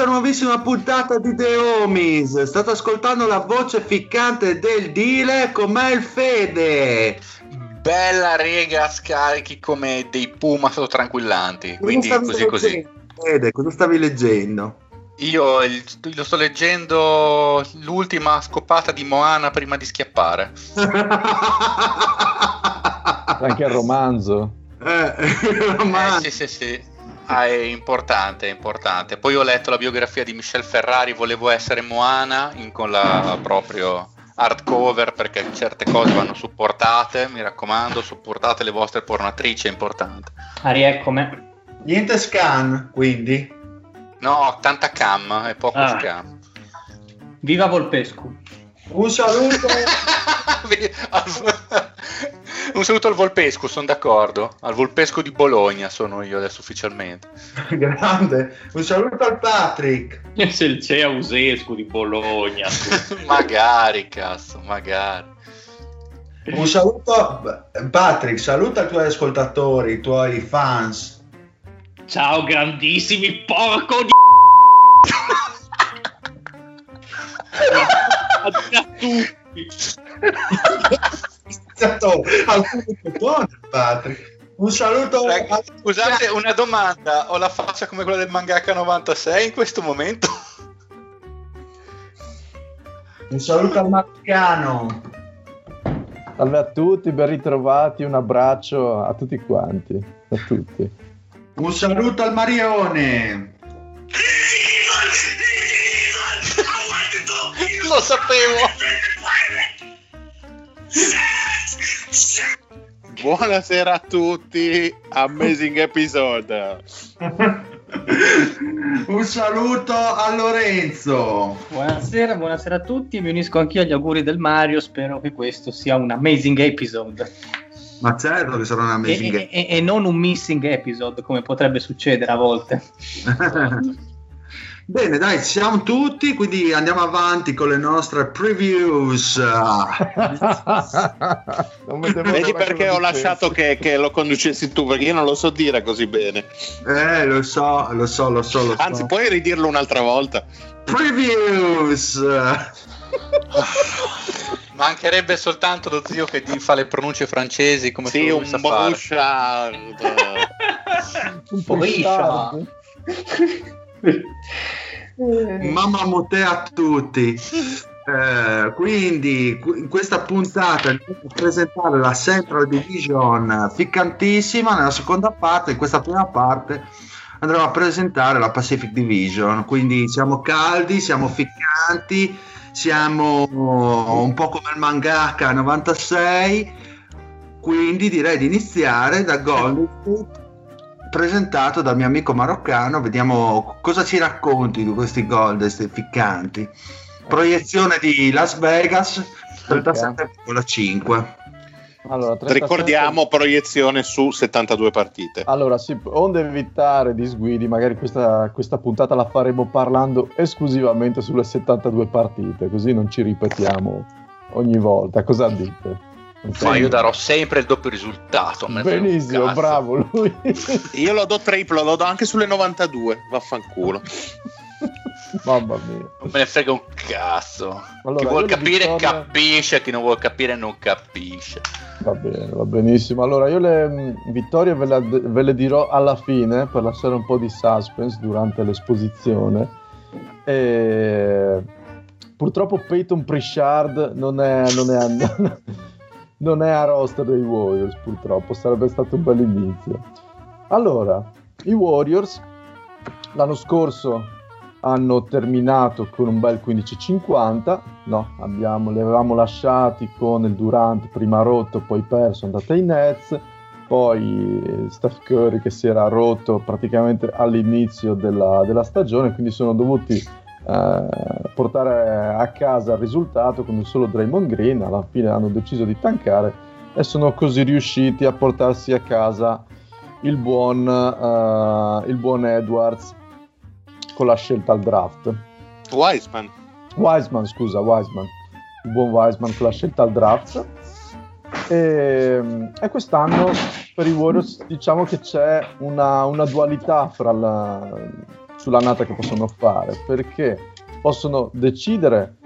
questa nuovissima puntata di The Homies. State ascoltando la voce ficcante del Dile con me il Fede. Bella rega scarichi come dei puma tranquillanti. Quindi Cosa così stavi così. Fede, cosa stavi leggendo? Io il- lo sto leggendo l'ultima scopata di Moana prima di schiappare. Anche il romanzo. eh, Eh, ma sì, sì, sì. Ah, è importante, è importante. Poi ho letto la biografia di Michel Ferrari, volevo essere Moana in- con la proprio hardcover perché certe cose vanno supportate, mi raccomando, supportate le vostre pornatrici, è importante. Ari, eccomi. niente scan, quindi. No, tanta cam, è poco Ah. scam. Viva Volpescu. Un saluto. Un saluto al Volpesco, sono d'accordo. Al Volpesco di Bologna sono io adesso ufficialmente. Grande. Un saluto al Patrick. Se il Ceausescu di Bologna. magari, cazzo, magari. Un saluto Patrick, saluta i tuoi ascoltatori, i tuoi fans. Ciao grandissimi porco di a tutti. Un saluto Rag- a- Scusate, una domanda. Ho la faccia come quella del mangaka 96 in questo momento? un saluto al Marcano. Salve a tutti, ben ritrovati, un abbraccio a tutti quanti, a tutti. Un saluto al Marione. Lo sapevo. Buonasera a tutti, amazing episode. Un saluto a Lorenzo. Buonasera, buonasera a tutti. Mi unisco anch'io agli auguri del Mario. Spero che questo sia un amazing episode Ma certo che sarà una e, amazing e- e- e non un missing episode come potrebbe succedere a volte. Bene, dai, siamo tutti, quindi andiamo avanti con le nostre previews. Non Vedi perché ho lasciato che, che lo conducessi tu, perché io non lo so dire così bene. Eh, lo so, lo so, lo so, lo so. Anzi, puoi ridirlo un'altra volta? Previews. Mancherebbe soltanto lo zio che ti fa le pronunce francesi come Sì, un. Bouchard. Un po' riscia. Mamma mote a tutti. Eh, quindi qu- in questa puntata andiamo a presentare la Central Division ficcantissima nella seconda parte in questa prima parte andremo a presentare la Pacific Division. Quindi siamo caldi siamo ficcanti siamo un po' come il mangaka 96 quindi direi di iniziare da Golden State presentato dal mio amico maroccano vediamo cosa ci racconti di questi Golden State ficcanti proiezione di Las Vegas 37,5 Allora, 37 Ricordiamo proiezione su 72 partite. Allora, sì, onde evitare disguidi, magari questa, questa puntata la faremo parlando esclusivamente sulle 72 partite, così non ci ripetiamo ogni volta. Cosa dite? Ma io darò sempre il doppio risultato. Benissimo, bravo lui. Io lo do triplo, lo do anche sulle 92. Vaffanculo. Mamma mia. Non me ne frega un cazzo. Allora, chi vuol capire vittorie- capisce, chi non vuol capire non capisce. Va bene, va benissimo. Allora, io le mh, vittorie ve, la- ve le dirò alla fine per lasciare un po' di suspense durante l'esposizione. E... Purtroppo Peyton Pritchard non è, non, è a, non è a roster dei Warriors, purtroppo. Sarebbe stato un bel inizio. Allora, i Warriors l'anno scorso hanno terminato con un bel 15-50, no, abbiamo, li avevamo lasciati con il Durant prima rotto, poi perso, andata ai Nets, poi Steph Curry che si era rotto praticamente all'inizio della, della stagione, quindi sono dovuti eh, portare a casa il risultato con un solo Draymond Green, alla fine hanno deciso di tankare e sono così riusciti a portarsi a casa il buon, eh, il buon Edwards con la scelta al draft. Wiseman. Wiseman, scusa, Wiseman. Il buon Wiseman con la scelta al draft. E, e quest'anno per i Warriors diciamo che c'è una, una dualità fra la, sull'annata che possono fare, perché possono decidere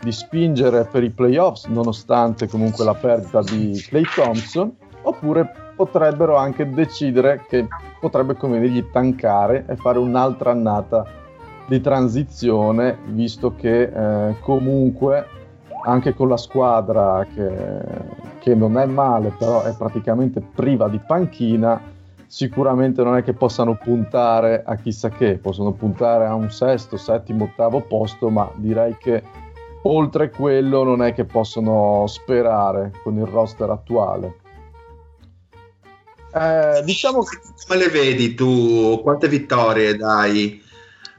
di spingere per i playoffs nonostante comunque la perdita di Clay Thompson, oppure potrebbero anche decidere che potrebbe convenirgli tankare e fare un'altra annata di transizione, visto che eh, comunque anche con la squadra che, che non è male, però è praticamente priva di panchina, sicuramente non è che possano puntare a chissà che, possono puntare a un sesto, settimo, ottavo posto, ma direi che oltre quello non è che possono sperare con il roster attuale. Eh, diciamo che Come le vedi tu? Quante vittorie dai?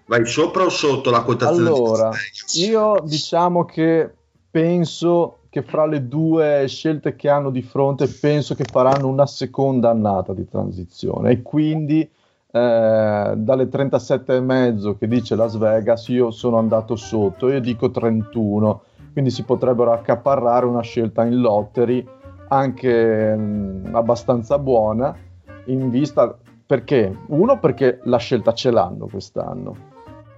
Vai sopra o sotto la quotazione? Allora, io diciamo che penso che fra le due scelte che hanno di fronte, penso che faranno una seconda annata di transizione. E quindi eh, dalle 37,5 che dice Las Vegas io sono andato sotto, io dico 31, quindi si potrebbero accaparrare una scelta in lottery anche mh, abbastanza buona in vista perché? Uno perché la scelta ce l'hanno quest'anno.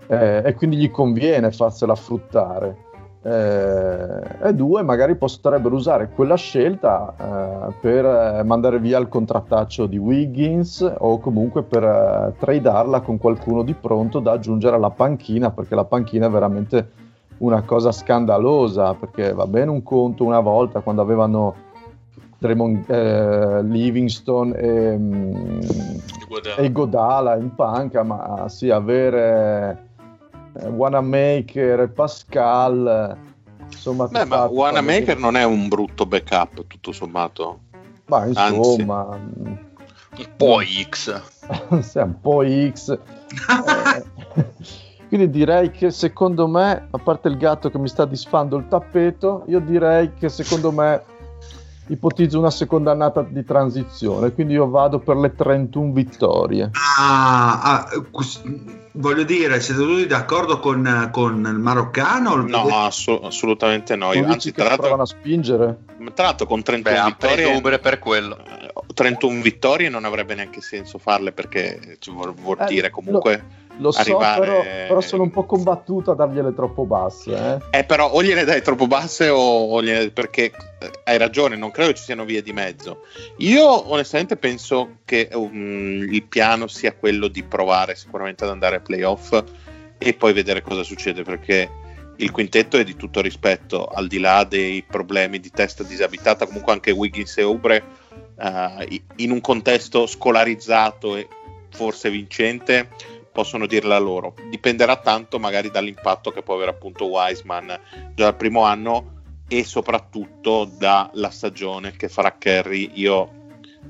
Eh, e quindi gli conviene farsela fruttare. Eh, e due, magari potrebbero usare quella scelta eh, per eh, mandare via il contrattaccio di Wiggins o comunque per eh, tradarla con qualcuno di pronto da aggiungere alla panchina, perché la panchina è veramente una cosa scandalosa, perché va bene un conto una volta quando avevano Draymond, eh, Livingston e, mm, e Godala in panca, ma sì, avere eh, Wanamaker e Pascal, insomma, Beh, ma Wanamaker non è un brutto backup, tutto sommato. ma insomma, mm, Un po' X. sei un po' X. Eh, quindi direi che secondo me, a parte il gatto che mi sta disfando il tappeto, io direi che secondo me ipotizzo una seconda annata di transizione, quindi io vado per le 31 vittorie. Ah, ah, voglio dire, siete tutti d'accordo con, con il maroccano? No, assu- assolutamente no. Tu Anzi, tra provano l'altro, a spingere? tra l'altro con 31 Beh, vittorie, Uber per quello. eh, 31 vittorie non avrebbe neanche senso farle perché ci vuol, vuol Eh, dire comunque. Lo so, Arrivare- però, però sono un po' combattuto a dargliele troppo basse. Eh? Eh, però o gliene dai troppo basse o, o gliene- perché eh, hai ragione, non credo ci siano vie di mezzo. Io onestamente penso che um, il piano sia quello di provare sicuramente ad andare ai playoff e poi vedere cosa succede perché il quintetto è di tutto rispetto, al di là dei problemi di testa disabitata, comunque anche Wiggins e Ubre eh, in un contesto scolarizzato e forse vincente possono dirla loro. Dipenderà tanto magari dall'impatto che può avere appunto Wiseman già dal primo anno e soprattutto dalla stagione che farà Kerry. Io,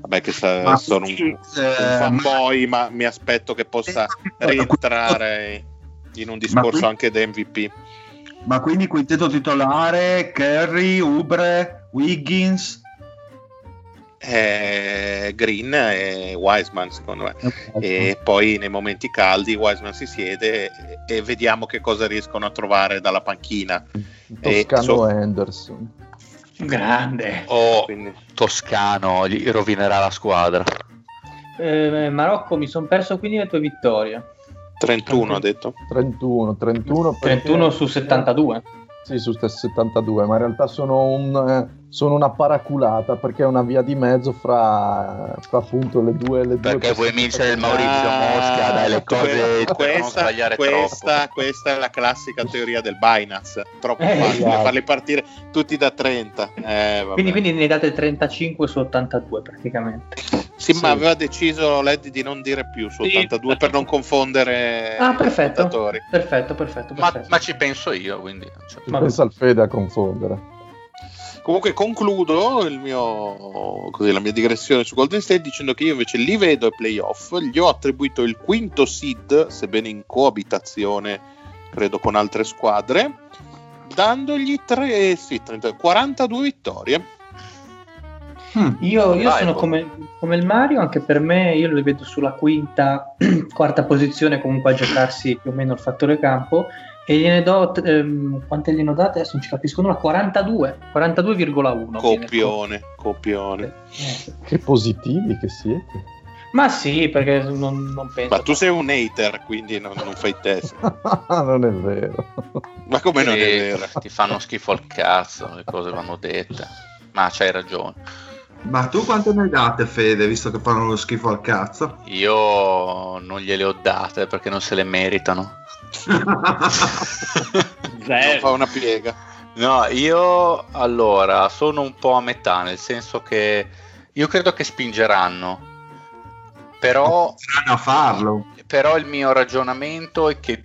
vabbè, che sa- Ma sono un, sì, un eh, fanboy, ma mi aspetto che possa rientrare in un discorso qui- anche da MVP. Ma quindi quintetto titolare, Kerry, Ubre, Wiggins. Eh, Green e Wiseman, secondo me. E poi nei momenti caldi Wiseman si siede e, e vediamo che cosa riescono a trovare dalla panchina. e Toscano so- Anderson. Grande. O Quindi, Toscano gli rovinerà la squadra. Eh, Marocco, mi sono perso quindi le tue vittorie. 31 ha detto. 31, 31, perché- 31 su 72. Sì, su 72, ma in realtà sono, un, eh, sono una paraculata perché è una via di mezzo fra, fra appunto le due le due Perché vuoi vincere il Maurizio Ah, Mosca, dai, le cose per non questa, sbagliare questa, troppo. questa è la classica teoria del Binance. Troppo Eh, facile esatto. farli partire tutti da 30. Eh, vabbè. Quindi, quindi ne date 35 su 82 praticamente. Sì, Sì. ma aveva deciso Led di non dire più su Sì. 82 per non confondere Ah, perfetto. ascoltatori. Perfetto, perfetto, Ma, perfetto. ma ci penso io, quindi... cioè, Ma- pensa al Fede a confondere. Comunque concludo il mio, così, la mia digressione su Golden State dicendo che io invece li vedo ai playoff, gli ho attribuito il quinto seed, sebbene in coabitazione, credo con altre squadre, dandogli tre, sì, 30 42 vittorie. Mm. Io, io sono boh. come, come il Mario, anche per me, io lo vedo sulla quinta, quarta posizione comunque a giocarsi più o meno il fattore campo e gliene do, ehm, quante gliene ho date? Adesso non ci capisco nulla, 42, 42,1. Copione, copione. Eh, Che positivi che siete. Ma sì, perché non, non penso... Ma tu sei un hater, quindi non, non fai test. non è vero. Ma come non è sì, vero? Ti fanno schifo al cazzo, le cose vanno dette. Ma c'hai ragione. Ma tu quante ne hai date, Fede, visto che fanno lo schifo al cazzo? Io non gliele ho date perché non se le meritano. Non Zero. fa una piega. No, io allora sono un po' a metà, nel senso che io credo che spingeranno. Però, Saranno a farlo. però il mio ragionamento è che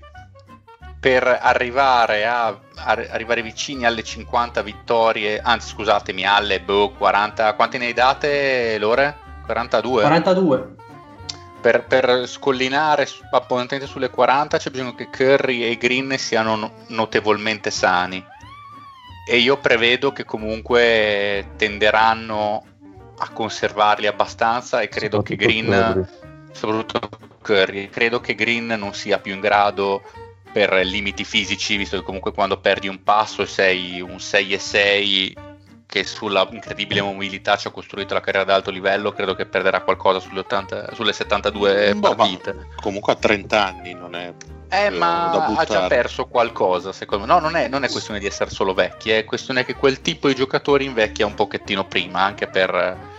per arrivare a, a- arrivare vicini alle 50 vittorie, anzi scusatemi, alle boh, 40, quante ne hai date Lore? 42? 42. per, per scollinare abbondantemente sulle 40 c'è bisogno che Curry e Green siano no- notevolmente sani e io prevedo che comunque tenderanno a conservarli abbastanza e credo che Green Curry. soprattutto Curry credo che Green non sia più in grado per limiti fisici visto che comunque quando perdi un passo sei un 6 e 6 che sulla incredibile mobilità ci ha costruito la carriera ad alto livello credo che perderà qualcosa sulle, 80 sulle 72 Boh, ma partite comunque a 30 anni non è eh, eh, ma ha già perso qualcosa, secondo me. No, non è, non è questione di essere solo vecchi, è questione che quel tipo di giocatori invecchia un pochettino prima, anche per...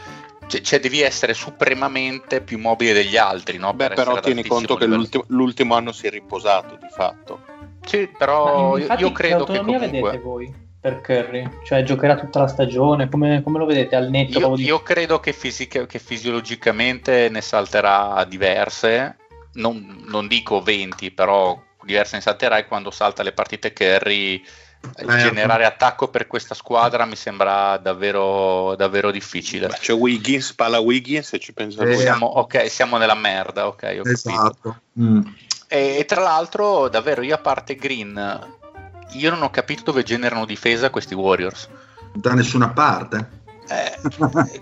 Cioè, cioè, devi essere supremamente più mobile degli altri, no? Beh, Per però tieni conto che l'ultimo, l'ultimo anno si è riposato di fatto. Sì, però io, infatti io credo che comunque... vedete voi per Curry? Cioè giocherà tutta la stagione? Come, come lo vedete al netto? Io, di- io credo che, fisica- che fisiologicamente ne salterà diverse, non, non dico 20, però diverse ne salterà e quando salta le partite Curry Eh, generare attacco per questa squadra mi sembra davvero, davvero difficile. Beh, c'è Wiggins, pala Wiggins e ci pensa Eh. Siamo, ok, siamo nella merda, ok. Esatto. Mm. E, e tra l'altro, davvero, io a parte Green, io non ho capito dove generano difesa questi Warriors. Da nessuna parte. Eh,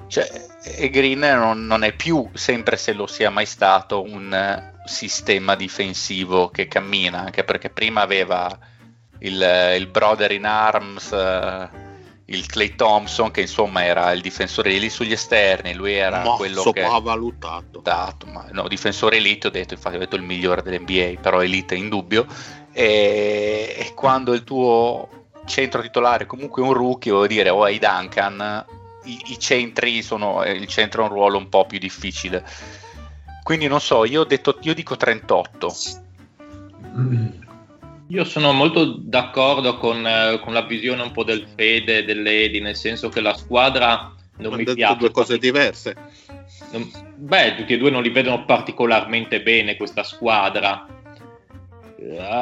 cioè, e Green non, non è più, sempre se lo sia mai stato, un eh, sistema difensivo che cammina, anche perché prima aveva il, il brother in arms, eh, il Clay Thompson, che insomma era il difensore lì sugli esterni, lui era Mo, quello che... sopravvalutato. dato, ma no, difensore elite, ho detto, infatti ho detto il migliore dell'NBA, però elite in dubbio, e, e quando il tuo centro titolare è comunque un rookie, vuol dire, o hai Duncan, i, i centri sono, eh, il centro è un ruolo un po' più difficile. Quindi non so, io, ho detto, io dico 38. Io sono molto d'accordo con, eh, con la visione un po' del Fede dell'Edi, nel senso che la squadra non Ho mi detto piace. due cose diverse. Non- Beh, tutti e due non li vedono particolarmente bene questa squadra.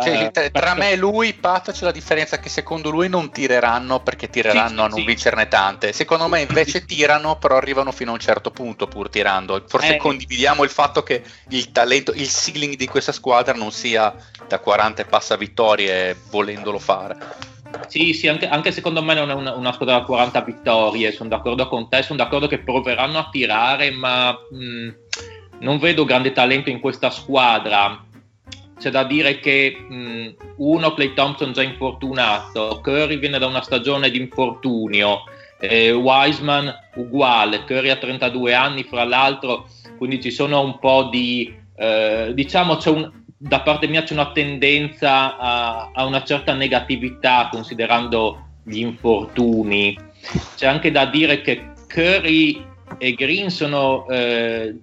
Cioè, tra, me e lui, Pat, c'è la differenza che secondo lui non tireranno perché tireranno Sì, sì, a non sì. vincerne tante. Secondo me invece tirano, però arrivano fino a un certo punto pur tirando. Forse Eh. condividiamo il fatto che il talento, il ceiling di questa squadra non sia da 40 e passa vittorie volendolo fare. Sì, sì, anche, anche secondo me non è una, una squadra da 40 vittorie, sono d'accordo con te, sono d'accordo che proveranno a tirare, ma mh, non vedo grande talento in questa squadra. C'è da dire che mh, uno, Clay Thompson già infortunato, Curry viene da una stagione di infortunio Eh, Wiseman uguale, Curry ha 32 anni fra l'altro, quindi ci sono un po' di, eh, diciamo, un, da parte mia c'è una tendenza a, a una certa negatività considerando gli infortuni. C'è anche da dire che Curry e Green sono eh,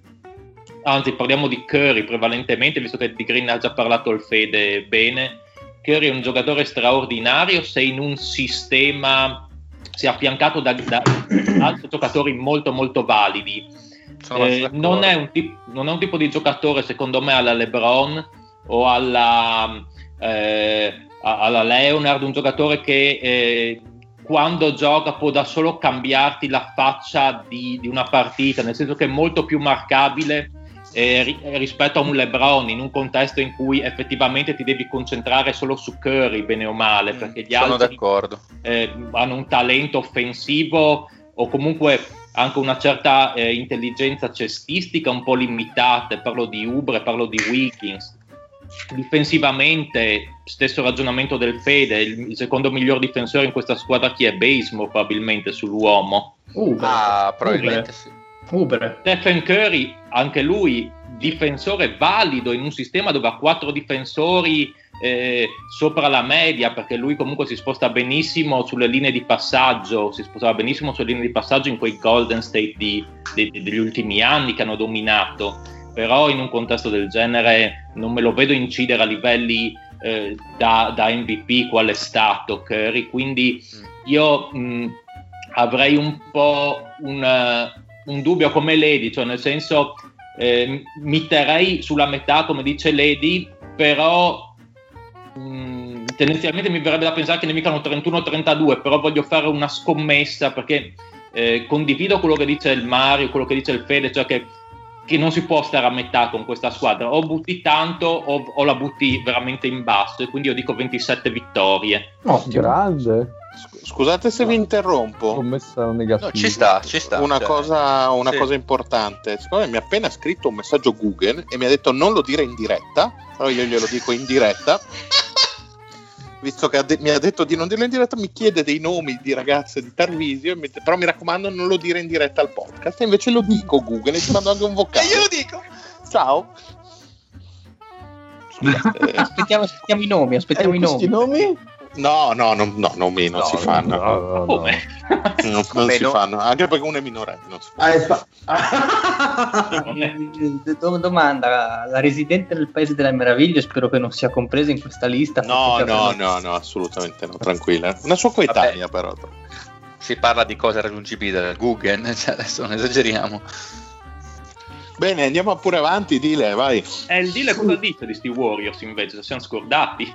anzi parliamo di Curry prevalentemente, visto che di Green ha già parlato il Fede bene. Curry è un giocatore straordinario se in un sistema si è affiancato da, da altri giocatori molto molto validi. Eh, non, è un tip, non, è un tipo di giocatore secondo me alla LeBron o alla, eh, alla Leonard, un giocatore che eh, quando gioca può da solo cambiarti la faccia di, di, una partita, nel senso che è molto più marcabile eh, rispetto a un LeBron in un contesto in cui effettivamente ti devi concentrare solo su Curry, bene o male, mm, perché gli Sono altri eh, hanno un talento offensivo o comunque anche una certa eh, intelligenza cestistica un po' limitata. Parlo di Ubre, parlo di Wiggins. Difensivamente, stesso ragionamento del Fede, il, il secondo miglior difensore in questa squadra chi è? Basemo probabilmente sull'uomo. Ubre. Ah, probabilmente Ubre. sì. Uber. Stephen Curry, anche lui difensore valido in un sistema dove ha quattro difensori eh, sopra la media, perché lui comunque si sposta benissimo sulle linee di passaggio, si spostava benissimo sulle linee di passaggio in quei Golden State di, di, degli ultimi anni che hanno dominato, però in un contesto del genere non me lo vedo incidere a livelli eh, da, da, MVP qual è stato Curry, quindi mm. io mh, avrei un po' un un dubbio come Lady, cioè nel senso eh, mi terrei sulla metà come dice Lady, però mh, mm, tendenzialmente mi verrebbe da pensare che ne vicano 31-32, però voglio fare una scommessa perché eh, condivido quello che dice il Mario, quello che dice il Fede, cioè che, che non si può stare a metà con questa squadra, o butti tanto o, o la butti veramente in basso e quindi io dico 27 vittorie. No, grande. Scusate se vi interrompo. Commessa negativa. No, ci sta, ci sta. Una, cioè, cosa, una sì. cosa, importante. Secondo me mi ha appena scritto un messaggio Google e mi ha detto non lo dire in diretta. Però io glielo dico in diretta. Visto che de- mi ha detto di non dirlo in diretta, mi chiede dei nomi di ragazze di Tarvisio. Però mi raccomando, non lo dire in diretta al podcast. E invece lo dico Google e ti mando anche un vocale. E io lo dico. Ciao. aspettiamo, aspettiamo, i nomi. Aspettiamo eh, i nomi. nomi? No, no, no, no, non, mi, non no, si fanno. No, no, Come? Non, non si fanno, anche perché uno è minorenne. Non si ah, fa... Domanda, la residente del Paese delle Meraviglie spero che non sia compresa in questa lista. No, no, no, no, assolutamente no, tranquilla. Una sua coetanea Vabbè. però. Si parla di cose raggiungibili da Google, cioè adesso non esageriamo. Bene, andiamo pure avanti, Dile, vai. Eh, il Dile cosa dice di sti Warriors invece? Se siamo scordati.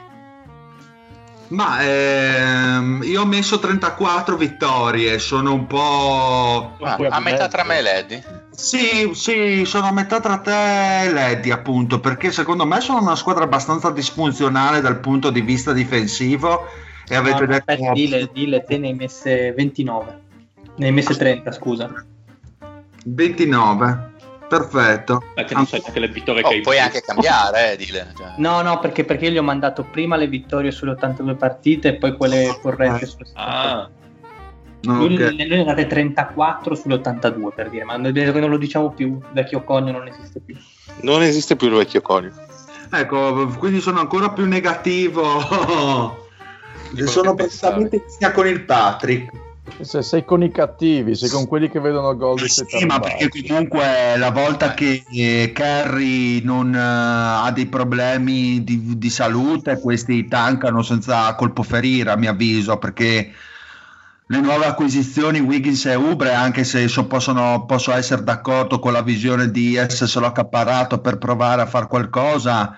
Ma ehm, io ho messo 34 vittorie, sono un po'... Ah, a metà tra me e Lady? Sì, sì, sono a metà tra te e Lady appunto, perché secondo me sono una squadra abbastanza disfunzionale dal punto di vista difensivo e avete no, detto... Aspetta, dile, dile, te ne hai messe 29, ne hai messe 30, scusa. 29. Perfetto. Perché non sai neanche le vittorie oh, che hai Puoi anche cambiare, eh, dile. Cioè. No, no, perché, perché, io gli ho mandato prima le vittorie sulle 82 partite e poi quelle corrette sulle ah. Lui, okay. lui ne date 34 sulle 82 per dire, ma non lo diciamo più, il vecchio conio non esiste più. Non esiste più il vecchio conio. Ecco, quindi sono ancora più negativo. sono praticamente sia con il Patrick. Se sei con i cattivi, sei con quelli che vedono gol sì, sì ma perché comunque la volta che eh, Kerry non uh, ha dei problemi di, di, salute, questi tankano senza colpo ferire, a mio avviso, perché le nuove acquisizioni Wiggins e Ubre, anche se so, possono, posso essere d'accordo con la visione di esserselo accapparato per provare a fare qualcosa,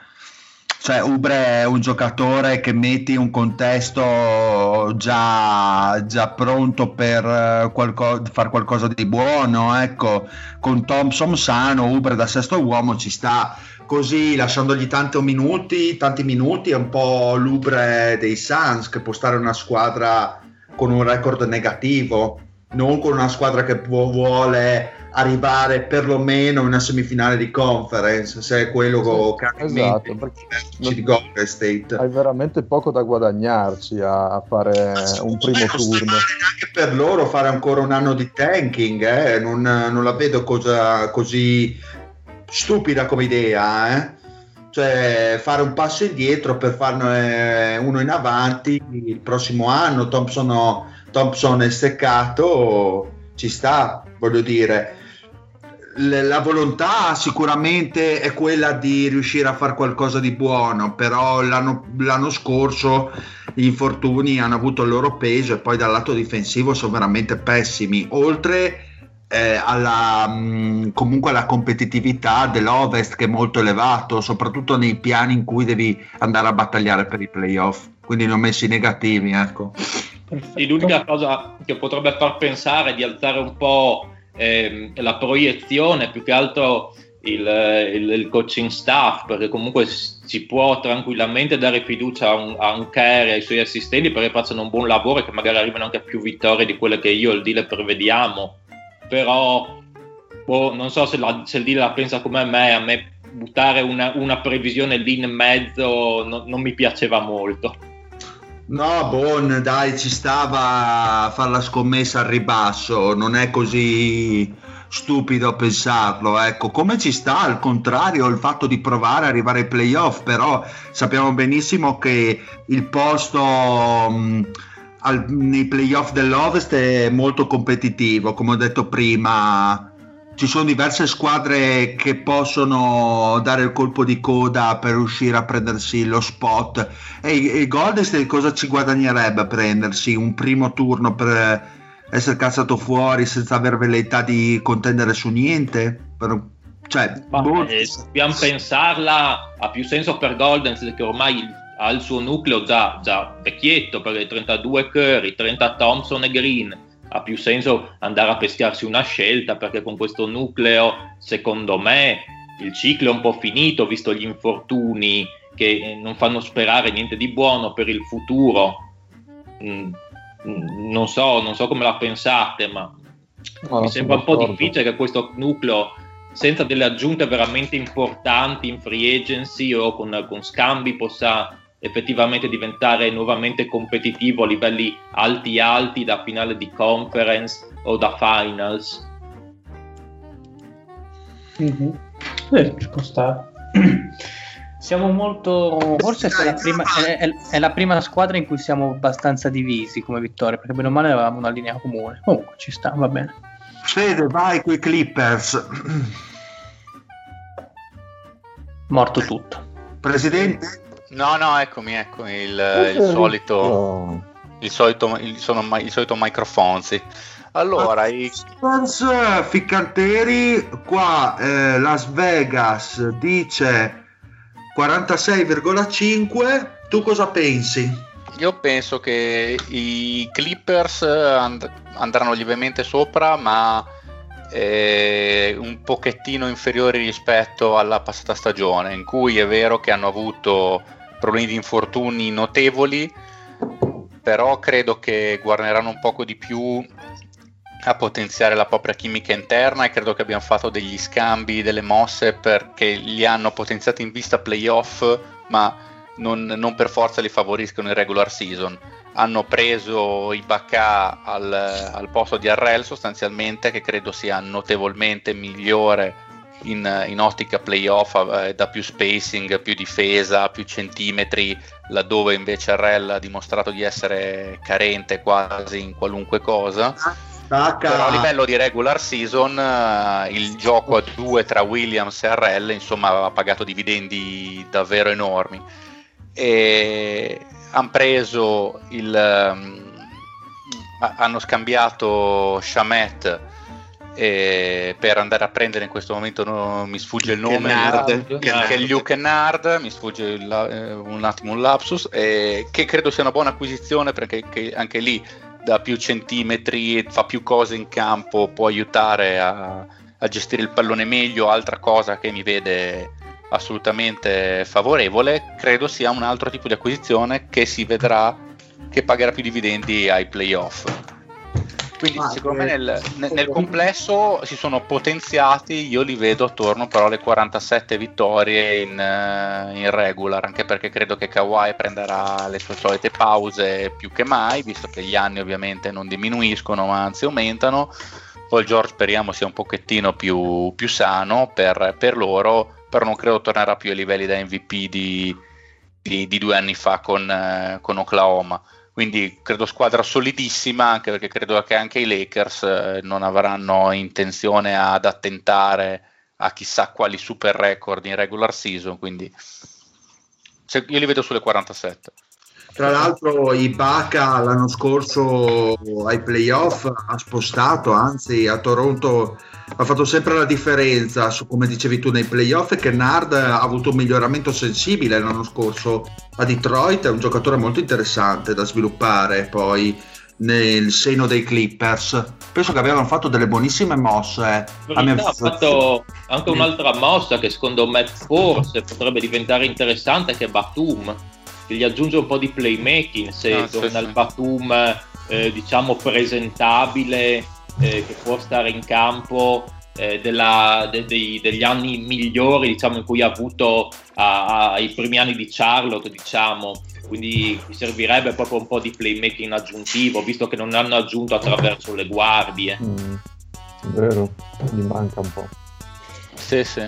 cioè, Ubre è un giocatore che metti in un contesto già, già pronto per eh, qualco, fare qualcosa di buono. Ecco, con Thompson sano, Ubre da sesto uomo ci sta così lasciandogli tanti minuti, tanti minuti è un po' l'Ubre dei Suns che può stare una squadra con un record negativo non con una squadra che pu- vuole arrivare perlomeno in una semifinale di conference, se è quello che ha in esatto, mente di Golden State. hai veramente poco da guadagnarci a, a fare un primo Eh, turno. neanche per loro fare ancora un anno di tanking, eh, non, non la vedo cosa così stupida come idea, eh. Cioè fare un passo indietro per farne uno in avanti il prossimo anno. Thompson, Thompson è seccato, ci sta, voglio dire. La volontà sicuramente è quella di riuscire a fare qualcosa di buono, però l'anno, l'anno scorso gli infortuni hanno avuto il loro peso e poi dal lato difensivo sono veramente pessimi. Oltre eh, alla, comunque alla competitività dell'Ovest che è molto elevato, soprattutto nei piani in cui devi andare a battagliare per i playoff. Quindi ne ho messi negativi, ecco. Perfetto. Sì, l'unica cosa che potrebbe far pensare è di alzare un po' ehm, la proiezione, più che altro il, il- il coaching staff, perché comunque si può tranquillamente dare fiducia a un, a un e ai suoi assistenti perché facciano un buon lavoro e che magari arrivino anche a più vittorie di quelle che io e il dealer prevediamo. Però boh, non so se, la- se il dealer la pensa come me, a me buttare una, una previsione lì in mezzo no- non mi piaceva molto. No, Bon, dai, ci stava a fare la scommessa al ribasso, non è così stupido pensarlo, ecco, come ci sta al contrario il fatto di provare ad arrivare ai playoff, però sappiamo benissimo che il posto mh, al- nei playoff dell'Ovest è molto competitivo, come ho detto prima, ci sono diverse squadre che possono dare il colpo di coda per riuscire a prendersi lo spot. E il Golden State cosa ci guadagnerebbe a prendersi? Un primo turno per essere cazzato fuori senza aver velleità di contendere su niente? Per- cioè, Ma, boh, eh, dobbiamo pensarla, ha più senso per Golden State che ormai ha il suo nucleo già, già vecchietto, perché 32 Curry, 30 Thompson e Green, ha più senso andare a pescarsi una scelta, perché con questo nucleo, secondo me, il ciclo è un po' finito, visto gli infortuni che eh, non fanno sperare niente di buono per il futuro. Mm, mm, non so, non so come la pensate, ma No, mi sembra un po' d'accordo. difficile che questo nucleo senza delle aggiunte veramente importanti in free agency o con, con scambi possa effettivamente diventare nuovamente competitivo a livelli alti alti da finale di conference o da finals. Mhm. Eh, ci può stare. Siamo molto. Forse è la, prima, è, è- è la prima squadra in cui siamo abbastanza divisi come vittoria, perché bene o male avevamo una linea comune. Comunque ci sta, va bene. Fede, vai con i Clippers. Morto tutto. Presidente? No, no, eccomi, eccomi, il, il solito, il solito, il, sono il solito microfonzi. Allora, i, Ficcanteri, qua eh, Las Vegas dice 46,5. Tu cosa pensi? io penso che i Clippers and- andranno lievemente sopra, ma eh, un pochettino inferiori rispetto alla passata stagione, in cui è vero che hanno avuto problemi di infortuni notevoli, però credo che guarneranno un poco di più a potenziare la propria chimica interna e credo che abbiano fatto degli scambi, delle mosse perché li hanno potenziati in vista playoff, ma non, non per forza li favoriscono in regular season. Hanno preso Ibaka al, al posto di Arrel sostanzialmente, che credo sia notevolmente migliore in, in ottica playoff, eh, da più spacing, più difesa, più centimetri, laddove invece Arrel ha dimostrato di essere carente quasi in qualunque cosa. Tacca. Però a livello di regular season eh, il gioco a due tra Williams e Arrel insomma aveva pagato dividendi davvero enormi e hanno preso il ha- hanno scambiato Shamet eh, per andare a prendere in questo momento no, mi sfugge il nome Kennard. che, che è Luke Kennard mi sfugge il- eh, un attimo un lapsus eh, che credo sia una buona acquisizione perché che anche lì da più centimetri, fa più cose in campo, può aiutare a, a gestire il pallone meglio, altra cosa che mi vede assolutamente favorevole, credo sia un altro tipo di acquisizione che si vedrà che pagherà più dividendi ai playoff. Quindi Ma, secondo me nel, nel- nel complesso si sono potenziati, io li vedo attorno però alle 47 vittorie in, eh, in regular, anche perché credo che Kawhi prenderà le sue solite pause più che mai, visto che gli anni ovviamente non diminuiscono ma anzi aumentano. Paul George speriamo sia un pochettino più, più sano per, per loro, però non credo tornerà più ai livelli da MVP di, di- di due anni fa con, eh, con Oklahoma. Quindi credo squadra solidissima, anche perché credo che anche i Lakers eh, non avranno intenzione ad attentare a chissà quali super record in regular season. Quindi io li vedo sulle 47. Tra l'altro Ibaka l'anno scorso ai playoff ha spostato, anzi a Toronto ha fatto sempre la differenza su come dicevi tu nei playoff e che Nard ha avuto un miglioramento sensibile l'anno scorso a Detroit, è un giocatore molto interessante da sviluppare poi nel seno dei Clippers. Penso che avevano fatto delle buonissime mosse. In mia realtà ha fatto anche un'altra mossa che secondo me forse potrebbe diventare interessante che è Batum gli aggiunge un po' di playmaking se Ah, sì, torna sì. il Batum eh, diciamo presentabile eh, che può stare in campo eh, della- de- dei- degli anni migliori diciamo in cui ha avuto a- a- ai primi anni di Charlotte diciamo quindi mi servirebbe proprio un po' di playmaking aggiuntivo visto che non hanno aggiunto attraverso le guardie Mm, vero, gli manca un po'. Sì, sì.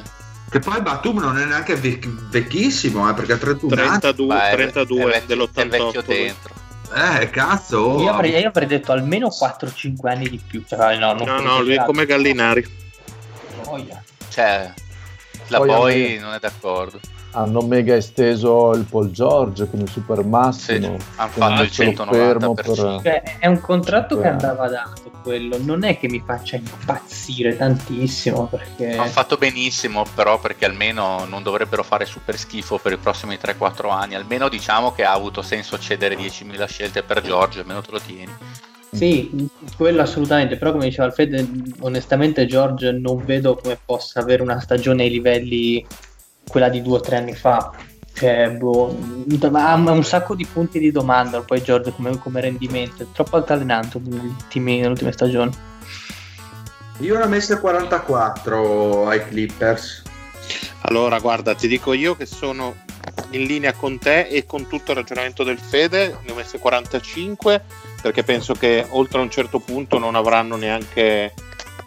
Che poi Batum non è neanche vec- vecchissimo, eh, perché ha 31 anni. 32, Ma è- 32 è vecchio- È dell'88. vecchio dentro. Eh, cazzo. Io avrei, io avrei detto almeno 4-5 anni di più. Cioè, no, non No, no, lui è come Gallinari. Voglia. Cioè, la Poi non è d'accordo. Hanno mega esteso il Paul George con il super massimo. Sì, hanno fatto il mettelo 190%. fermo per- Cioè, è un contratto che andava dato quello. Non è che mi faccia impazzire tantissimo perché. Hanno fatto benissimo, però, perché almeno non dovrebbero fare super schifo per i prossimi 3-4 anni. Almeno diciamo che ha avuto senso cedere 10.000 scelte per Giorgio, almeno te lo tieni. Sì, quello assolutamente, però come diceva Alfred, onestamente George non vedo come possa avere una stagione ai livelli quella di due o tre anni fa. Cioè, boh, ha un sacco di punti di domanda poi George come, come rendimento, è troppo altalenante ultime stagioni. Io ne ho messe 44 ai Clippers. Allora, guarda, ti dico io che sono in linea con te e con tutto il ragionamento del Fede, ne ho messe 45 perché penso che oltre a un certo punto non avranno neanche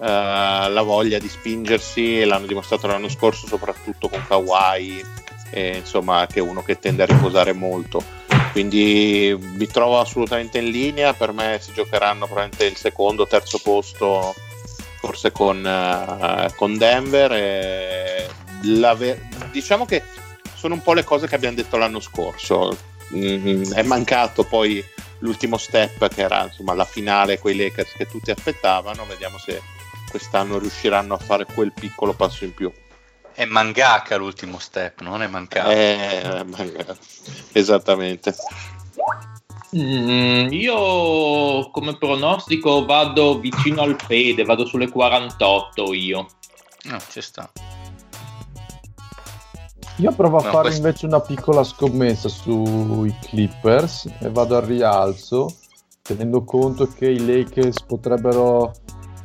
la voglia di spingersi l'hanno dimostrato l'anno scorso soprattutto con Kawhi, e, insomma che è uno che tende a riposare molto. Quindi mi trovo assolutamente in linea, per me si giocheranno probabilmente il secondo, terzo posto forse con, eh, con Denver. e ve- diciamo che sono un po' le cose che abbiamo detto l'anno scorso. Mm, è mancato poi l'ultimo step che era insomma la finale con i Lakers che tutti aspettavano. Vediamo se quest'anno riusciranno a fare quel piccolo passo in più. È mangaka l'ultimo step, non è mancato. Eh, magari. esattamente. Mm, io come pronostico vado vicino al Fede, vado sulle 48 io. No, ci sta. Io provo a No, fare questo- invece una piccola scommessa sui Clippers e vado al rialzo, tenendo conto che i Lakers potrebbero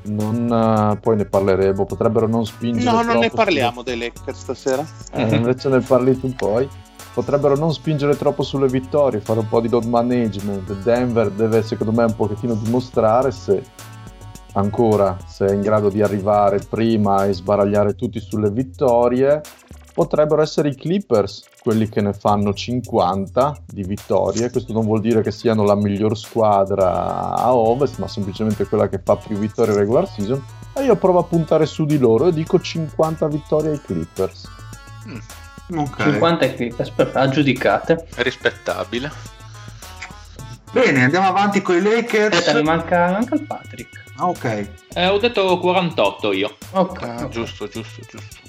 non, eh, poi ne parleremo, potrebbero non spingere No, non ne parliamo dei Lakers stasera. eh, invece ne parli tu poi. Potrebbero non spingere troppo sulle vittorie, fare un po' di load management. Denver deve secondo me un pochettino dimostrare se ancora se è in grado di arrivare prima e sbaragliare tutti sulle vittorie potrebbero essere i Clippers quelli che ne fanno 50 di vittorie. Questo non vuol dire che siano la miglior squadra a ovest, ma semplicemente quella che fa più vittorie in regular season. E io provo a puntare su di loro e dico 50 vittorie ai Clippers. Ok. 50 e Clippers, perfetto, aggiudicate. Rispettabile. Bene, andiamo avanti con i Lakers. Aspetta, mi manca, manca il Patrick. Ah, ok. Eh, ho detto 48 io. Ok. Ah, giusto, giusto, giusto.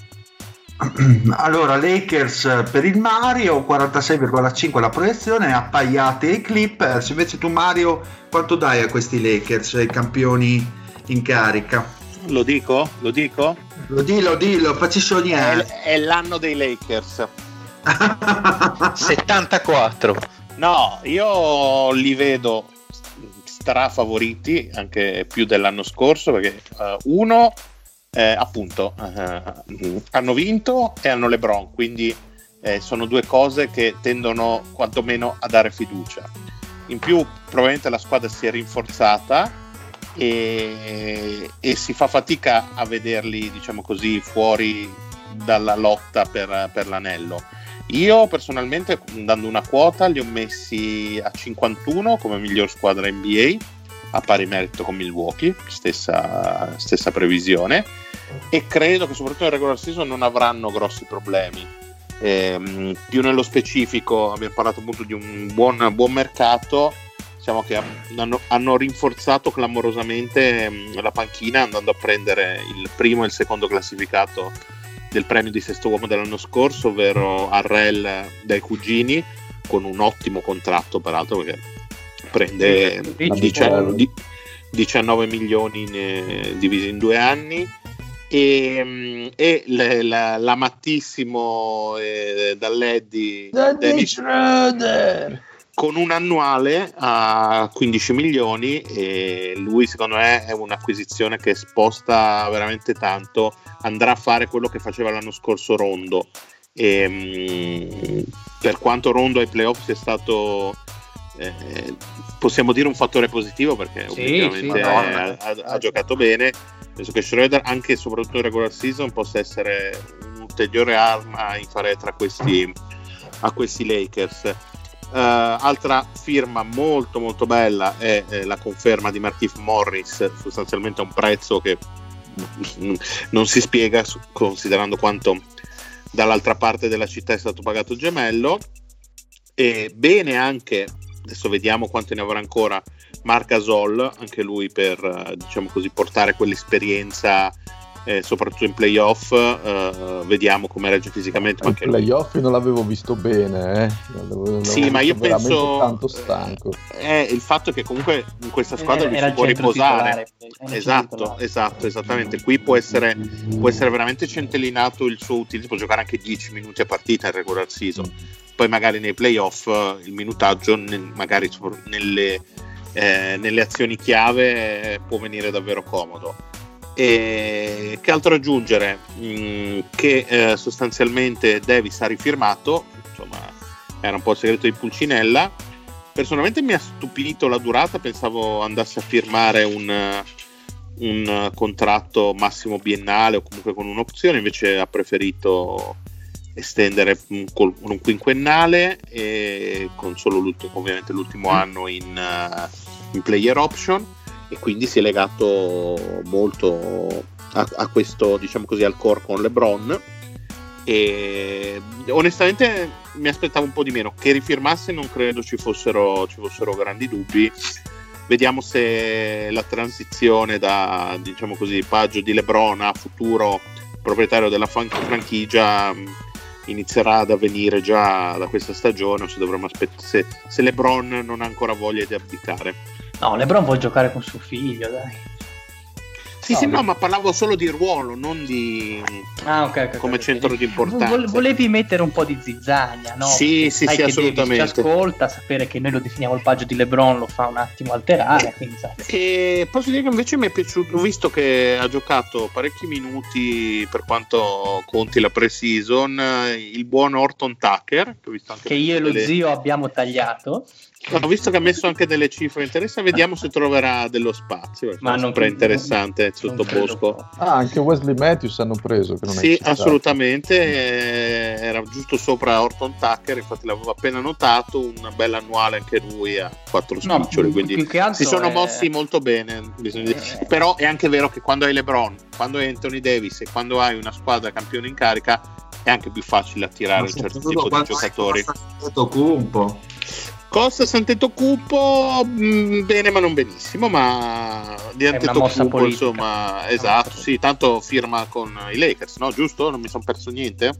Allora, Lakers eh, per il Mario, 46,5 la proiezione, appaiate ai Clippers. Invece tu Mario, quanto dai a questi Lakers, ai campioni in carica? Lo dico? Lo dico? Lo dillo, dillo, facci sognare. è l'anno dei Lakers. 74. No, io li vedo stra favoriti, anche più dell'anno scorso, perché uh, uno, eh, appunto, uh, hanno vinto e hanno LeBron, quindi eh, sono due cose che tendono quantomeno a dare fiducia. In più, probabilmente la squadra si è rinforzata e, e si fa fatica a vederli, diciamo così, fuori dalla lotta per, per l'anello io personalmente, dando una quota, li ho messi a 51 come miglior squadra NBA, a pari merito con Milwaukee, stessa, stessa previsione, e credo che soprattutto nel regular season non avranno grossi problemi. Eh, più nello specifico abbiamo parlato appunto di un buon, buon mercato diciamo che hanno, hanno, rinforzato clamorosamente mm, la panchina andando a prendere il primo e il secondo classificato del premio di sesto uomo dell'anno scorso, ovvero Arrel dai cugini, con un ottimo contratto peraltro perché prende 19, 19 milioni in, eh, divisi in due anni. E, mm, e le, la, l'amatissimo eh, dall'Eddie Dennis Schroeder. con un annuale a 15 milioni e lui secondo me è un'acquisizione che sposta veramente tanto. Andrà a fare quello che faceva l'anno scorso Rondo. E, mh, per quanto Rondo ai playoff sia stato eh, possiamo dire un fattore positivo perché sì, sì, ha, ha, ha, giocato bene. Penso che Schroeder anche e soprattutto in regular season possa essere un'ulteriore arma in fare tra questi a questi Lakers. Uh, altra firma molto molto bella è eh, la conferma di Markif Morris, sostanzialmente a un prezzo che non si spiega considerando quanto dall'altra parte della città è stato pagato il gemello. E bene anche, adesso vediamo quanto ne avrà ancora, Marc Gasol, anche lui per eh, diciamo così, portare quell'esperienza eh, soprattutto in playoff. Eh, vediamo come regge fisicamente. Ma in playoff lui... non l'avevo visto bene, eh. l'avevo, sì, ma io penso tanto stanco. Eh, il fatto che comunque in questa squadra lui si può riposare. Esatto, esatto, esattamente. Qui può essere, può essere veramente centellinato il suo utilizzo, può giocare anche 10 minuti a partita in regular season. Poi magari nei playoff il minutaggio, nel, magari nelle, eh, nelle azioni chiave, eh, può venire davvero comodo. E che altro aggiungere? Mm, che eh, sostanzialmente Davis ha rifirmato, insomma era un po' il segreto di Pulcinella. Personalmente mi ha stupito la durata, pensavo andasse a firmare un, un contratto massimo biennale o comunque con un'opzione, invece ha preferito estendere un, un quinquennale e con solo l'ultimo, ovviamente l'ultimo anno in, uh, in player option e quindi si è legato molto a, a questo, diciamo così, al core con LeBron. E onestamente mi aspettavo un po' di meno. Che rifirmasse non credo ci fossero, ci fossero grandi dubbi. Vediamo se la transizione da, diciamo così, paggio di LeBron a futuro proprietario della franchigia inizierà ad avvenire già da questa stagione o se dovremmo aspettare se, se LeBron non ha ancora voglia di abdicare. No, Lebron vuole giocare con suo figlio, dai. Sì, no, sì, no, ma parlavo solo di ruolo, non di ah, okay, okay, come okay, centro di importanza. Volevi mettere un po' di zizzagna, no? Sì, sì, sì, assolutamente. Ci ascolta, sapere che noi lo definiamo il paggio di LeBron lo fa un attimo alterare. Quindi, e posso dire che invece mi è piaciuto, visto che ha giocato parecchi minuti per quanto conti la pre-season, il buon Orton Tucker, che, che io e lo delle... zio abbiamo tagliato. Ho visto che ha messo anche delle cifre interessanti, vediamo se troverà dello spazio. Ma non è interessante sotto bosco. Ah, anche Wesley Matthews hanno preso. Che non sì, assolutamente. Eh, era giusto sopra Orton Tucker, infatti l'avevo appena notato. Un bel annuale anche lui a quattro spiccioli. No, quindi si sono è... mossi molto bene. Eh... Però è anche vero che quando hai LeBron, quando hai Anthony Davis e quando hai una squadra campione in carica, è anche più facile attirare un certo tipo di giocatori. Cumpo. Costa Sant'Etocupo mm, bene ma non benissimo, ma di Antetokounmpo insomma, esatto, sì, tanto firma con i Lakers, no? Giusto? Non mi sono perso niente?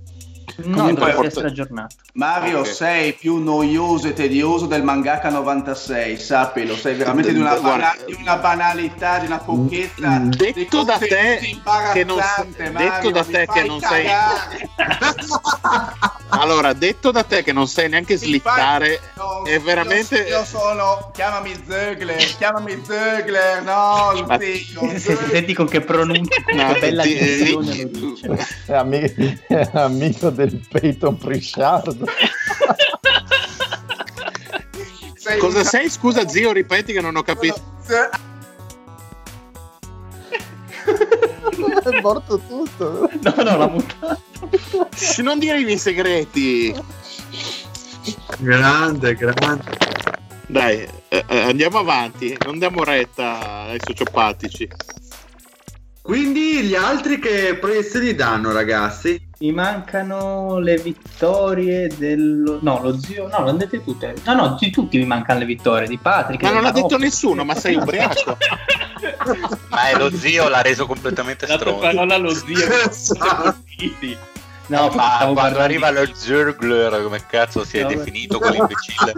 No, Comunque, deve essere aggiornato. Mario, okay. sei più noioso e tedioso del mangaka 96, sappilo, sei veramente di una, bana- di una banalità, di una pochezza. Detto da te che non, Mario, detto da te che non sei Allora, detto da te che non sai neanche slittare, no, è veramente... Io, io sono. Chiamami Zögler, chiamami Zögler, no, Ma- zio, Se- Senti con che pronuncia, No, bella ti- dizione è amico del Peyton Pritchard. Cosa sei? Scusa zio, ripeti che non ho capito. È morto tutto. No, no, l'ha buttato. Shh, Non dire i miei segreti. Grande, grande. Dai, eh, eh, andiamo avanti, non diamo retta ai sociopatici. Quindi gli altri che proiezioni danno, ragazzi? Mi mancano le vittorie dello... No, lo zio... No, l'hanno dette tutte. No, no, di tutti mi mancano le vittorie. Di Patrick. Ma non l'ha del detto nessuno, ma sei ubriaco. Ma è lo zio l'ha reso completamente stronzo. parola allo zio. No, Ma quando guardando- arriva lo Zurgler, come cazzo si è No, definito quell'imbecille?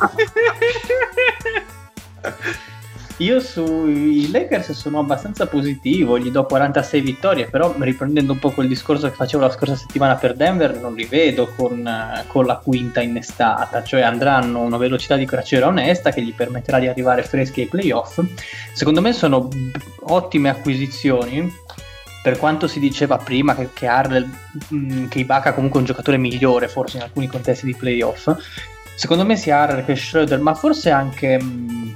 Io sui Lakers sono abbastanza positivo, gli do 46 vittorie, però riprendendo un po' quel discorso che facevo la scorsa settimana per Denver, non li vedo con, eh, con la quinta innestata, cioè andranno a una velocità di crociera onesta che gli permetterà di arrivare freschi ai playoff. Secondo me sono ottime acquisizioni, per quanto si diceva prima che, che Harrell, mh, che Ibaka comunque è un giocatore migliore forse in alcuni contesti di playoff, secondo me sia Harrell che Schroeder, ma forse anche, mh,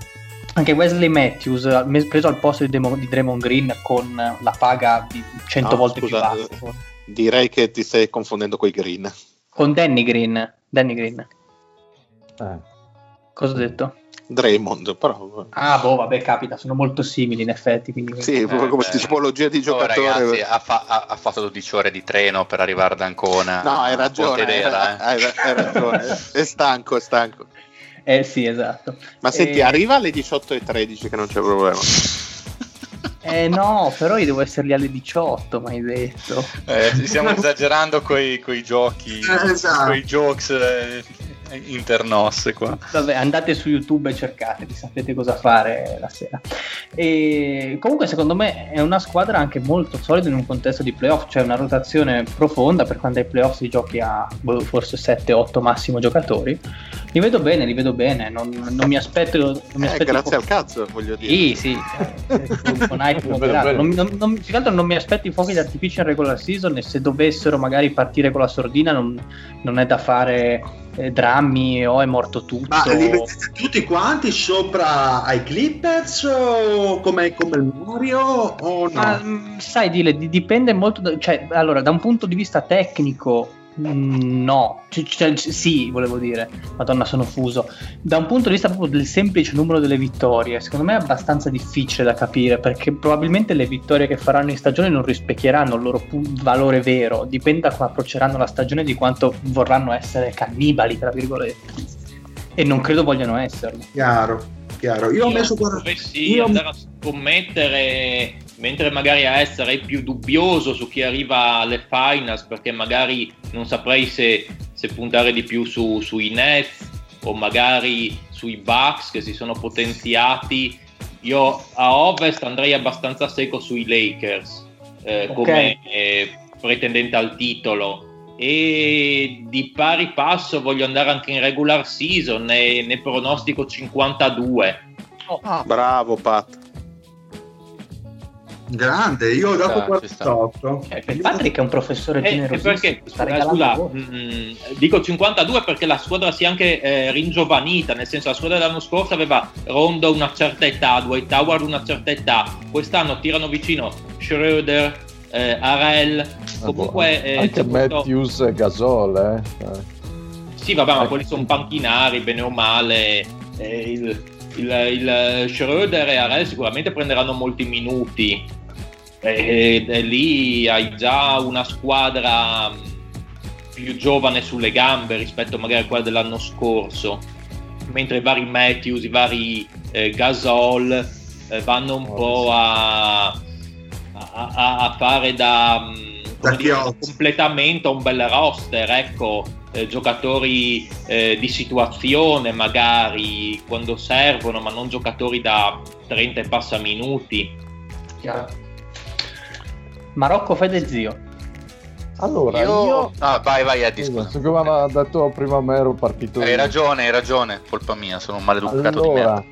anche Wesley Matthews, eh, preso al posto di, Demo- di Draymond Green con eh, la paga di 100 No, volte scusa, più bassa. Direi che ti stai confondendo con i green. Con Danny Green. Danny Green. Eh. Cosa ho detto? Draymond, però... Ah, boh, vabbè, capita, sono molto simili in effetti. Quindi... Sì, proprio come beh. tipologia di Oh, giocatore. ragazzi, ha, fa- ha- ha fatto 12 ore di treno per arrivare da Ancona. No, hai ragione, eh. hai, hai ragione. È stanco, è stanco. Eh sì, esatto. Ma senti, Eh, arriva alle 18.13 che non c'è problema. Eh no, però io devo essere lì alle 18, mi hai detto. Eh, stiamo esagerando coi, coi giochi, Eh, esatto. coi jokes eh, internos qua. Vabbè, andate su YouTube e cercateli, sapete cosa fare la sera. E comunque, secondo me, è una squadra anche molto solida in un contesto di playoff, cioè una rotazione profonda per quando ai playoff si giochi a boh, forse 7-8 massimo giocatori. Li vedo bene, li vedo bene, non, non mi aspetto. Non mi Eh, aspetto grazie al cazzo, voglio dire. Sì, sì, eh, con hype moderato. bene. Non, non, non- più che altro non mi aspetto i fuochi d'artificio in regular season e se dovessero magari partire con la sordina non, non è da fare eh, drammi o è morto tutto. Ma li vedete tutti quanti sopra ai Clippers o come, come il Mario o no? Ma mm, sai, Dile, di- dipende molto. da- cioè, allora, da un punto di vista tecnico, no, C- cioè, c- sì, volevo dire, Madonna, sono fuso. Da un punto di vista proprio del semplice numero delle vittorie, secondo me è abbastanza difficile da capire perché probabilmente le vittorie che faranno in stagione non rispecchieranno il loro pu- valore vero. Dipende da come approcceranno la stagione e di quanto vorranno essere cannibali, tra virgolette. E non credo vogliano esserlo. Chiaro, chiaro. Io ho messo guarda, dovessi io- andare a scommettere mentre magari a essere più dubbioso su chi arriva alle finals perché magari non saprei se, se puntare di più su, sui Nets o magari sui Bucks che si sono potenziati. Io a ovest andrei abbastanza secco sui Lakers eh, Ok. come eh, pretendente al titolo. E di pari passo voglio andare anche in regular season e ne pronostico 52 Bravo, Pat. Grande, io ho dato Ci sta, ci sta. 48. Eh, Patrick è un professore Eh, generosissimo. perché, eh, regalando scusa, mm, dico 52 perché la squadra si è anche eh, ringiovanita, nel senso la squadra dell'anno scorso aveva Rondo una certa età, Dwight Howard una certa età, quest'anno tirano vicino Schroeder, eh, Arel, comunque eh, anche Matthews e Gasol, eh. Eh. Sì, vabbè, ma Eh. quelli sono panchinari, bene o male. eh, il, il, il Schroeder e Arel sicuramente prenderanno molti minuti. E, e lì hai già una squadra mh, più giovane sulle gambe rispetto magari a quella dell'anno scorso. Mentre i vari Matthews, i vari eh, Gasol eh, vanno un Oh, po' sì. a, a- a- fare da, come Da dire, completamento a un bel roster, ecco, eh, giocatori eh, di situazione magari quando servono, ma non giocatori da 30 e passa minuti. Chiaro. Marocco Fede Zio. Allora, io... io... Ah, vai, vai, Eddie, Scusa, scusa. siccome aveva detto prima me ero partito Hai io. ragione, hai ragione, colpa mia, sono un maleducato di Allora, merda.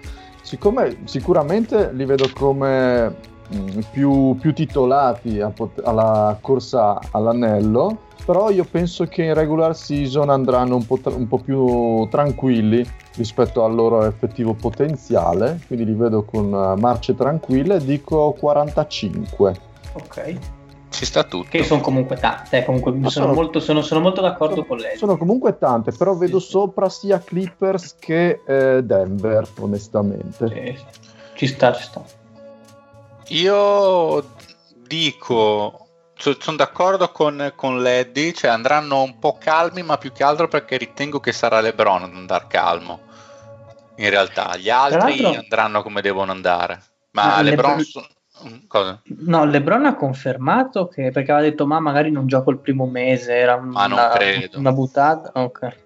siccome sicuramente li vedo come più, più titolati a pot- alla corsa all'anello, però io penso che in regular season andranno un po', tra- un po' più tranquilli rispetto al loro effettivo potenziale, quindi li vedo con eh, marce tranquille, dico 45. Ok. Ci sta tutto. Che sono comunque tante, eh, comunque sono, sono- molto, sono, sono molto d'accordo con lei. Sono comunque tante, però vedo Sì, sì. sopra sia Clippers che eh, Denver, onestamente. Sì, sì. Ci sta, ci sta. Io dico, sono d'accordo con, con Leddy, cioè andranno un po' calmi, ma più che altro perché ritengo che sarà LeBron ad andare calmo. In realtà, gli altri andranno come devono andare. Ma Ma LeBron... Lebron- mm, Cosa? No, LeBron ha confermato che perché aveva detto ma magari non gioco il primo mese, era Ma una, una buttata. Ok.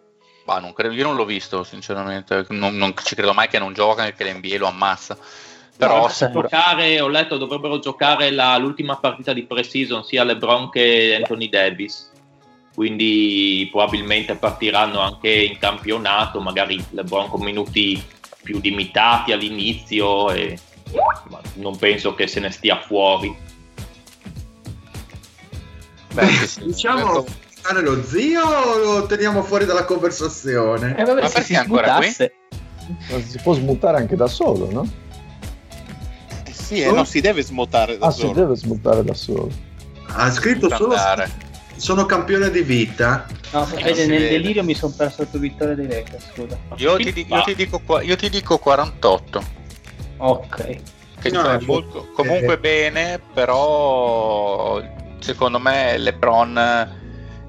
Bah, non credo- io non l'ho visto, sinceramente. Non, non ci credo mai che non gioca e che l'NBA lo ammazza. Però No, giocare, ho letto, dovrebbero giocare la- l'ultima partita di pre-season sia LeBron che Anthony Davis. Quindi probabilmente partiranno anche in campionato, magari LeBron con minuti più limitati all'inizio e ma non penso che se ne stia fuori. beh, sì. Diciamo fare lo zio o lo teniamo fuori dalla conversazione? Eh, vabbè, Ma se perché si ancora qui? sbuttasse- Ma si può smontare anche da solo, no? Eh sì, eh, non si deve smotare da Ah, si solo. deve smontare da solo. Ha scritto solo sono campione di vita. No, Eh, vede, si nel vede. delirio mi sono perso la tua vittoria dei Lakers, scusa. Io ti, di- io ti dico, qua- io ti dico 48. Ok. Che No, cioè, è molto- comunque bene, però secondo me LeBron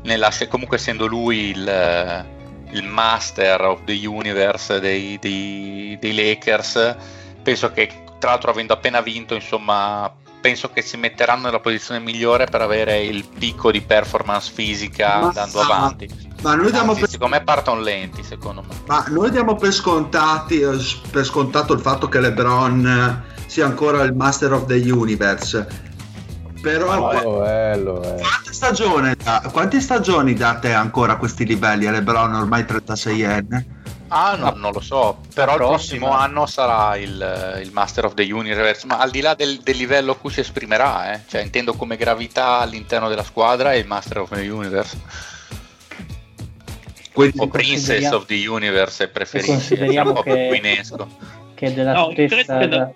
ne lascia comunque essendo lui il, il master of the universe dei, dei- dei Lakers, penso che tra l'altro avendo appena vinto, insomma, penso che si metteranno nella posizione migliore per avere il picco di performance fisica Ma- andando avanti. Ma noi diamo Anzi, per, secondo me partono lenti, secondo me. ma noi diamo per scontati eh, per scontato il fatto che LeBron eh, sia ancora il Master of the Universe. Però Ma lo è, lo è. quante, stagioni, quante stagioni date ancora a questi livelli a LeBron ormai 36enne? Ah, no, non lo so, però il prossimo anno sarà il, il Master of the Universe, ma al di là del, del livello a cui si esprimerà, eh, cioè intendo come gravità all'interno della squadra è il Master of the Universe, Quindi, o Princess consideriamo- of the Universe se preferisci, consideriamo è un po' più che-. Che è della No, stessa. che dal-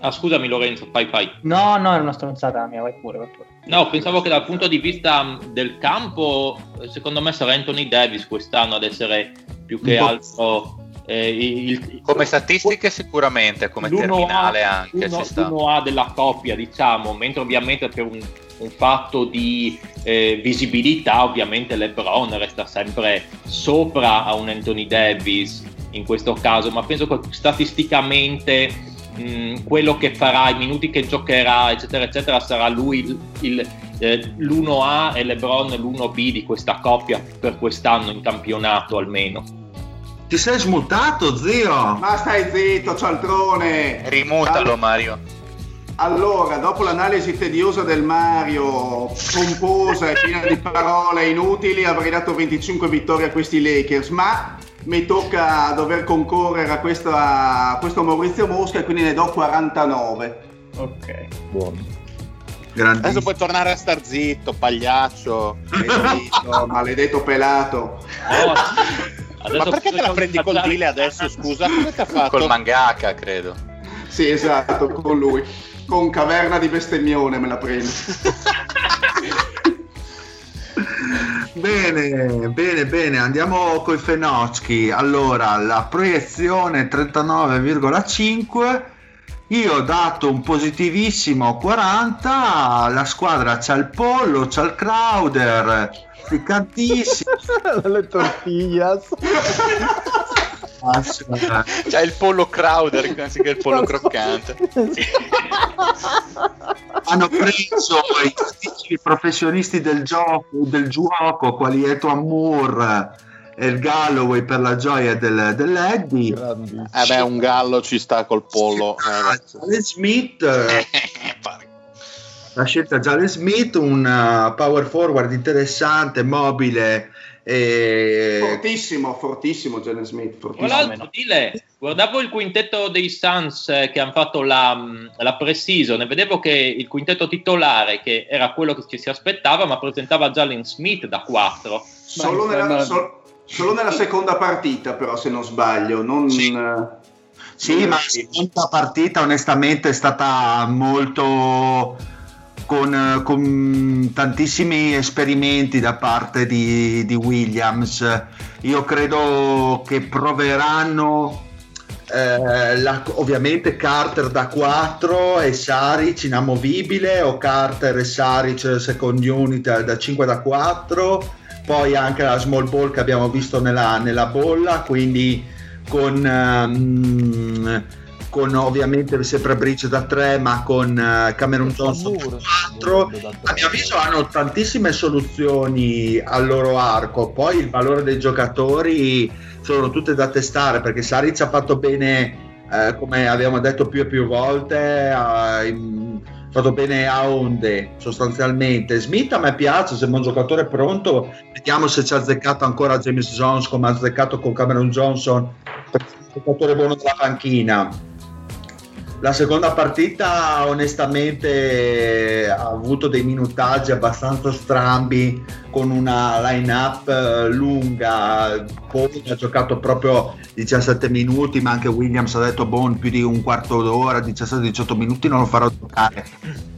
Ah, scusami Lorenzo, fai fai. No, no, era una stronzata mia, vai pure, vai pure. No, pensavo che dal punto di vista mh, del campo, secondo me sarà Anthony Davis quest'anno ad essere più che altro eh, il, Come statistiche sicuramente, come terminale A- anche sta. l'uno A della coppia, diciamo, mentre ovviamente per un, un fatto di eh, visibilità, ovviamente LeBron resta sempre sopra a un Anthony Davis in questo caso, ma penso che statisticamente mh, quello che farà, i minuti che giocherà, eccetera, eccetera, sarà lui il, il, eh, l'1A e LeBron l'1B di questa coppia per quest'anno in campionato almeno. ti sei smutato, zio? Ma stai zitto, cialtrone! Rimutalo Mario. Allora, dopo l'analisi tediosa del Mario, pomposa e piena di parole inutili, avrei dato 25 vittorie a questi Lakers, ma mi tocca dover concorrere a, questa- a questo Maurizio Mosca e quindi ne do 49. Ok. Buono. Adesso puoi tornare a star zitto, pagliaccio. Maledetto, maledetto pelato. Oh, adesso Ma perché te la prendi col Dile adesso? Scusa, come ti ha fatto? Col mangaka credo. Sì, esatto, con lui. Con caverna di bestemmione me la prendo. Bene, bene, bene, andiamo coi Fenocchi. Allora, la proiezione 39,5. Io ho dato un positivissimo 40. La squadra c'ha il pollo, c'ha il Crowder, piccantissimo. Le tortillas. C'è il pollo Crowder anziché il pollo croccante. Hanno preso i classici professionisti del gioco, del gioco quali Etuan Moore e il Galloway per la gioia del, dell'Eddie. Grandissimo. Eh beh, un gallo ci sta col pollo. Eh, Alex Smith eh, la scelta Jalen Smith, un uh, power forward interessante, mobile. E... Fortissimo, fortissimo Jalen Smith. Tra Fortissimo. l'altro, dile, guardavo il quintetto dei Suns eh, che hanno fatto la, la pre-season e vedevo che il quintetto titolare, che era quello che ci si aspettava, ma presentava Jalen Smith da 4. Solo Beh, nella, sol- solo nella seconda partita, però, se non sbaglio. Non, Sì. eh, Sì, ma la seconda partita onestamente è stata molto con, con tantissimi esperimenti da parte di, di Williams. Io credo che proveranno eh, la- ovviamente Carter da 4 e Saric inamovibile o Carter e Saric second unit da 5 da 4 poi anche la small ball che abbiamo visto nella, nella bolla quindi con, ehm, con ovviamente sempre Bridge da 3 ma con eh, Cameron Johnson da 4 a mio avviso hanno tantissime soluzioni al loro arco. Poi il valore dei giocatori sono tutte da testare perché Saric ha fatto bene eh, come abbiamo detto più e più volte ha fatto bene a onde sostanzialmente. Smith a me piace sembra un giocatore pronto. Vediamo se ci ha azzeccato ancora James Jones come ha azzeccato con Cameron Johnson è un giocatore buono della panchina la seconda partita onestamente ha avuto dei minutaggi abbastanza strambi con una line-up eh, lunga, poi ha giocato proprio 17 minuti, ma anche Williams ha detto boh, più di un quarto d'ora, 17-18 minuti non lo farò giocare.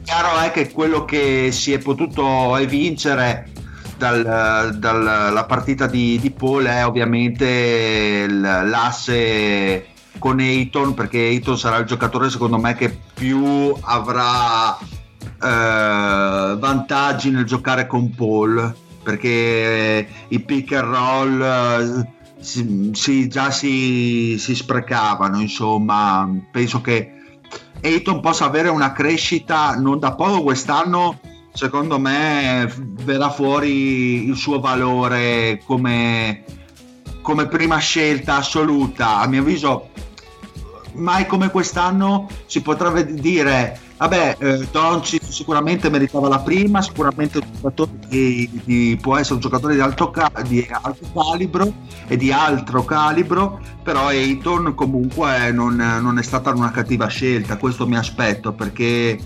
Chiaro è che quello che si è potuto vincere dal- dalla partita di, di Paul è ovviamente l'asse con Ayton perché Ayton sarà il giocatore secondo me che più avrà eh, vantaggi nel giocare con Paul perché i pick and roll eh, si, si- già si, si sprecavano insomma. Penso che Ayton possa avere una crescita non da poco. Quest'anno secondo me verrà fuori il suo valore come, come prima scelta assoluta. A mio avviso mai come quest'anno si potrà dire vabbè eh, Doncic sicuramente meritava la prima sicuramente di- di- può essere un giocatore di alto, ca- di alto calibro e di altro calibro però Ayton comunque non, non è stata una cattiva scelta questo mi aspetto perché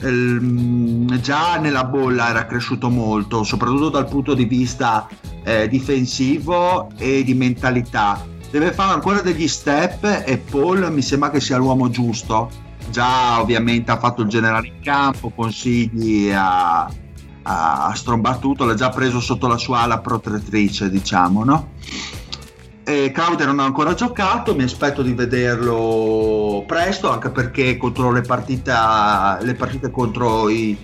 ehm, già nella bolla era cresciuto molto soprattutto dal punto di vista eh, difensivo e di mentalità deve fare ancora degli step e Paul mi sembra che sia l'uomo giusto già ovviamente ha fatto il generale in campo consigli a, a, a strombattuto l'ha già preso sotto la sua ala protettrice diciamo no? E Crowder non ha ancora giocato mi aspetto di vederlo presto anche perché contro le partite le partite contro i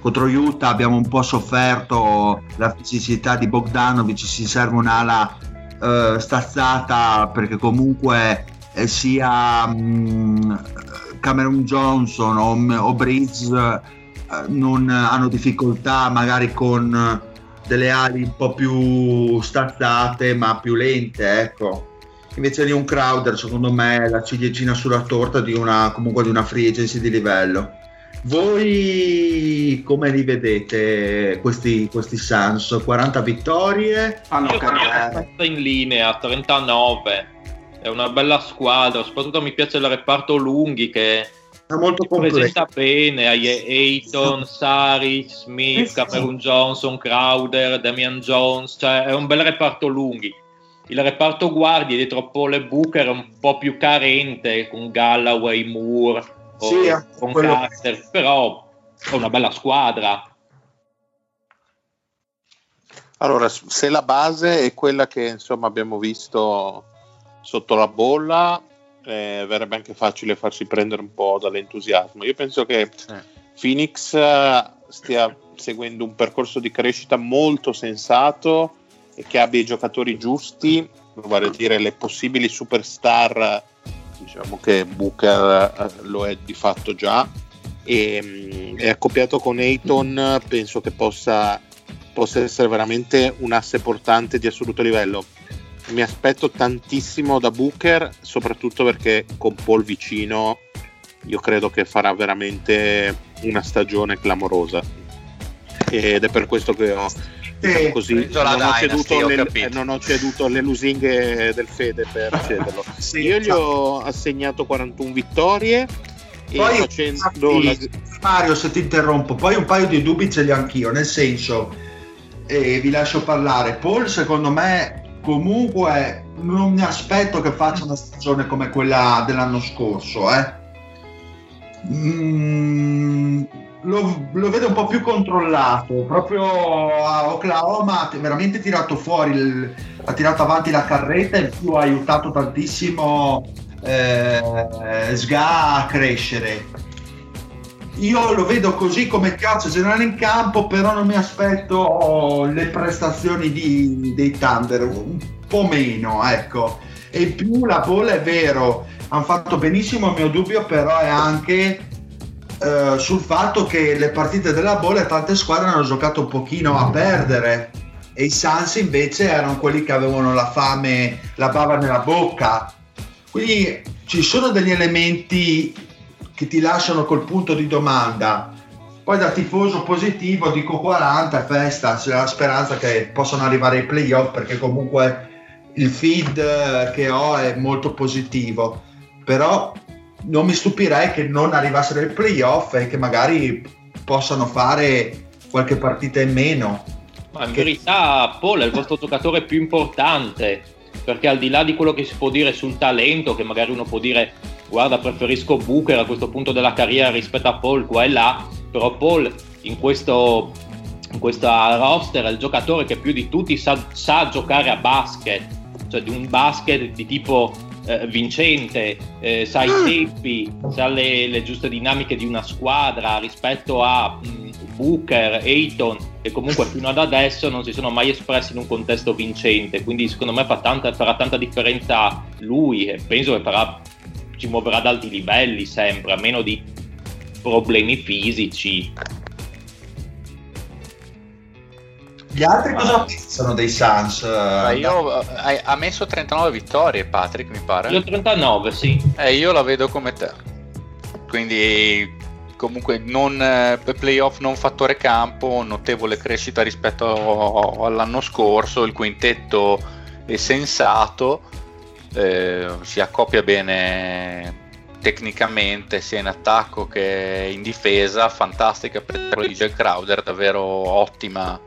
contro Utah abbiamo un po' sofferto la fisicità di Bogdanovic si serve un'ala eh, stazzata perché comunque eh, sia mh, Cameron Johnson o, o Bridge eh, non hanno difficoltà magari con delle ali un po' più stazzate ma più lente ecco. Invece di un Crowder secondo me la ciliegina sulla torta di una comunque di una free agency di livello voi come li vedete questi, questi Suns? 40 vittorie? Sono cagare. abbastanza in linea, 39. È una bella squadra, soprattutto mi piace il reparto Lunghi che È molto completo. presenta bene, hai Ayton, Saric, Smith, Cameron Johnson, Crowder, Damian Jones, cioè è un bel reparto Lunghi. Il reparto guardie dietro Paul e Booker è un po' più carente con Galloway, Moore Sì, anche con quello- Carter, però è una bella squadra. Allora, se la base è quella che insomma abbiamo visto sotto la bolla, eh, verrebbe anche facile farsi prendere un po' dall'entusiasmo. Io penso che Phoenix eh, stia seguendo un percorso di crescita molto sensato e che abbia i giocatori giusti, vale a dire le possibili superstar, diciamo che Booker eh, lo è di fatto già, e, mm, e accoppiato con Ayton penso che possa possa essere veramente un asse portante di assoluto livello. Mi aspetto tantissimo da Booker, soprattutto perché con Paul vicino io credo che farà veramente una stagione clamorosa ed è per questo che ho diciamo così, la non, ho ceduto ho le, eh, non ho ceduto le lusinghe del Fede per cederlo. Sì, Io gli esatto. ho assegnato 41 vittorie e Poi, facendo la... infatti, Mario, se ti interrompo, poi un paio di dubbi ce li ho anch'io, nel senso, e vi lascio parlare. Paul, secondo me, comunque, non mi aspetto che faccia una stagione come quella dell'anno scorso, eh. Mm, lo, lo vedo un po' più controllato. Proprio a Oklahoma ha veramente tirato fuori, il- ha tirato avanti la carretta e più ha aiutato tantissimo eh, Sga a crescere. Io lo vedo così come cazzo generale in campo, però non mi aspetto le prestazioni di- dei Thunder, un po' meno, ecco. E più la bolla è vero, hanno fatto benissimo, il mio dubbio però è anche eh, sul fatto che le partite della bolla tante squadre hanno giocato un pochino a perdere e i Suns invece erano quelli che avevano la fame, la bava nella bocca. Quindi ci sono degli elementi che ti lasciano col punto di domanda. Poi da tifoso positivo dico 40 festa, c'è la speranza che possano arrivare ai playoff perché comunque il feed che ho è molto positivo. Però non mi stupirei che non arrivassero ai playoff e che magari possano fare qualche partita in meno. Ma in verità Paul è il vostro giocatore più importante, perché al di là di quello che si può dire sul talento, che magari uno può dire guarda preferisco Booker a questo punto della carriera rispetto a Paul qua e là, però Paul in questo in questa roster è il giocatore che più di tutti sa, sa giocare a basket, cioè di un basket di tipo eh, vincente, eh, sa i tempi, sa le, le giuste dinamiche di una squadra rispetto a mh, Booker, Ayton, che comunque fino ad adesso non si sono mai espressi in un contesto vincente. Quindi secondo me fa tanta- farà tanta differenza lui e penso che farà, ci muoverà ad alti livelli sempre, a meno di problemi fisici. Gli altri cosa pensano dei Suns? Ma io eh, ha messo 39 vittorie Patrick mi pare Io 39, sì. Eh, io la vedo come te. Quindi comunque non eh, playoff non fattore campo, notevole crescita rispetto all'anno scorso, il quintetto è sensato, eh, si accoppia bene tecnicamente sia in attacco che in difesa, fantastica per di Jack Crowder, davvero ottima,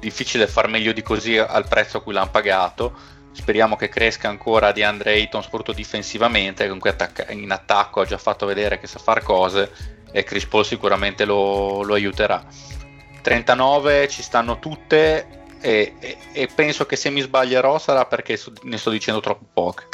difficile far meglio di così al prezzo a cui l'hanno pagato. Speriamo che cresca ancora di Andre Ayton soprattutto difensivamente comunque attacca- in attacco ha già fatto vedere che sa fare cose e Chris Paul sicuramente lo, lo aiuterà. 39 ci stanno tutte e, e- e penso che se mi sbaglierò sarà perché ne sto dicendo troppo poche.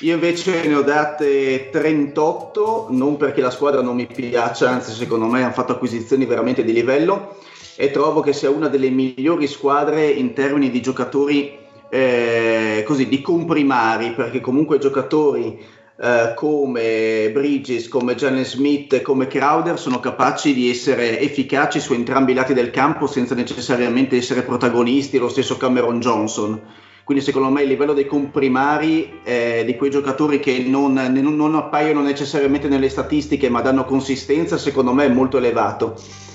Io invece ne ho date 38, non perché la squadra non mi piaccia, anzi secondo me hanno fatto acquisizioni veramente di livello e trovo che sia una delle migliori squadre in termini di giocatori eh, così di comprimari, perché comunque giocatori eh, come Bridges, come Jalen Smith, come Crowder sono capaci di essere efficaci su entrambi i lati del campo senza necessariamente essere protagonisti, lo stesso Cameron Johnson. Quindi secondo me il livello dei comprimari, eh, di quei giocatori che non, non- non appaiono necessariamente nelle statistiche ma danno consistenza, secondo me è molto elevato.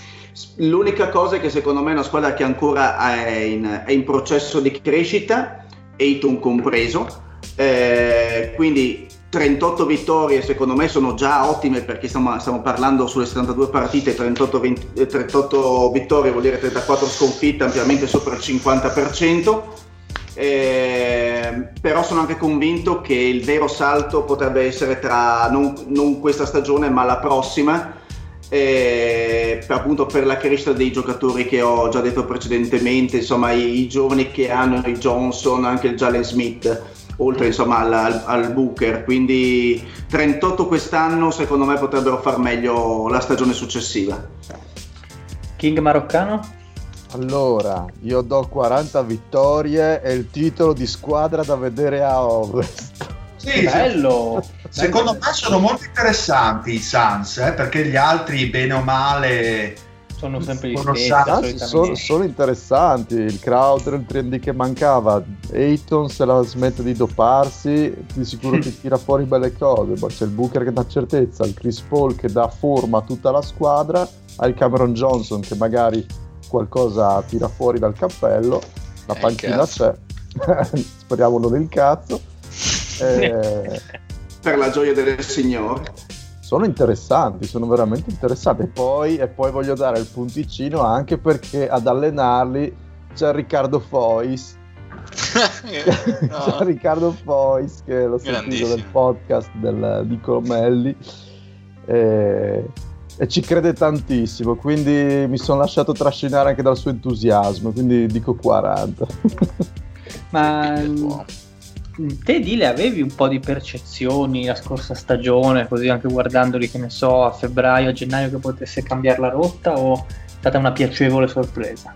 L'unica cosa è che secondo me è una squadra che ancora è in, è in processo di crescita, Ayton compreso, eh, quindi 38 vittorie secondo me sono già ottime perché stiamo, stiamo parlando sulle 72 partite, 38, 20 eh, 38 vittorie vuol dire 34 sconfitte, ampiamente sopra il 50%. Eh, però sono anche convinto che il vero salto potrebbe essere tra non, non questa stagione ma la prossima eh, per, appunto per la crescita dei giocatori che ho già detto precedentemente insomma i, i giovani che hanno i Johnson anche il Jalen Smith oltre insomma al, al, al Booker quindi 38 quest'anno secondo me potrebbero far meglio la stagione successiva King maroccano? Allora, io do 40 vittorie e il titolo di squadra da vedere a Ovest. Sì, Bello! Secondo me sono molto interessanti i Suns, eh, perché gli altri, bene o male, sono sempre gli Sono stessi. sono, sono interessanti. Il Crowder, il 3D che mancava. Ayton se la smette di doparsi, di sicuro ti tira fuori belle cose. Poi c'è il Booker che dà certezza, il Chris Paul che dà forma a tutta la squadra, hai il Cameron Johnson che magari qualcosa tira fuori dal cappello. La Eh, panchina c'è, speriamo non il cazzo. Eh, Per la gioia del Signore. sono interessanti, sono veramente interessanti. E poi, e poi voglio dare il punticino anche perché ad allenarli c'è Riccardo Fois. No. C'è Riccardo Fois che l'ho sentito del podcast del, di Comelli e, e ci crede tantissimo. Quindi mi sono lasciato trascinare anche dal suo entusiasmo. Quindi dico 40. Ma Uomo. Te Dile avevi un po' di percezioni la scorsa stagione, così anche guardandoli, che ne so, a febbraio, a gennaio che potesse cambiare la rotta o è stata una piacevole sorpresa?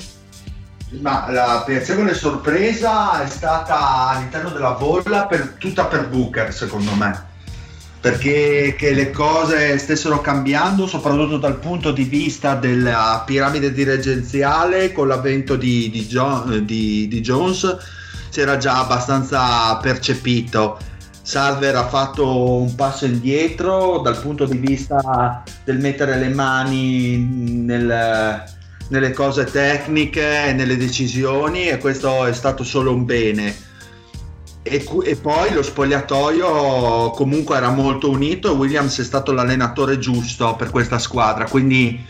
Ma la piacevole sorpresa è stata all'interno della bolla per, tutta per Booker, secondo me. Perché le cose stessero cambiando, soprattutto dal punto di vista della piramide dirigenziale, con l'avvento di, di Jo- di- di Jones, si era già abbastanza percepito. Salver ha fatto un passo indietro dal punto di vista del mettere le mani nel, nelle cose tecniche, nelle decisioni e questo è stato solo un bene. E, e poi lo spogliatoio comunque era molto unito e Williams è stato l'allenatore giusto per questa squadra, quindi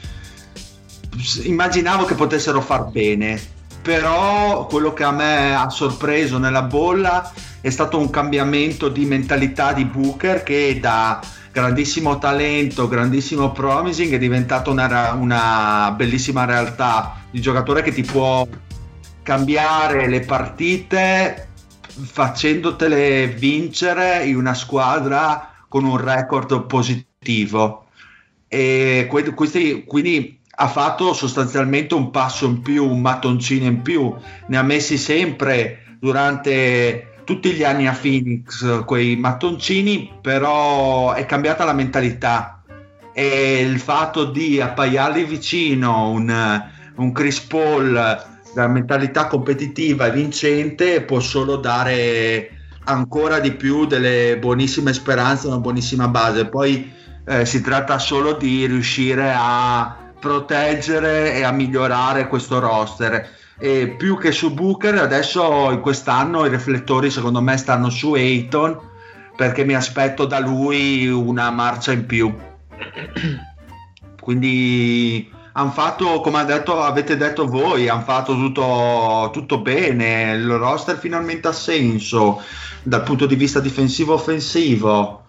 immaginavo che potessero far bene, però quello che a me ha sorpreso nella bolla è stato un cambiamento di mentalità di Booker che da grandissimo talento, grandissimo promising è diventato una, una bellissima realtà di giocatore che ti può cambiare le partite facendotele vincere in una squadra con un record positivo. E que- questi, quindi ha fatto sostanzialmente un passo in più, un mattoncino in più, ne ha messi sempre durante tutti gli anni a Phoenix quei mattoncini, però è cambiata la mentalità e il fatto di appaiarli vicino un, un Chris Paul la mentalità competitiva e vincente può solo dare ancora di più delle buonissime speranze, una buonissima base. Poi eh, si tratta solo di riuscire a proteggere e a migliorare questo roster. E più che su Booker, adesso in quest'anno i riflettori secondo me stanno su Ayton perché mi aspetto da lui una marcia in più. Quindi hanno fatto, come detto, avete detto voi, hanno fatto tutto, tutto bene, il roster finalmente ha senso dal punto di vista difensivo-offensivo.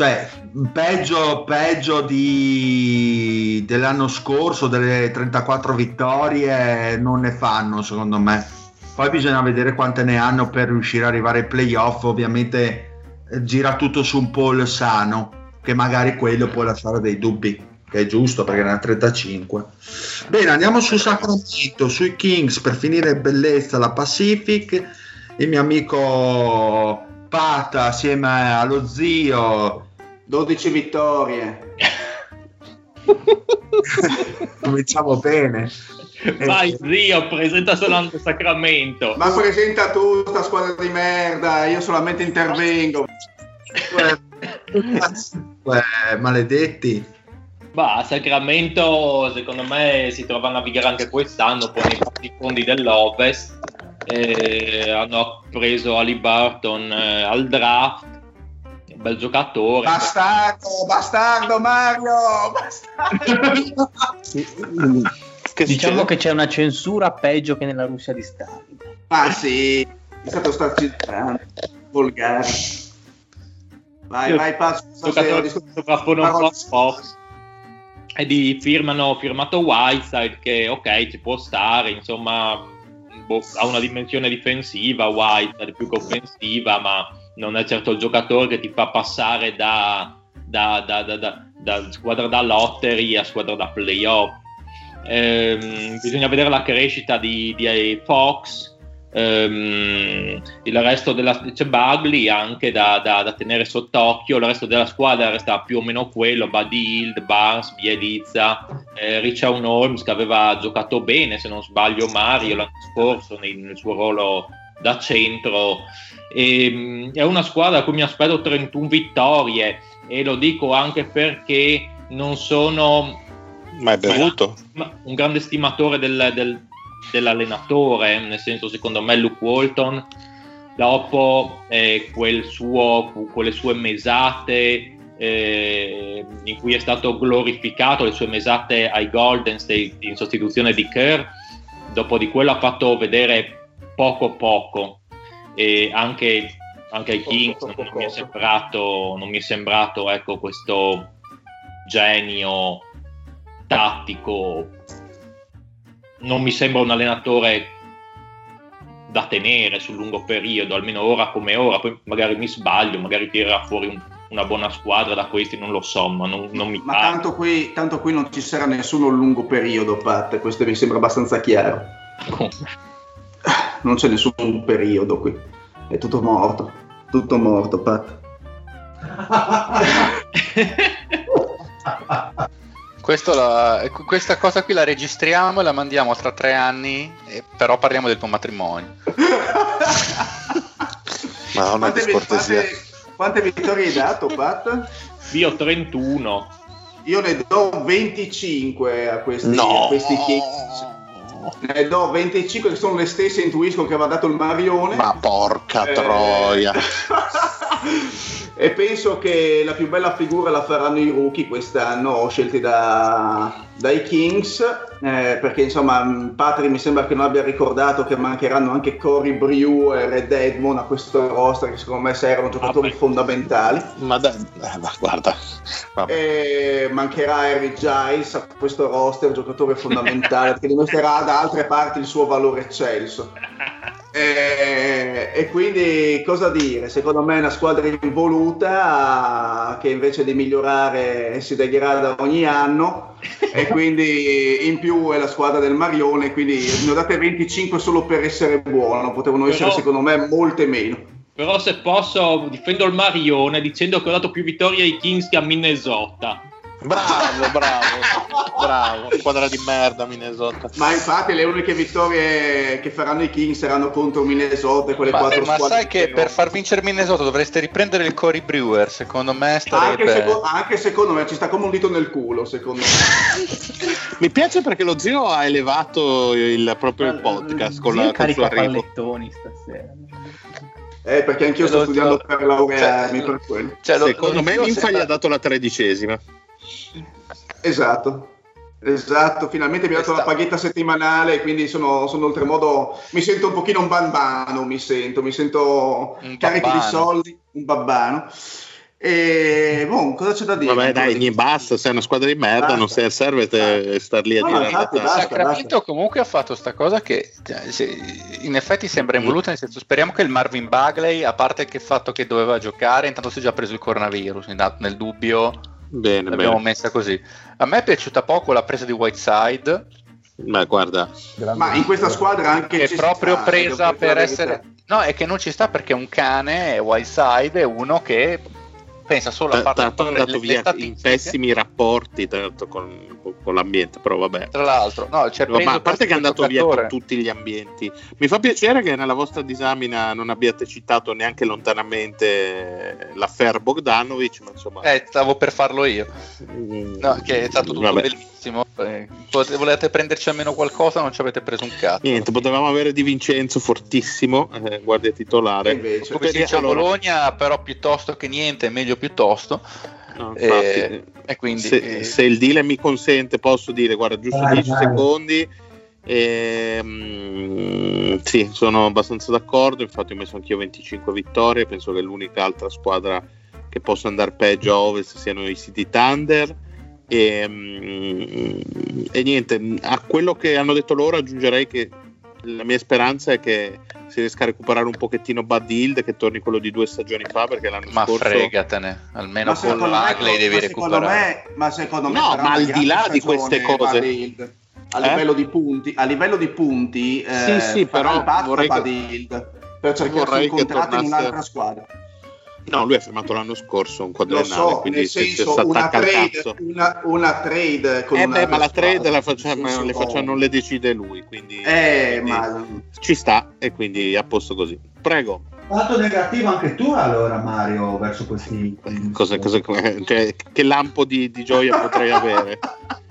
Cioè, peggio, peggio di, dell'anno scorso, delle 34 vittorie, non ne fanno secondo me. Poi bisogna vedere quante ne hanno per riuscire ad arrivare ai playoff. Ovviamente eh, gira tutto su un Paul sano, che magari quello può lasciare dei dubbi che è giusto perché ne ha 35. Bene, andiamo su Sacramento, sui Kings per finire in bellezza la Pacific. Il mio amico Pata assieme allo zio 12 vittorie. cominciamo bene. Vai Eh, zio, presenta solamente Sacramento. Ma presenta tu sta squadra di merda, io solamente intervengo. eh, maledetti. Bah, Sacramento secondo me si trova a navigare anche quest'anno poi nei fondi dell'Ovest. Eh, hanno preso Ali Burton eh, al draft, bel giocatore. Bastardo, bastardo Mario, bastardo. Che Diciamo succede? che c'è una censura peggio che nella Russia di Stalin. Ah sì, è stato stato volgare. Vai, vai, passo giocatore sovrappone un po' a Fox e di firmano firmato Whiteside che ok ci può stare insomma boh, ha una dimensione difensiva Whiteside più che offensiva ma non è certo il giocatore che ti fa passare da, da, da, da, squadra da lottery a squadra da playoff Ehm, bisogna vedere la crescita di, di Fox Ehm, il resto della c'è Bagley anche da, tenere sott'occhio. Il resto della squadra resta più o meno quello: Buddy Hild, Barnes, Bielizza, eh, Richard Holmes che aveva giocato bene, se non sbaglio, Mario l'anno scorso nel, nel suo ruolo da centro. E, ehm, è una squadra a cui mi aspetto 31 vittorie e lo dico anche perché non sono ma è bevuto? Un grande stimatore del, del, dell'allenatore, nel senso secondo me Luke Walton, dopo eh, quel suo, quelle sue mesate eh, in cui è stato glorificato, le sue mesate ai Golden State in sostituzione di Kerr, dopo di quello ha fatto vedere poco poco e anche, anche ai Kings non, non, mi è sembrato, non mi è sembrato ecco, questo genio tattico. Non mi sembra un allenatore da tenere sul lungo periodo, almeno ora come ora, poi magari mi sbaglio, magari tirerà fuori un, una buona squadra da questi, non lo so, ma non, non mi Ma tanto qui, tanto qui, non ci sarà nessuno a lungo periodo, Pat, questo mi sembra abbastanza chiaro. Non c'è nessun periodo qui, è tutto morto, tutto morto, Pat. La, questa cosa qui la registriamo e la mandiamo tra tre anni, però parliamo del tuo matrimonio. Ma una quante, quante, quante vittorie hai dato, Pat? Io 31. Io ne do 25 a questi, no. a questi Kings. Ne do 25 che sono le stesse intuisco che aveva dato il Marione. Ma porca eh... troia. e penso che la più bella figura la faranno i rookie quest'anno scelti da, dai Kings eh, perché insomma Patri mi sembra che non abbia ricordato che mancheranno anche Cory Brew e Edmond a questo roster che secondo me erano giocatori ah, fondamentali ma, da, eh, ma guarda mancherà Harry Giles a questo roster giocatore fondamentale perché dimostrerà da altre parti il suo valore eccelso e, e, quindi cosa dire? Secondo me è una squadra involuta che invece di migliorare si degrada ogni anno e quindi in più è la squadra del Marione, quindi ne ho date 25 solo per essere buono, potevano essere però, secondo me molte meno. Però se posso difendo il Marione dicendo che ho dato più vittorie ai Kings che a Minnesota. Bravo, bravo, bravo, squadra di merda Minnesota. Ma infatti le uniche vittorie che faranno i Kings saranno contro Minnesota e quelle ma, quattro ma squadre. Ma sai che per far vincere Minnesota dovreste riprendere il Cory Brewer, secondo me starebbe... Anche, seco- anche secondo me ci sta come un dito nel culo, secondo me. Mi piace perché lo zio ha elevato il proprio il podcast con, la, con il suo arrivo. pallettoni stasera. Eh, perché anch'io sto studiando per laurearmi cioè, per quello. Cioè, Secondo me Infa gli ha dato la tredicesima. Esatto. Esatto, finalmente mi ha dato la paghetta settimanale, quindi sono, sono oltremodo. Mi sento un pochino un bambano, mi sento, mi sento carico di soldi, un babbano. E boh, cosa c'è da dire? Vabbè, dai, niente, basta. Sei una squadra di merda, basta. non sei, serve te star lì a no, dire. Infatti, basta, Sacramento basta. comunque ha fatto questa cosa che cioè, in effetti sembra involuta. Nel senso, speriamo che il Marvin Bagley, a parte che il fatto che doveva giocare, intanto si è già preso il coronavirus. Nel dubbio Bene, l'abbiamo bene. messa così. A me è piaciuta poco la presa di Whiteside. Ma guarda, ma in questa squadra anche è proprio sta, presa per essere. No, è che non ci sta perché un cane, Whiteside, è uno che pensa solo a fare tanto è andato via in pessimi rapporti tanto, con, con, l'ambiente però vabbè. Tra l'altro no, cioè, ma a parte che è andato via con tutti gli ambienti. Mi fa piacere che nella vostra disamina non abbiate citato neanche lontanamente l'affair Bogdanovic ma insomma eh, stavo per farlo io. Mm, no, che è stato tutto vabbè. bellissimo. Eh, volete prenderci almeno qualcosa? Non ci avete preso un cazzo. Niente potevamo avere Di Vincenzo fortissimo eh, guardia titolare. Invece, allora, Bologna però piuttosto che niente è meglio piuttosto. No, e, eh, e, quindi, se, eh, se, il deal mi consente, posso dire: guarda, giusto 10 secondi. E, mm, sì, sono abbastanza d'accordo. Infatti, ho messo anch'io 25 vittorie. Penso che l'unica altra squadra che possa andare peggio a ovest siano i City Thunder. E, mm, e niente, a quello che hanno detto loro, aggiungerei che la mia speranza è che si riesca a recuperare un pochettino Bud Hill che torni quello di due stagioni fa perché l'anno ma scorso ma fregatene almeno con Bagley devi ma recuperare me, ma secondo me no ma al di là di queste cose a Eh? livello di punti, a livello di punti eh, Sì, sì, farà però il vorrei a che- Badild per cercare un che contratto in tornasse- un'altra squadra. No, lui ha firmato l'anno scorso un Lo quadriennale, so, quindi nel se, se senso si una trade, una, una trade con Eh beh, ma la trade la facciamo, nel senso, le facciamo, non le decide lui, quindi, Eh, quindi ma ci sta e quindi a posto così. Prego. Lato negativo anche tu allora Mario verso questi... Cosa, cosa- cioè, che lampo di, di gioia potrei avere?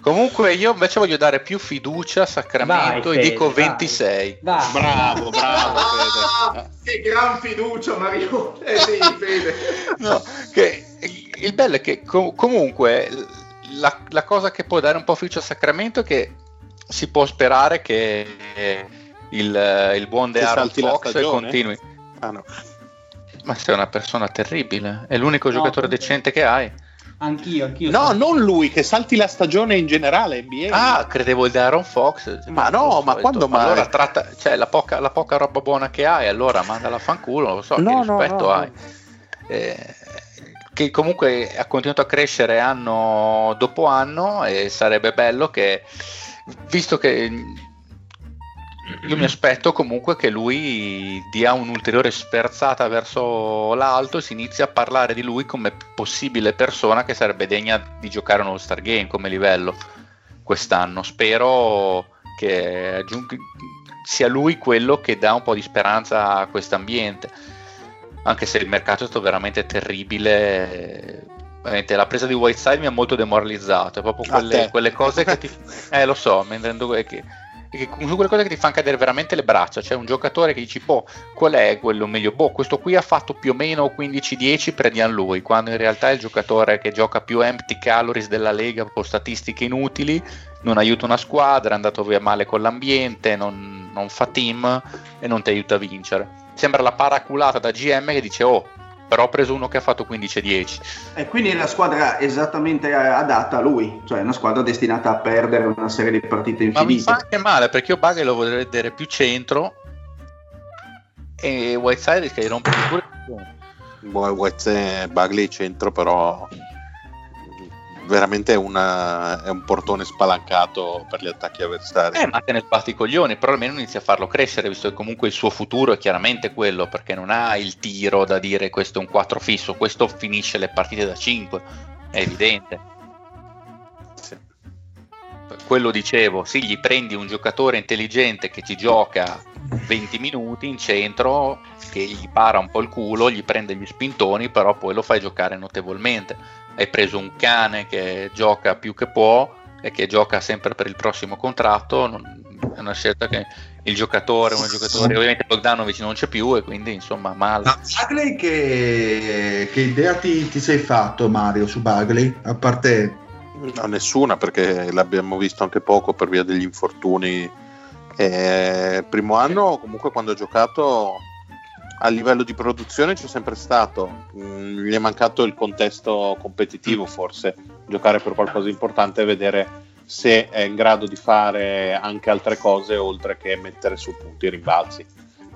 Comunque io invece voglio dare più fiducia a Sacramento Vai, e Fede, dico vai. 26. Vai. Bravo, bravo. Fede. Ah, che gran fiducia Mario eh sì Fede No, che il bello è che com- comunque la, la cosa che può dare un po' fiducia a Sacramento è che si può sperare che il, il buon salti la Fox continui. Ah, no. Ma sei una persona terribile, è l'unico No, giocatore perché- decente che hai. Anch'io, anch'io. No, sono- non lui, che salti la stagione in generale NBA. Ah, credevo il De'Aaron Fox. Ma no, ma quando mai? Allora tratta, cioè la poca, la poca roba buona che hai, allora mandala a fanculo, non lo so, No, che no, rispetto no, hai. Eh, che comunque ha continuato a crescere anno dopo anno e sarebbe bello che, visto che io mi aspetto comunque che lui dia un'ulteriore sferzata verso l'alto e si inizi a parlare di lui come possibile persona che sarebbe degna di giocare un All-Star Game come livello quest'anno. Spero che sia lui quello che dà un po' di speranza a quest'ambiente, anche se il mercato è stato veramente terribile. Veramente, la presa di Whiteside mi ha molto demoralizzato, è proprio quelle, quelle cose che ti... Eh, lo so, mi rendo che, sono quelle cose che ti fanno cadere veramente le braccia. C'è un giocatore che dici, boh, qual è quello meglio? Boh, questo qui ha fatto più o meno 15-10, prendiamo lui. Quando in realtà è il giocatore che gioca più empty calories della lega con statistiche inutili, non aiuta una squadra, è andato via male con l'ambiente, non, non fa team e non ti aiuta a vincere. Sembra la paraculata da GM che dice, oh, però ho preso uno che ha fatto 15-10. e quindi è la squadra esattamente adatta a lui cioè una squadra destinata a perdere una serie di partite Ma mi fa infinite anche male perché io Bagley lo vorrei vedere più centro e Whiteside rischia di rompermi pure il coglione. Boh, Wetz e Bagley centro, però veramente è, una- è un portone spalancato per gli attacchi avversari. Eh, ma te ne sbatti i coglioni, però almeno inizia a farlo crescere, visto che comunque il suo futuro è chiaramente quello, perché non ha il tiro da dire questo è un 4 fisso, questo finisce le partite da 5, è evidente. Sì. Quello dicevo, sì, gli prendi un giocatore intelligente che ti gioca 20 minuti in centro, che gli para un po' il culo, gli prende gli spintoni, però poi lo fai giocare notevolmente. Hai preso un cane che gioca più che può e che gioca sempre per il prossimo contratto, non- è una scelta che il giocatore, un giocatore, ovviamente Bogdanovic non c'è più e quindi insomma male. Ma Bagley che, che idea ti, ti sei fatto Mario su Bagley? A parte... No, nessuna, perché l'abbiamo visto anche poco per via degli infortuni. Eh, primo anno, comunque, quando ho giocato a livello di produzione c'è sempre stato. Mm, gli è mancato il contesto competitivo, forse giocare per qualcosa di importante e vedere se è in grado di fare anche altre cose oltre che mettere su punti e rimbalzi.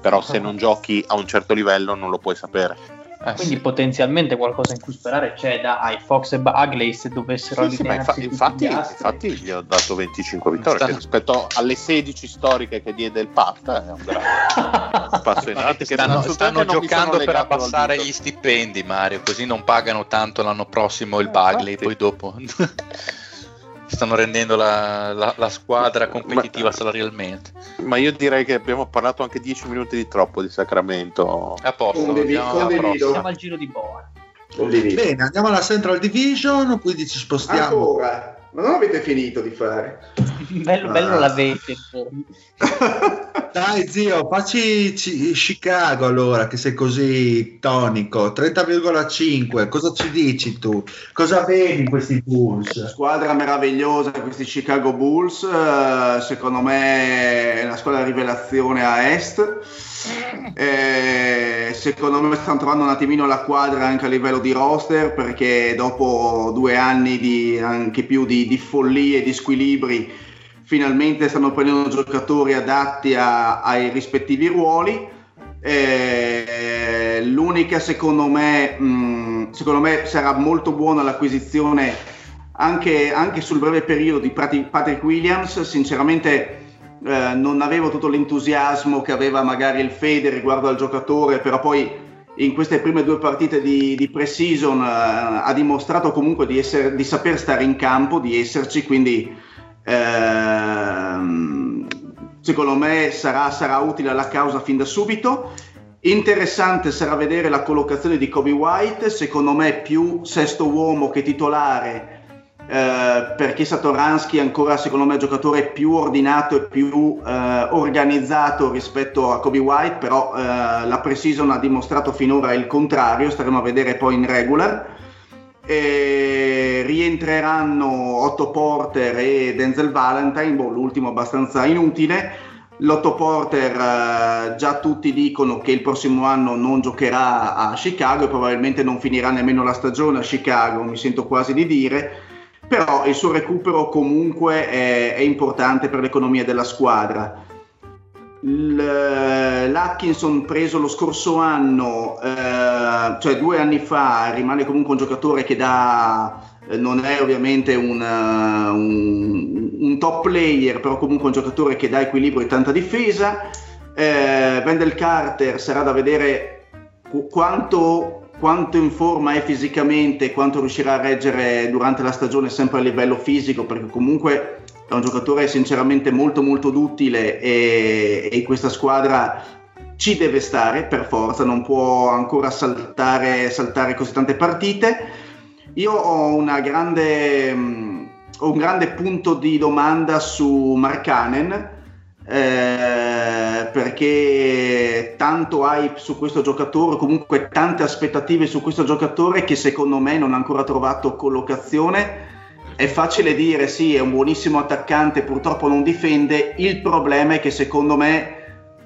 Però se non giochi a un certo livello non lo puoi sapere. Eh, Quindi sì. potenzialmente qualcosa in cui sperare c'è da ai Fox e Bagley se dovessero Sì, sì, infa- infatti, infatti gli ho dato 25 vittorie Stanno- che rispetto alle 16 storiche che diede il Pat è un grande passo in avanti che stanno, stanno giocando per abbassare gli stipendi, Mario, così non pagano tanto l'anno prossimo il Eh, Bagley, infatti. poi dopo stanno rendendo la, la- la squadra competitiva Ma- salarialmente. ma io direi che abbiamo parlato anche 10 minuti di troppo di Sacramento A posto, Condivido, andiamo condivido. Siamo al giro di boa. Condivido. Bene, andiamo alla Central Division, quindi ci spostiamo. ancora ma non avete finito di fare bello, bello Ah. l'avete. Dai zio, facci ci- Chicago allora, che sei così tonico. 30,5, cosa ci dici tu? Cosa vedi in questi Bulls? squadra meravigliosa questi Chicago Bulls eh, secondo me è una squadra rivelazione a est Eh, secondo me stanno trovando un attimino la quadra anche a livello di roster perché dopo due anni di anche più di, di follie e di squilibri finalmente stanno prendendo giocatori adatti a- ai rispettivi ruoli. Eh, l'unica secondo me, mh, secondo me sarà molto buona l'acquisizione anche, anche sul breve periodo di Patrick Williams, sinceramente eh, non avevo tutto l'entusiasmo che aveva magari il Fede riguardo al giocatore, però poi in queste prime due partite di, di pre-season eh, ha dimostrato comunque di, essere, di, saper stare in campo, di esserci, quindi ehm, secondo me sarà, sarà utile alla causa fin da subito. Interessante sarà vedere la collocazione di Kobe White, secondo me più sesto uomo che titolare, eh, perché Satoransky è ancora secondo me giocatore più ordinato e più eh, organizzato rispetto a Kobe White, però eh, la pre-season ha dimostrato finora il contrario, staremo a vedere poi in regular. E rientreranno Otto Porter e Denzel Valentine, boh, l'ultimo abbastanza inutile. Lotto Porter eh, già tutti dicono che il prossimo anno non giocherà a Chicago e probabilmente non finirà nemmeno la stagione a Chicago, mi sento quasi di dire, però il suo recupero comunque è, è importante per l'economia della squadra. L'Atkinson preso lo scorso anno, eh, cioè due anni fa, rimane comunque un giocatore che dà eh, non è ovviamente un, uh, un, un, top player, però comunque un giocatore che dà equilibrio e tanta difesa. Eh, Wendell Carter sarà da vedere quanto, quanto, in forma è fisicamente, quanto riuscirà a reggere durante la stagione sempre a livello fisico, perché comunque è un giocatore sinceramente molto molto duttile e, e questa squadra ci deve stare per forza, non può ancora saltare, saltare così tante partite. Io ho, grande, um, ho un grande punto di domanda su Markanen eh, perché tanto hype su questo giocatore, comunque tante aspettative su questo giocatore che secondo me non ha ancora trovato collocazione. È facile dire sì, è un buonissimo attaccante, purtroppo non difende. Il problema è che secondo me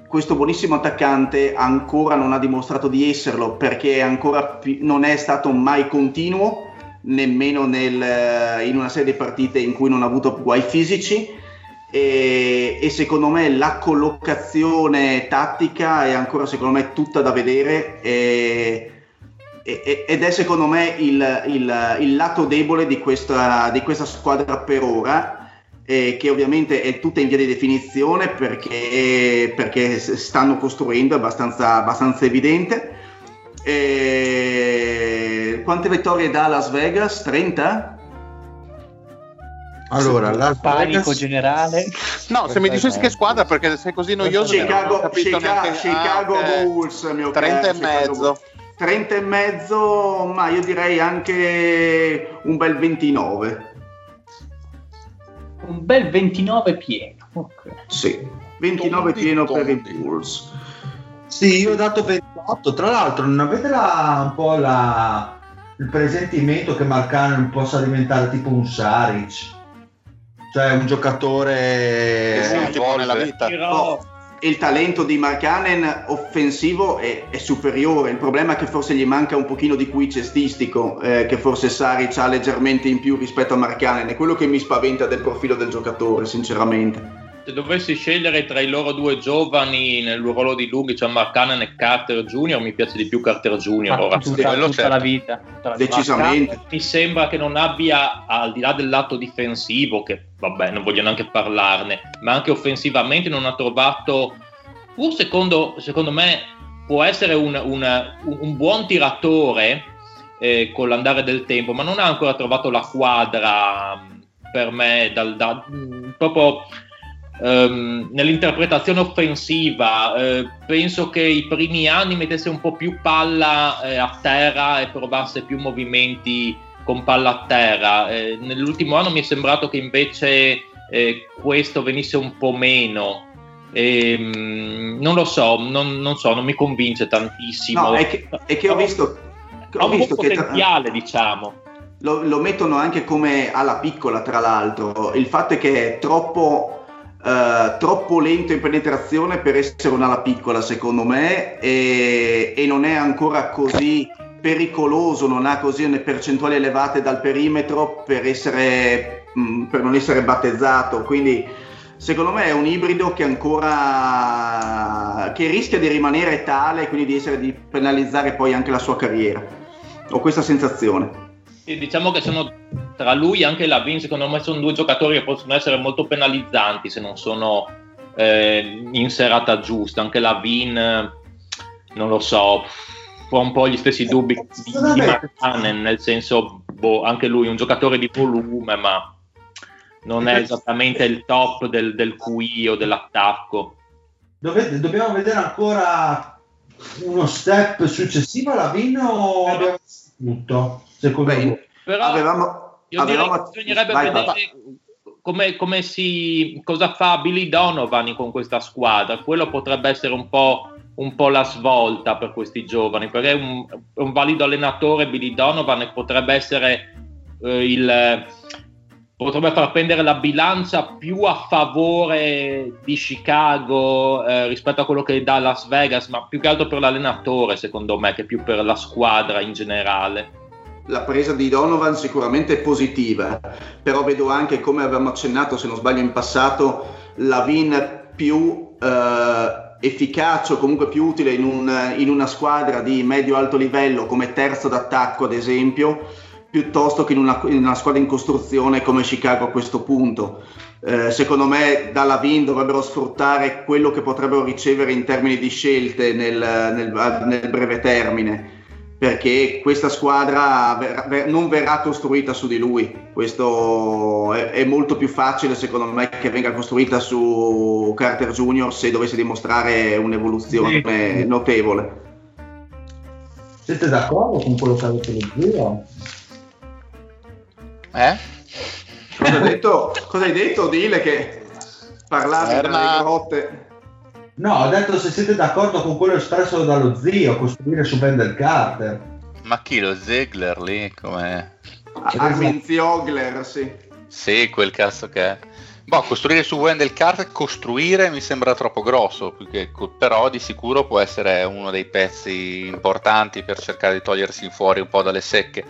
questo buonissimo attaccante ancora non ha dimostrato di esserlo perché ancora non è stato mai continuo nemmeno nel, in una serie di partite in cui non ha avuto guai fisici e, e, secondo me la collocazione tattica è ancora secondo me tutta da vedere e, ed è secondo me il, il, il lato debole di questa, di questa, squadra per ora che ovviamente è tutta in via di definizione perché, perché stanno costruendo, è abbastanza, abbastanza evidente e... Quante vittorie dà Las Vegas? 30? Allora, Las panico Vegas... generale. No, se mi dicessi che squadra perché sei così noioso. Chicago, Chicago, Chicago ah, Bulls, mio 30 caro, e mezzo. 30 e mezzo, ma io direi anche un bel 29. Un bel 29 pieno. Okay. Sì, 29 tondi, pieno tondi. per i Bulls. Sì, io ho dato 28. Tra l'altro, non avete la, un po' la, il presentimento che Marcano possa diventare tipo un Saric? Cioè un giocatore che si nella vita. Oh, il talento di Marcanen offensivo è, è, superiore, il problema è che forse gli manca un pochino di qui cestistico, eh, che forse Saric ha leggermente in più rispetto a Marcanen, è quello che mi spaventa del profilo del giocatore, sinceramente se dovessi scegliere tra i loro due giovani nel ruolo di lunghi, cioè Marcanen e Carter Junior, mi piace di più Carter Junior. Ora. Tutta, tutta, certo. la vita, tutta la Decisamente. Vita. Mi sembra che non abbia, al di là del lato difensivo, che vabbè, non voglio neanche parlarne, ma anche offensivamente non ha trovato, pur secondo, secondo me, può essere un, un, un buon tiratore eh, con l'andare del tempo, ma non ha ancora trovato la quadra per me dal, da, proprio Um, nell'interpretazione offensiva eh, penso che i primi anni mettesse un po' più palla eh, a terra e provasse più movimenti con palla a terra. Eh, nell'ultimo anno mi è sembrato che invece eh, questo venisse un po' meno. E, um, non lo so non, non, so, non mi convince tantissimo. No, è che, è che ho visto, ho visto che diciamo. Lo, lo mettono anche come alla piccola, tra l'altro. Il fatto è che è troppo Uh, troppo lento in penetrazione per essere un'ala piccola secondo me e, e, non è ancora così pericoloso, non ha così le percentuali elevate dal perimetro per, essere, mh, mm, per non essere battezzato, quindi secondo me è un ibrido che ancora che rischia di rimanere tale e quindi di, essere, di penalizzare poi anche la sua carriera. Ho questa sensazione. Sì, diciamo che sono tra lui e anche Lavin, secondo me sono due giocatori che possono essere molto penalizzanti se non sono eh, in serata giusta. Anche Lavin, eh, non lo so, ho un po' gli stessi dubbi di, di Markkanen, nel senso, boh, anche lui è un giocatore di volume, ma non è esattamente il top del, del QI o dell'attacco. Dove- dobbiamo vedere ancora uno step successivo alla Vin o abbiamo visto tutto? Secondo Beh, voi? Però avevamo, io direi avevamo- che bisognerebbe vai, vedere vai. come, come si, cosa fa Billy Donovan con questa squadra. Quello potrebbe essere un po', un po' la svolta per questi giovani, perché è un, un valido allenatore Billy Donovan e potrebbe essere eh, il potrebbe far prendere la bilancia più a favore di Chicago eh, rispetto a quello che dà Las Vegas, ma più che altro per l'allenatore, secondo me, che più per la squadra in generale. La presa di Donovan sicuramente è positiva, però vedo anche, come avevamo accennato, se non sbaglio in passato, la Vin più eh, efficace o comunque più utile in, un- in una squadra di medio-alto livello come terzo d'attacco, ad esempio, piuttosto che in una, in una squadra in costruzione come Chicago a questo punto. Eh, secondo me dalla Vin dovrebbero sfruttare quello che potrebbero ricevere in termini di scelte nel, nel- nel breve termine perché questa squadra ver- ver- non verrà costruita su di lui. Questo è, è molto più facile, secondo me, che venga costruita su Carter Jr. se dovesse dimostrare un'evoluzione Sì. notevole. Siete d'accordo con quello che ha detto lo zio? Eh? Cosa hai detto, cosa hai detto Dile, che parlavi Erna. dalle grotte? No, ho detto se siete d'accordo con quello espresso dallo zio, costruire su Wendell Carter. Ma chi lo Ziegler lì? Come... Armin Ziogler, sì. Sì, quel cazzo che è. Boh, costruire su Wendell Carter, costruire mi sembra troppo grosso, però di sicuro può essere uno dei pezzi importanti per cercare di togliersi fuori un po' dalle secche.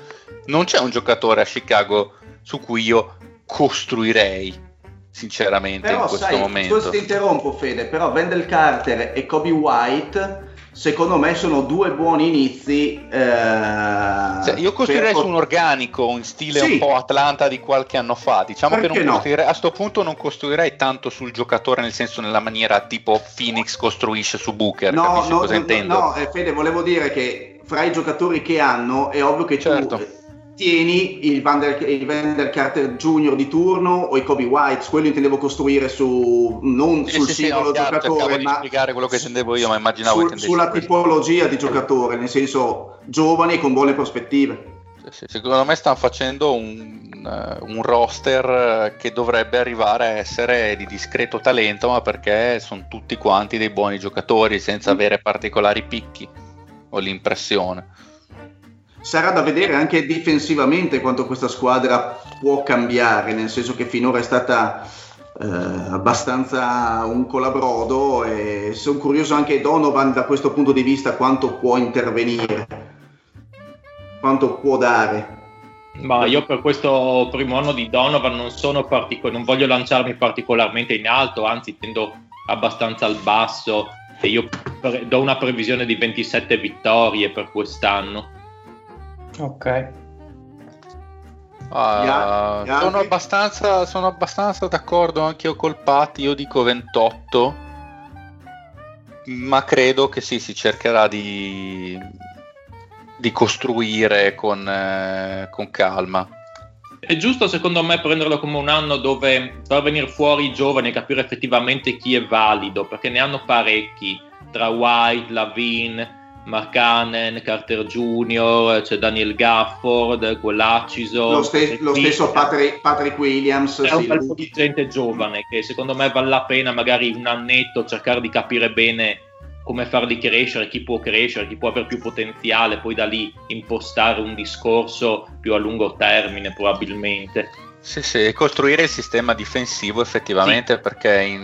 Non c'è un giocatore a Chicago su cui io costruirei, sinceramente, in Però questo sai, momento. scusa se ti interrompo Fede, però Wendell Carter e Kobe White secondo me sono due buoni inizi. eh, Cioè, io costruirei per- su un organico in stile Sì. un po' Atlanta di qualche anno fa. Diciamo che Perché non no? a sto punto non costruirei tanto sul giocatore, nel senso nella maniera tipo Phoenix costruisce su Booker. No, no, cosa no, intendo? no, eh, Fede, volevo dire che fra i giocatori che hanno è ovvio che Certo. tu tieni il Vander, il Wendell Carter Jr. di turno o i Kobe White, quello intendevo costruire su non Sì, sul sì, sì, singolo no, chiaro, cercavo giocatore, ma spiegare quello che intendevo io, ma immaginavo sul- sulla questo. tipologia di giocatore, nel senso giovani e con buone prospettive. Sì, sì, secondo me stanno facendo un, eh, un roster eh, che dovrebbe arrivare a essere di discreto talento, ma perché sono tutti quanti dei buoni giocatori senza avere particolari picchi. Ho l'impressione. Sarà da vedere anche difensivamente quanto questa squadra può cambiare, nel senso che finora è stata eh, abbastanza un colabrodo e sono curioso anche Donovan da questo punto di vista quanto può intervenire, quanto può dare. Ma io per questo primo anno di Donovan non partico- non voglio lanciarmi particolarmente in alto, anzi tendo abbastanza al basso e io pre- do una previsione di 27 vittorie per quest'anno. Ok. Ah, Gli altri? sono, abbastanza, sono abbastanza d'accordo anche io col Patti, io dico 28, ma credo che sì, si cercherà di, di costruire con, eh, con calma. È giusto secondo me prenderlo come un anno dove far venire fuori i giovani e capire effettivamente chi è valido, perché ne hanno parecchi, tra White, Lavin, Markkanen, Carter Jr., c'è Daniel Gafford, quell'Acciso. Lo, ste- lo stesso Patrick, Patrick Williams, C'è un sì, bel po' di gente giovane che secondo me vale la pena magari un annetto cercare di capire bene come farli crescere, chi può crescere, chi può avere più potenziale, poi da lì impostare un discorso più a lungo termine probabilmente. Sì, sì, e costruire il sistema difensivo effettivamente perché in,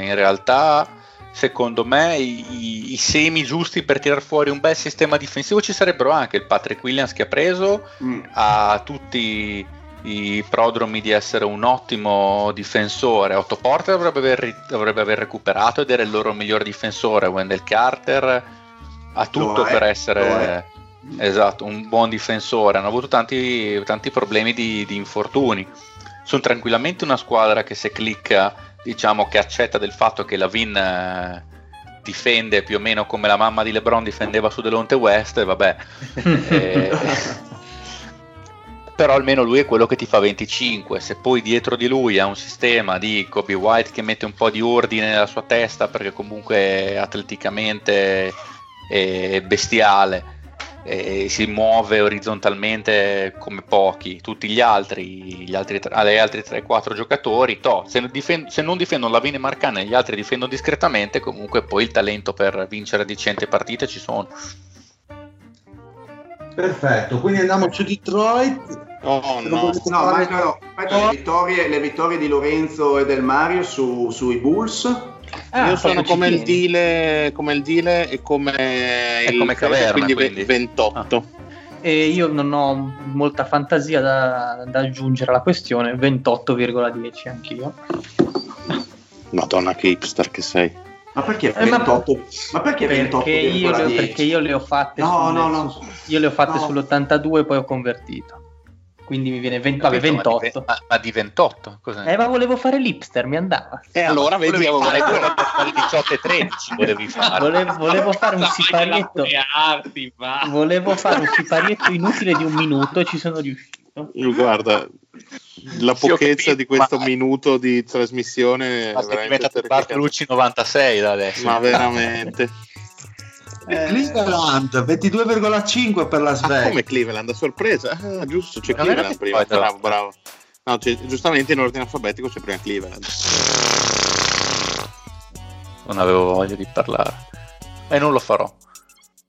in realtà secondo me i, i- semi giusti per tirar fuori un bel sistema difensivo ci sarebbero anche il Patrick Williams che ha preso Mm. ha tutti i prodromi di essere un ottimo difensore. Otto Porter dovrebbe aver, dovrebbe aver recuperato ed era il loro miglior difensore. Wendell Carter ha tutto è, per essere. è. Esatto, un buon difensore. Hanno avuto tanti, tanti problemi di, di infortuni. Sono tranquillamente una squadra che se clicca, diciamo che accetta del fatto che la Vin eh, difende più o meno come la mamma di LeBron difendeva su Delonte West, e vabbè. Eh, però almeno lui è quello che ti fa 25. Se poi dietro di lui ha un sistema di Kobe White che mette un po' di ordine nella sua testa perché comunque atleticamente è bestiale e si muove orizzontalmente come pochi, tutti gli altri, gli altri, gli altri 3-4 giocatori, to, se, difend- se, non difendono la Vine Marcana e gli altri difendono discretamente, comunque poi il talento per vincere decente partite ci sono. Perfetto, quindi andiamo su Detroit. Oh, no, no mancano le, vittorie, le vittorie di Lorenzo e del Mario su, sui Bulls. Ah, Io sono come il, Dile, come il Dile e come È il come Caverna, quindi, quindi. 28. E io non ho molta fantasia da, da aggiungere alla questione, 28,10 anch'io. Madonna che hipster che sei. Ma perché Eh, ma- 28? Ma, perché 28? Perché io, le, perché io le ho fatte, No, sulle- no, no. su- io le ho fatte No. sull'82 e poi ho convertito. Quindi mi viene 20, vabbè, Capito? Ma di 28. ve- Ma, ma di 28? Cos'è? Eh, ma volevo fare l'ipster, mi andava. E allora vedi volevi avevo fare quello per fare 18 e 13 volevi fare. Volevo, volevo fare un siparietto. Arti, va. Volevo fare un siparietto inutile di un minuto e ci sono riuscito. Guarda, la pochezza capito, di questo ma- minuto di trasmissione è Ma veramente diventato. Bartolucci 96 da adesso. Ma veramente. Cleveland 22,5 per Las Ah, Vegas. come Cleveland, a sorpresa. Ah, giusto, c'è Non Cleveland prima. Detroit, Bravo, bravo. No, giustamente in ordine alfabetico c'è prima Cleveland. Non avevo voglia di parlare. E non lo farò.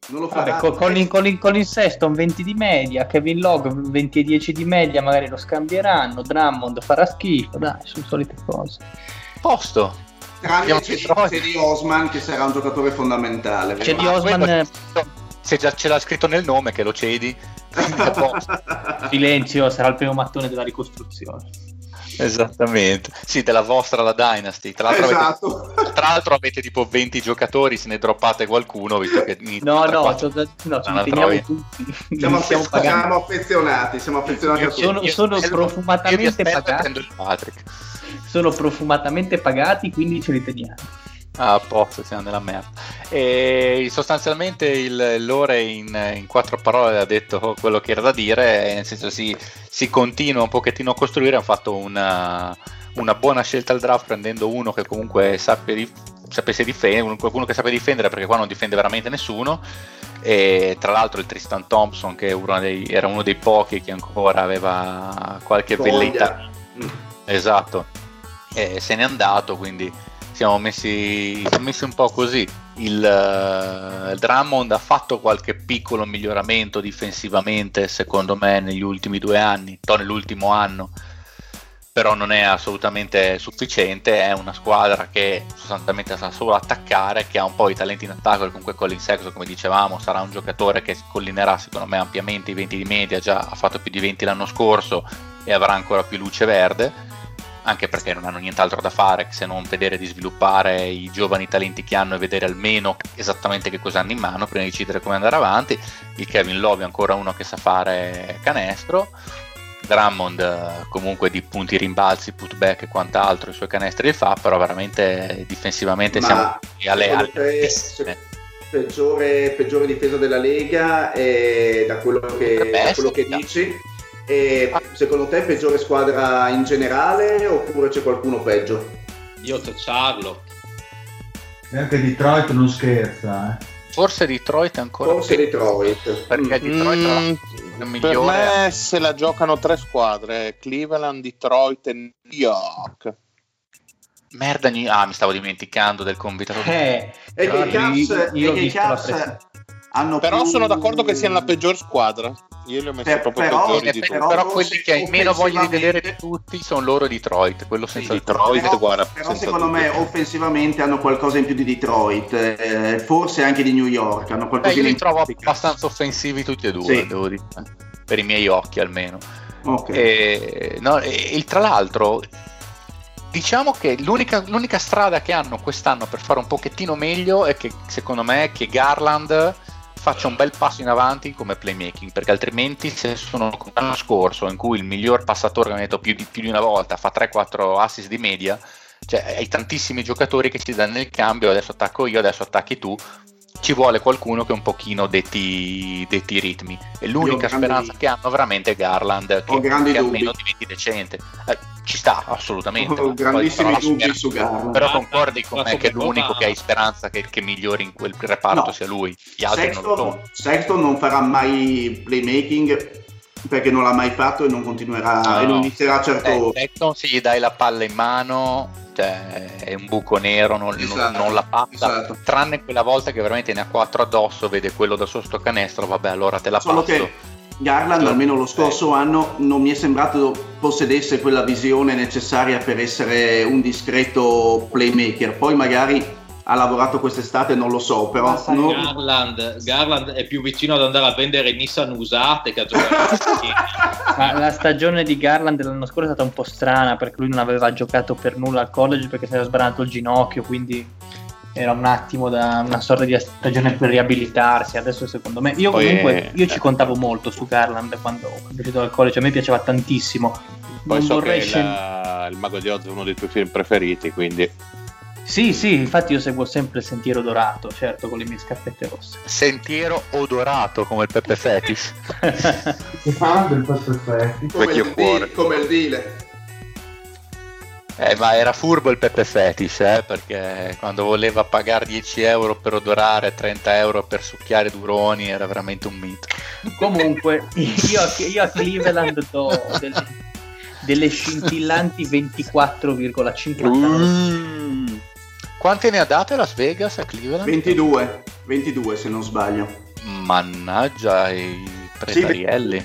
Non lo Vabbè, farà. con, il- con il Seston 20 di media, Kevin Log 20 e 10 di media, magari lo scambieranno, Drummond farà schifo, dai, sono solite cose. Posto. Tranne c'è, di Osman che sarà un giocatore fondamentale. C'è di Osman, quello- eh, Se già ce l'ha scritto nel nome che lo cedi. silenzio, sarà il primo mattone della ricostruzione. Esattamente. Sì, della vostra la Dynasty. Tra l'altro, Esatto. avete, tra l'altro avete tipo 20 giocatori, se ne droppate qualcuno, visto che No, no, quattro- so- no, ci Una teniamo tutti. Siamo, pagando. siamo affezionati, siamo affezionati a Io tutti. sono- sono Io profumatamente pagati. Sono profumatamente pagati, quindi ce li teniamo. Ah, a posto, siamo nella merda. E sostanzialmente il Lore in, in quattro parole ha detto quello che era da dire, nel senso si, si continua un pochettino a costruire, hanno fatto una, una buona scelta al draft prendendo uno che comunque sappia di- sapesse difendere, qualcuno che sappia difendere perché qua non difende veramente nessuno. E tra l'altro il Tristan Thompson che uno dei- era uno dei pochi che ancora aveva qualche Voglia. velleità Mm. Esatto, e se n'è andato, quindi siamo messi, siamo messi un po' così. Il eh, Drummond ha fatto qualche piccolo miglioramento difensivamente, secondo me, negli ultimi due anni, to nell'ultimo anno, però non è assolutamente sufficiente. È una squadra che sostanzialmente sa solo attaccare, che ha un po' i talenti in attacco. e Comunque, Colin Sexton, come dicevamo, sarà un giocatore che collinerà, secondo me, ampiamente i 20 di media. Già ha fatto più di 20 l'anno scorso e avrà ancora più luce verde anche perché non hanno nient'altro da fare se non vedere di sviluppare i giovani talenti che hanno e vedere almeno esattamente che cosa hanno in mano prima di decidere come andare avanti. Il Kevin Love è ancora uno che sa fare canestro. Drummond eh, comunque di punti rimbalzi, putback e quant'altro i suoi canestri li fa, però veramente difensivamente siamo Ma alle, secondo alle te- altissime. peggiore, peggiore difesa della Lega da quello che, da quello che dici e secondo te peggiore squadra in generale oppure c'è qualcuno peggio? Io ho Charlotte. E anche Detroit non scherza, eh. Forse Detroit è ancora forse Detroit perché Detroit tra l'altro, Mm, è per migliore me se la giocano tre squadre, Cleveland, Detroit e New York. merda New- ah mi stavo dimenticando del convitato Eh, e che i Cavs, ho e che i la Cavs hanno Però più- sono d'accordo che siano la peggior squadra. Io li ho messi Per- proprio però- peggiori di Eh, tutti. però, però quelli che hai meno voglia di vedere di tutti sono loro e Detroit, quello senza Detroit, però, guarda, però senza secondo dubbio. me offensivamente hanno qualcosa in più di Detroit eh, forse anche di New York hanno Beh, qualcosa io li trovo abbastanza offensivi tutti e due, Sì. devo dire, per i miei occhi almeno. Ok. E, no, e- e tra l'altro, diciamo che l'unica, l'unica strada che hanno quest'anno per fare un pochettino meglio è che secondo me è che Garland faccia un bel passo in avanti come playmaking, perché altrimenti se sono come l'anno scorso in cui il miglior passatore ha detto più di, più di una volta fa 3-4 assist di media, cioè hai tantissimi giocatori che si danno il cambio, adesso attacco io, adesso attacchi tu, ci vuole qualcuno che un pochino detti, detti i ritmi. E l'unica grandi- speranza che hanno veramente è Garland, che, che dubbi. almeno diventi decente. Eh, ci sta, assolutamente. Ho grandissimi poi- dubbi speranza- su Garland. Però concordi con me che l'unico che hai speranza che, che migliori in quel reparto No. sia lui. Gli altri non lo sono. Sexton, Sexton non farà mai playmaking perché non l'ha mai fatto e non continuerà No, e non no. inizierà certo Eh, Sexton se gli dai la palla in mano cioè, è un buco nero, non, non- Esatto, non la passa. esatto. Tranne quella volta che veramente ne ha quattro addosso, vede quello da sotto sto canestro, vabbè allora te la Solo passo. che Garland, Sì. almeno lo scorso anno, non mi è sembrato possedesse quella visione necessaria per essere un discreto playmaker. Poi magari ha lavorato quest'estate, non lo so, però non- Garland, Garland è più vicino ad andare a vendere Nissan usate che a giocare Ma la stagione di Garland dell'anno scorso è stata un po' strana perché lui non aveva giocato per nulla al college perché si era sbranato il ginocchio, quindi era un attimo da una sorta di stagione per riabilitarsi. Adesso secondo me, io Poi, comunque io ci contavo molto su Garland quando, quando ero al college, a me piaceva tantissimo. Poi Non so che scen- il, il Mago di Oz è uno dei tuoi film preferiti, quindi Sì, sì, infatti io seguo sempre il sentiero dorato, certo, con le mie scarpette rosse. Sentiero odorato come il Peppe Fetis. Ah, del perfetto. come, vecchio il cuore. deal, come il deal. Eh, ma era furbo il Peppe Fetis, eh, perché quando voleva pagare 10 euro per odorare, 30 euro per succhiare duroni, era veramente un mito. Comunque, io, a- io a Cleveland do delle, delle scintillanti 24,59. Uh. Quante ne ha date Las Vegas a Cleveland? 22, 22 se non sbaglio. Mannaggia i pretarielli.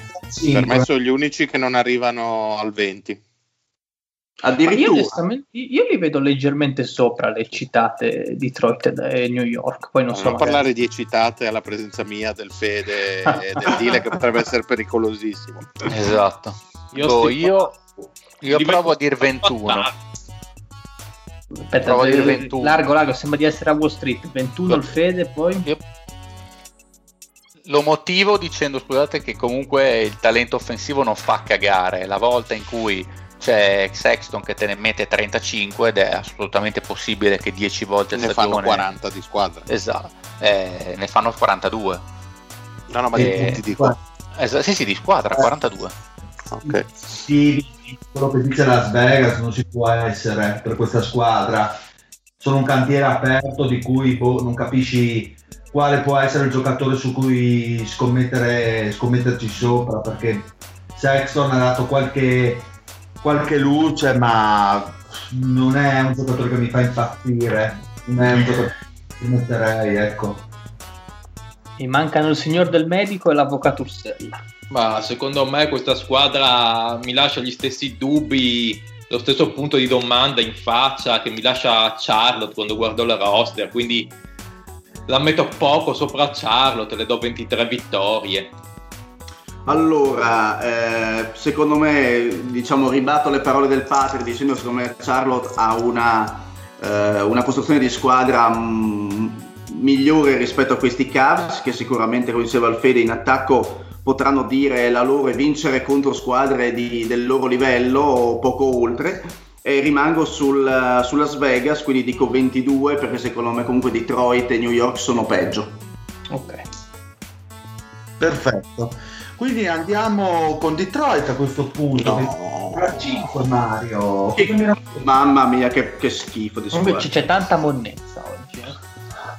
per me sono gli unici che non arrivano al 20. Ma io Addirittura. onestamente io li vedo leggermente sopra le citate Detroit e New York. Poi non Non, so. magari- parlare di eccitate alla presenza mia, del Fede e del Dile che potrebbe essere pericolosissimo. Esatto. Io Boh, io, io provo a dire 21. Aspetta, provo eh, 21. largo, largo, sembra di essere a Wall Street. 21 il Fede, poi Io lo motivo dicendo scusate che comunque il talento offensivo non fa cagare la volta in cui c'è Sexton che te ne mette 35 ed è assolutamente possibile che 10 volte Ne stagione fanno 40 di squadra. esatto eh, ne fanno 42 No, no, ma Eh, di punti dico. Esa- sì sì di squadra 42 Ok. Sì, quello che dice Las Vegas non si può essere per questa squadra. Sono un cantiere aperto di cui boh, non capisci quale può essere il giocatore su cui scommettere, scommetterci sopra perché Sexton ha dato qualche, qualche luce ma non è un giocatore che mi fa impazzire non è un giocatore che metterei ecco mi mancano il signor del medico e l'avvocato Ursella. Ma secondo me questa squadra mi lascia gli stessi dubbi, lo stesso punto di domanda in faccia che mi lascia Charlotte quando guardo la roster, quindi la metto poco sopra Charlotte, le do 23 vittorie. Allora, eh, secondo me, diciamo, ribatto le parole del padre dicendo che secondo me Charlotte ha una, eh, una costruzione di squadra mm, migliore rispetto a questi Cavs, che sicuramente, come diceva il Fede, in attacco potranno dire la loro e vincere contro squadre di- del loro livello o poco oltre. E rimango sul, su Las Vegas, quindi dico 22 perché secondo me comunque Detroit e New York sono peggio. Ok. perfetto quindi andiamo con Detroit a questo punto No. Tra 5 Mario Che- Mamma mia, che, che schifo di Comunque squadra. c- c'è tanta monnezza.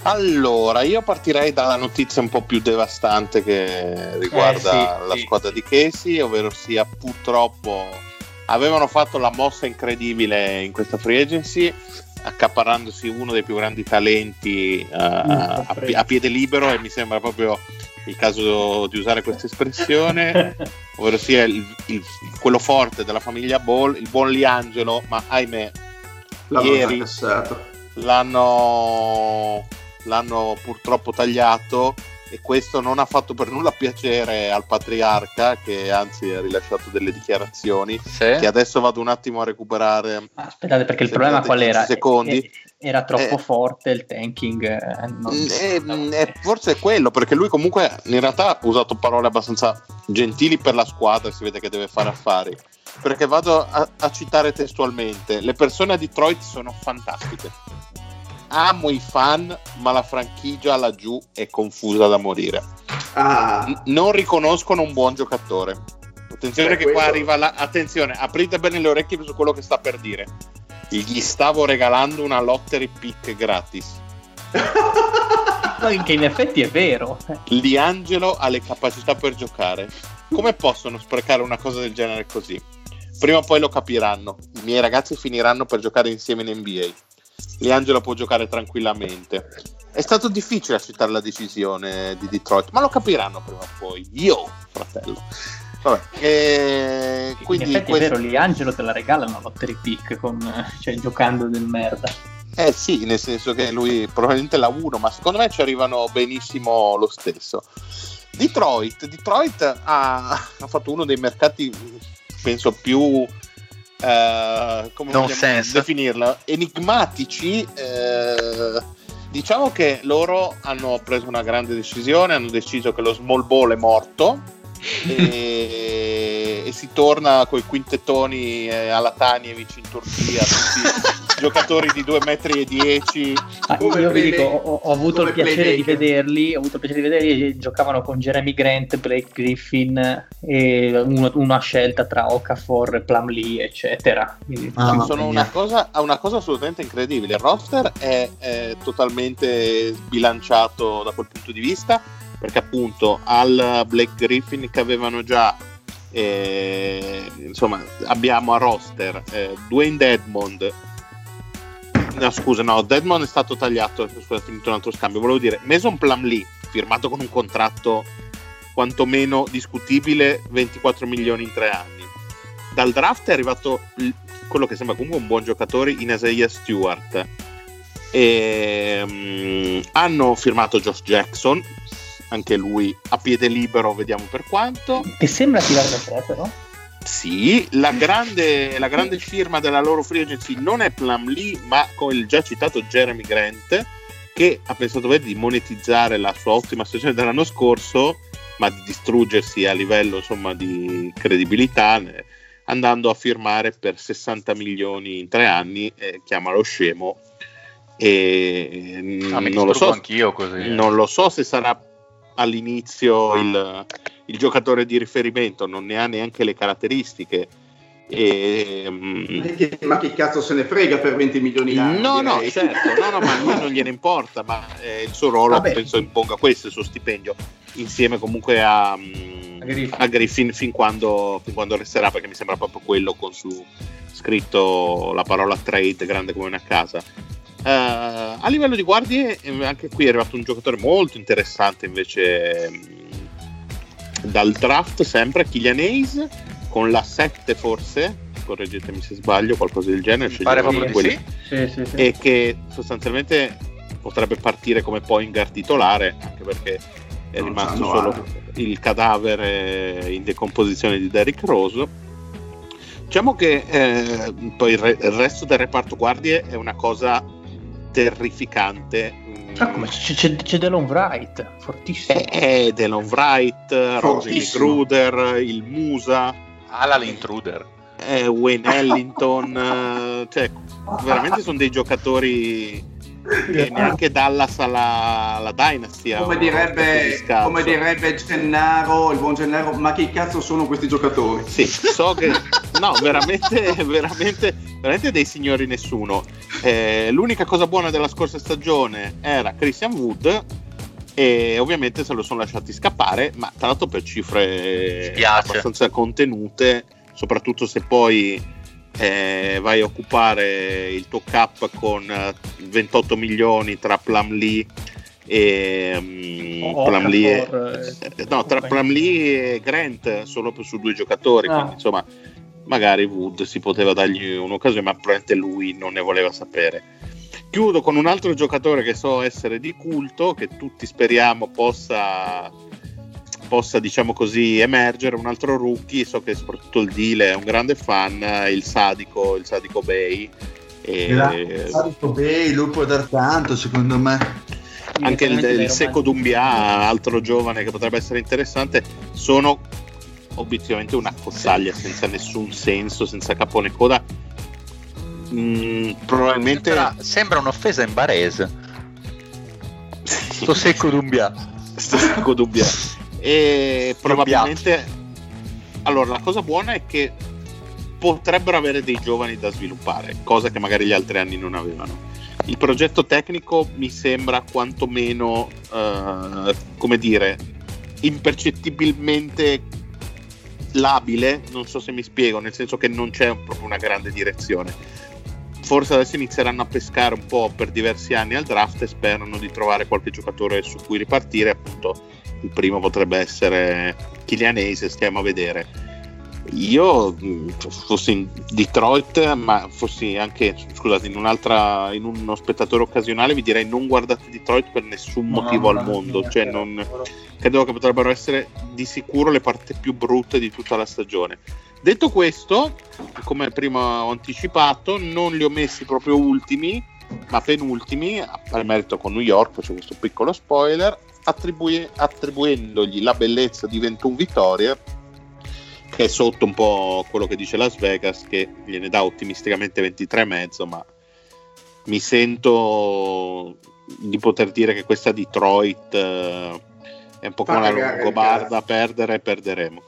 Allora, io partirei dalla notizia un po' più devastante che riguarda Eh, sì, la sì. squadra di Casey, ovvero sia purtroppo avevano fatto la mossa incredibile in questa free agency, accaparrandosi uno dei più grandi talenti eh, a, a piede libero e mi sembra proprio il caso di usare questa espressione, ovvero sia il- il- quello forte della famiglia Ball, il buon Liangelo, ma ahimè L'hanno ieri cassato. l'hanno, l'hanno purtroppo tagliato e questo non ha fatto per nulla piacere al patriarca che anzi ha rilasciato delle dichiarazioni Sì. che adesso vado un attimo a recuperare Aspettate, perché il problema qual era? 15 secondi. È- era troppo Eh. forte il tanking. eh, non- Mm, eh, eh, forse è quello, perché lui comunque in realtà ha usato parole abbastanza gentili per la squadra, si vede che deve fare affari. Perché vado a, a citare testualmente: le persone a Detroit sono fantastiche. Amo i fan, ma la franchigia laggiù è confusa da morire. Ah, N- non riconoscono un buon giocatore. Attenzione Eh, che qua questo- arriva la... Attenzione, aprite bene le orecchie su quello che sta per dire. Gli stavo regalando una lottery pick gratis. Che in effetti è vero. Liangelo ha le capacità per giocare. Come possono sprecare una cosa del genere così? Prima o poi lo capiranno. I miei ragazzi finiranno per giocare insieme in NBA. Liangelo può giocare tranquillamente. È stato difficile accettare la decisione di Detroit, ma lo capiranno prima o poi. Io, fratello. Vabbè, e in quindi effetti questo- è vero, lì Angelo te la regala una lottery pick con, eh, cioè, giocando del merda. Eh sì, nel senso che lui probabilmente la 1, ma secondo me ci arrivano benissimo lo stesso. Detroit, Detroit ha, ha fatto uno dei mercati, penso, più... eh, come Non definirlo? Enigmatici. eh, diciamo che loro hanno preso una grande decisione, hanno deciso che lo small ball è morto e, e si torna con i quintettoni eh, alla Tanievic in Turchia, tutti giocatori di 2,10 metri. e 10. Ah, io vi dico, ho, ho avuto il piacere di vederli, ho avuto il piacere di vederli, giocavano con Jeremy Grant, Blake Griffin e uno- una scelta tra Okafor, Plumlee, eccetera. Quindi, Mamma sono una cosa, ha una cosa assolutamente incredibile. Il roster è, è totalmente sbilanciato da quel punto di vista, perché appunto al Black Griffin che avevano già, eh, insomma, abbiamo a roster eh, Dwayne Dedmond. No, scusa, no, Dedmond è stato tagliato, ho finito un altro scambio. Volevo dire, Mason Plumlee, firmato con un contratto quantomeno discutibile, 24 milioni in tre anni. Dal draft è arrivato quello che sembra comunque un buon giocatore in Isaiah Stewart. E, mm, hanno firmato Josh Jackson, anche lui a piede libero, vediamo per quanto. Che sembra tirare da tre, però. Sì, la grande, la grande firma della loro free agency non è Plumlee, ma con il già citato Jeremy Grant, che ha pensato bene di monetizzare la sua ottima stagione dell'anno scorso, ma di distruggersi a livello insomma, di credibilità, eh, andando a firmare per 60 milioni in tre anni, eh, chiamalo scemo. E Ah, non lo so, anch'io così. non lo so se sarà all'inizio il, il giocatore di riferimento, non ne ha neanche le caratteristiche. E, mm, che- ma che cazzo se ne frega per 20 milioni l'anno? no, no, direi. certo, no, no, ma a lui non gliene importa, ma eh, il suo ruolo Vabbè. penso imponga questo, il suo stipendio, insieme comunque a, mm, A Griffin. a Griffin fin quando, fin quando resterà, perché mi sembra proprio quello con su scritto la parola trade grande come una casa. Eh, a livello di guardie, eh, anche qui è arrivato un giocatore molto interessante invece mm, dal draft sempre, Kylian Hayes, con la 7 forse, correggetemi se sbaglio, qualcosa del genere. Mi pare proprio di quelli- sì. Sì, sì, sì. e che sostanzialmente potrebbe partire come point guard titolare anche perché è Non rimasto solo altro. il cadavere in decomposizione di Derrick Rose diciamo che eh, poi il, re- il resto del reparto guardie è una cosa terrificante Ah, come c'è, c'è, c'è Delon Wright, fortissimo. è, è Delon Wright Fortissimo. Gruder il Musa Ala l'intruder. eh, Wayne Ellington eh, cioè veramente sono dei giocatori che neanche Dallas alla, alla Dynasty Come direbbe, come direbbe Gennaro, il buon Gennaro, ma che cazzo sono questi giocatori? Sì, so che no, veramente, veramente, veramente dei signori nessuno. Eh, l'unica cosa buona della scorsa stagione era Christian Wood e ovviamente se lo sono lasciati scappare, ma tra l'altro per cifre abbastanza contenute, soprattutto se poi eh, vai a occupare il tuo cap con eh, 28 milioni tra Plumlee e mm, O Plumlee e- eh, no, tra. Plumlee e Grant solo su due giocatori, Ah. quindi insomma magari Wood si poteva dargli un'occasione, ma probabilmente lui non ne voleva sapere. Chiudo con un altro giocatore che so essere di culto, che tutti speriamo possa, possa diciamo così, emergere, un altro rookie, so che soprattutto il deal è un grande fan, il Sadico, il Sadico Bay, E- Grazie, Sarito Bay, lui può dar tanto secondo me. anche il, il Seco ma- Dumbia, altro giovane che potrebbe essere interessante, sono obiettivamente una cozzaglia senza nessun senso, senza capo né coda. Mm, probabilmente Sembra, sembra un'offesa in barese. Sto secco d'umbia. sto Seco Dumbia. E probabilmente allora la cosa buona è che potrebbero avere dei giovani da sviluppare, cosa che magari gli altri anni non avevano. Il progetto tecnico mi sembra quantomeno, eh, come dire, impercettibilmente labile, non so se mi spiego, nel senso che non c'è proprio una grande direzione. Forse adesso inizieranno a pescare un po' per diversi anni al draft e sperano di trovare qualche giocatore su cui ripartire. Appunto, il primo potrebbe essere Hayes, stiamo a vedere. Io fossi in Detroit, ma fossi anche scusate, in, un'altra, in uno spettatore occasionale, vi direi non guardate Detroit per nessun motivo al mondo. mia, Cioè, non, credo che potrebbero essere di sicuro le parti più brutte di tutta la stagione. Detto questo, come prima ho anticipato, non li ho messi proprio ultimi, ma penultimi, al merito con New York, c'è questo piccolo spoiler, attribui- attribuendogli la bellezza di 21 vittorie, che è sotto un po' quello che dice Las Vegas, che gliene dà ottimisticamente 23,5, ma mi sento di poter dire che questa Detroit eh, è un po' come il Longobarda, perdere e perderemo.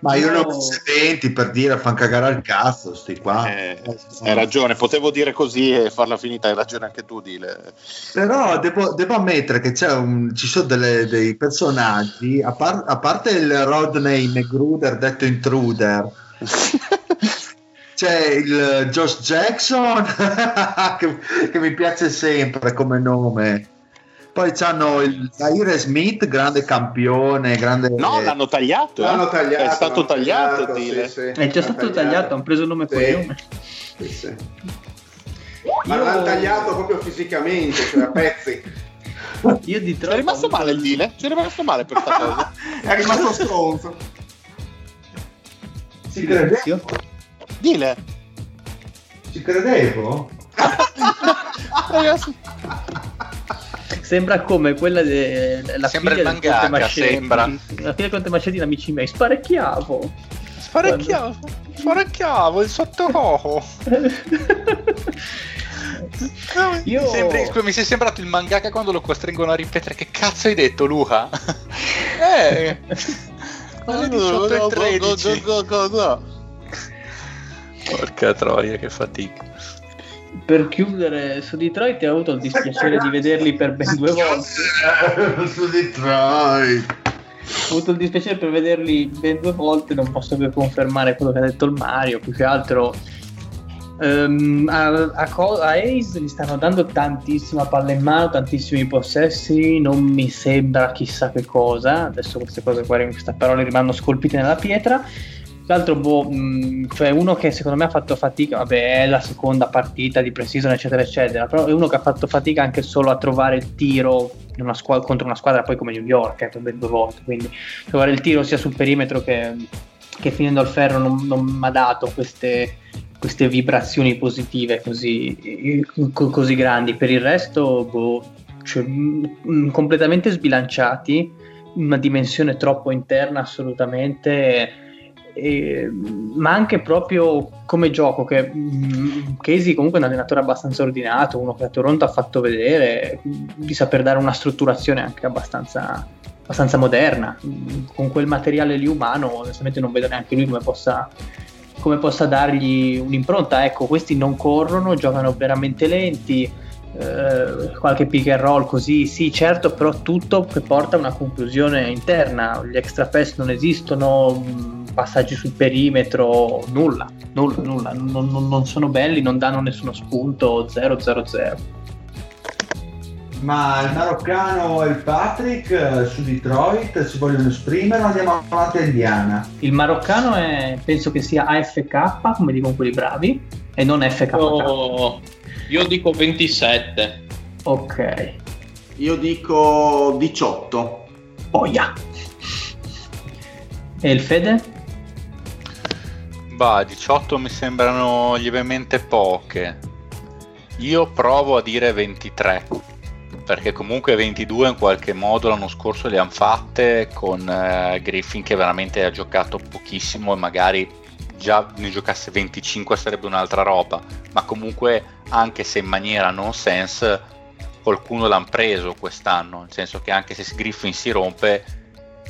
Ma io ne ho messe 20 per dire fan cagare al cazzo, sti qua. Eh, hai ragione, potevo dire così e farla finita, hai ragione anche tu, Dile. Però devo, devo ammettere che c'è un- ci sono delle- dei personaggi, a, par- a parte il Rodney Magruder detto intruder, c'è il Josh Jackson che, che mi piace sempre come nome. Poi c'hanno il Zaire Smith, grande campione, grande... No, l'hanno tagliato. eh. L'hanno tagliato. È stato tagliato, tagliato, Dile. sì, sì. È già stato tagliato, hanno preso il nome e Sì. cognome. Sì, sì. Ma l'hanno tagliato proprio fisicamente, cioè a pezzi. Io di È rimasto male il Dile? Ci è rimasto male per questa cosa. È rimasto stronzo. Ci credevo? Dile. Ci credevo? Ragazzi, Sembra come quella della Sembra figlia il del mangaka, Conte Mascetti. sembra. La figlia del Conte Mascetti, amici miei, sparecchiavo. Sparecchiavo, sparecchiavo il sottococo. Io- Mi, sembri- mi sei sembrato il mangaka quando lo costringono a ripetere che cazzo hai detto Luca? eh, alle 18 e 13. Porca troia che fatica. Per chiudere su Detroit ho avuto il dispiacere di vederli per ben due volte. Su Detroit. Ho avuto il dispiacere per vederli ben due volte, non posso che confermare quello che ha detto il Mario, più che altro ehm, a, a, Co- a Ace gli stanno dando tantissima palla in mano, tantissimi possessi, non mi sembra chissà che cosa, adesso queste cose qua, queste parole rimangono scolpite nella pietra. Tra l'altro, boh, mh, cioè uno che secondo me ha fatto fatica, vabbè, è la seconda partita di pre-season, eccetera, eccetera, però è uno che ha fatto fatica anche solo a trovare il tiro una squa- contro una squadra poi come New York, eh, per due volte, quindi trovare il tiro sia sul perimetro che, che finendo al ferro non mi ha dato queste, queste vibrazioni positive così, co- così grandi. Per il resto, boh, cioè, mh, completamente sbilanciati, una dimensione troppo interna assolutamente. Ma anche proprio come gioco che mh, Casey comunque è un allenatore abbastanza ordinato uno che a Toronto ha fatto vedere di saper dare una strutturazione anche abbastanza abbastanza moderna. Mh, con quel materiale lì umano onestamente non vedo neanche lui come possa come possa dargli un'impronta. Ecco questi non corrono giocano veramente lenti eh, qualche pick and roll così sì certo però tutto che porta a una conclusione interna. Gli extra pass non esistono mh, passaggi sul perimetro nulla nulla nulla non, non- non sono belli non danno nessuno spunto 0 0 0 Ma il maroccano e il Patrick eh, su Detroit si vogliono esprimere o andiamo avanti a Indiana? il maroccano è, penso che sia AFK come dicono quelli bravi e non FKK Io, io dico 27. ok Io dico 18. boia e il Fede? Bah, 18 mi sembrano lievemente poche. Io provo a dire 23, perché comunque 22 in qualche modo l'anno scorso le hanno fatte con eh, Griffin che veramente ha giocato pochissimo e magari già ne giocasse 25 sarebbe un'altra roba, ma comunque anche se in maniera non sense qualcuno l'hanno preso quest'anno, nel senso che anche se Griffin si rompe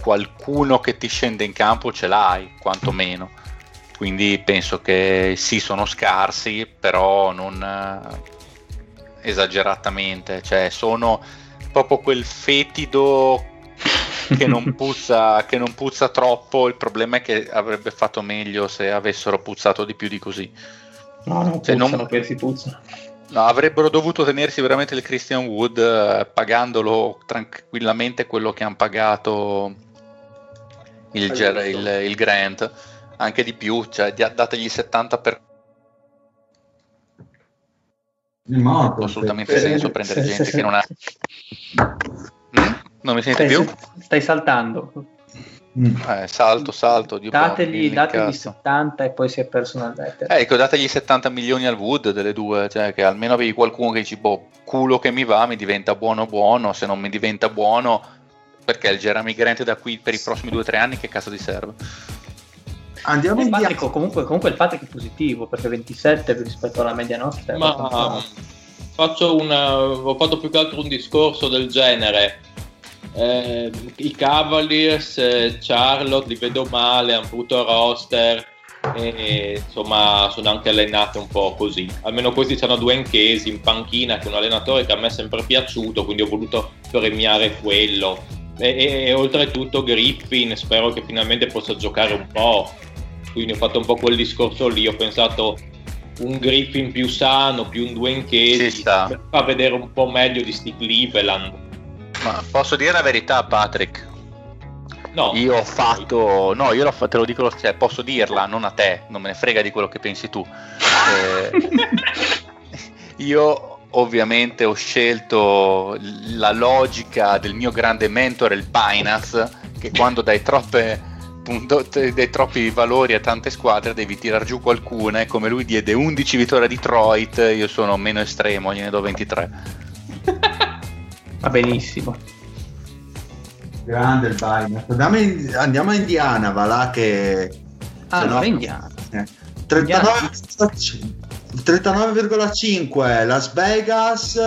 qualcuno che ti scende in campo ce l'hai, quantomeno. Quindi penso che sì, sono scarsi, però non eh, esageratamente, cioè sono proprio quel fetido che non, puzza, che non puzza troppo. Il problema è che avrebbe fatto meglio se avessero puzzato di più di così. No, non Cioè, puzzano, non- questi puzzano. No, avrebbero dovuto tenersi veramente il Christian Wood eh, pagandolo tranquillamente quello che hanno pagato il, Ger- il- il Grant, anche di più, cioè dategli 70 per È morto. assolutamente Eh, senso prendere gente sì, che non ha... Mm? Non mi sente Stai, più? stai saltando. Mm. Eh, salto, salto. Dio Dategli, dategli cazzo. 70 e poi si è perso una lettera. Eh, ecco, dategli 70 milioni al Wood delle due, cioè che almeno avevi qualcuno che dici, boh, culo che mi va, mi diventa buono buono, se non mi diventa buono, perché il Jeremy Grant da qui per i prossimi 2-3 anni che cazzo di serve? Andiamo in Patrick, comunque, comunque il Patrick è positivo perché 27 rispetto alla media nostra Ma abbastanza- faccio una, ho fatto più che altro un discorso del genere. Eh, I Cavaliers, eh, Charlotte li vedo male, hanno brutto roster e insomma sono anche allenate un po' così. Almeno questi hanno due Enchesi in panchina che è un allenatore che a me è sempre piaciuto, quindi ho voluto premiare quello. E, e- e oltretutto Griffin, spero che finalmente possa giocare un po'. Quindi ho fatto un po' quel discorso lì, ho pensato un Griffin più sano, più un Dwayne Casey, far vedere un po' meglio di sti Cleveland. Ma posso dire la verità, Patrick? No, Io ho fatto, no, io fa- te lo dico, cioè, posso dirla, non a te, non me ne frega di quello che pensi tu. Eh, io ovviamente ho scelto la logica del mio grande mentore, il Pinas, che quando dai troppe punto- dai troppi valori a tante squadre devi tirar giù qualcuna e come lui diede 11 vittorie a Detroit, io sono meno estremo, gliene do 23. Va benissimo. Grande il Binance. Andiamo, in- andiamo a Indiana, va là che... Ah, no- Indiana. eh, 39,5 39,5 Las Vegas.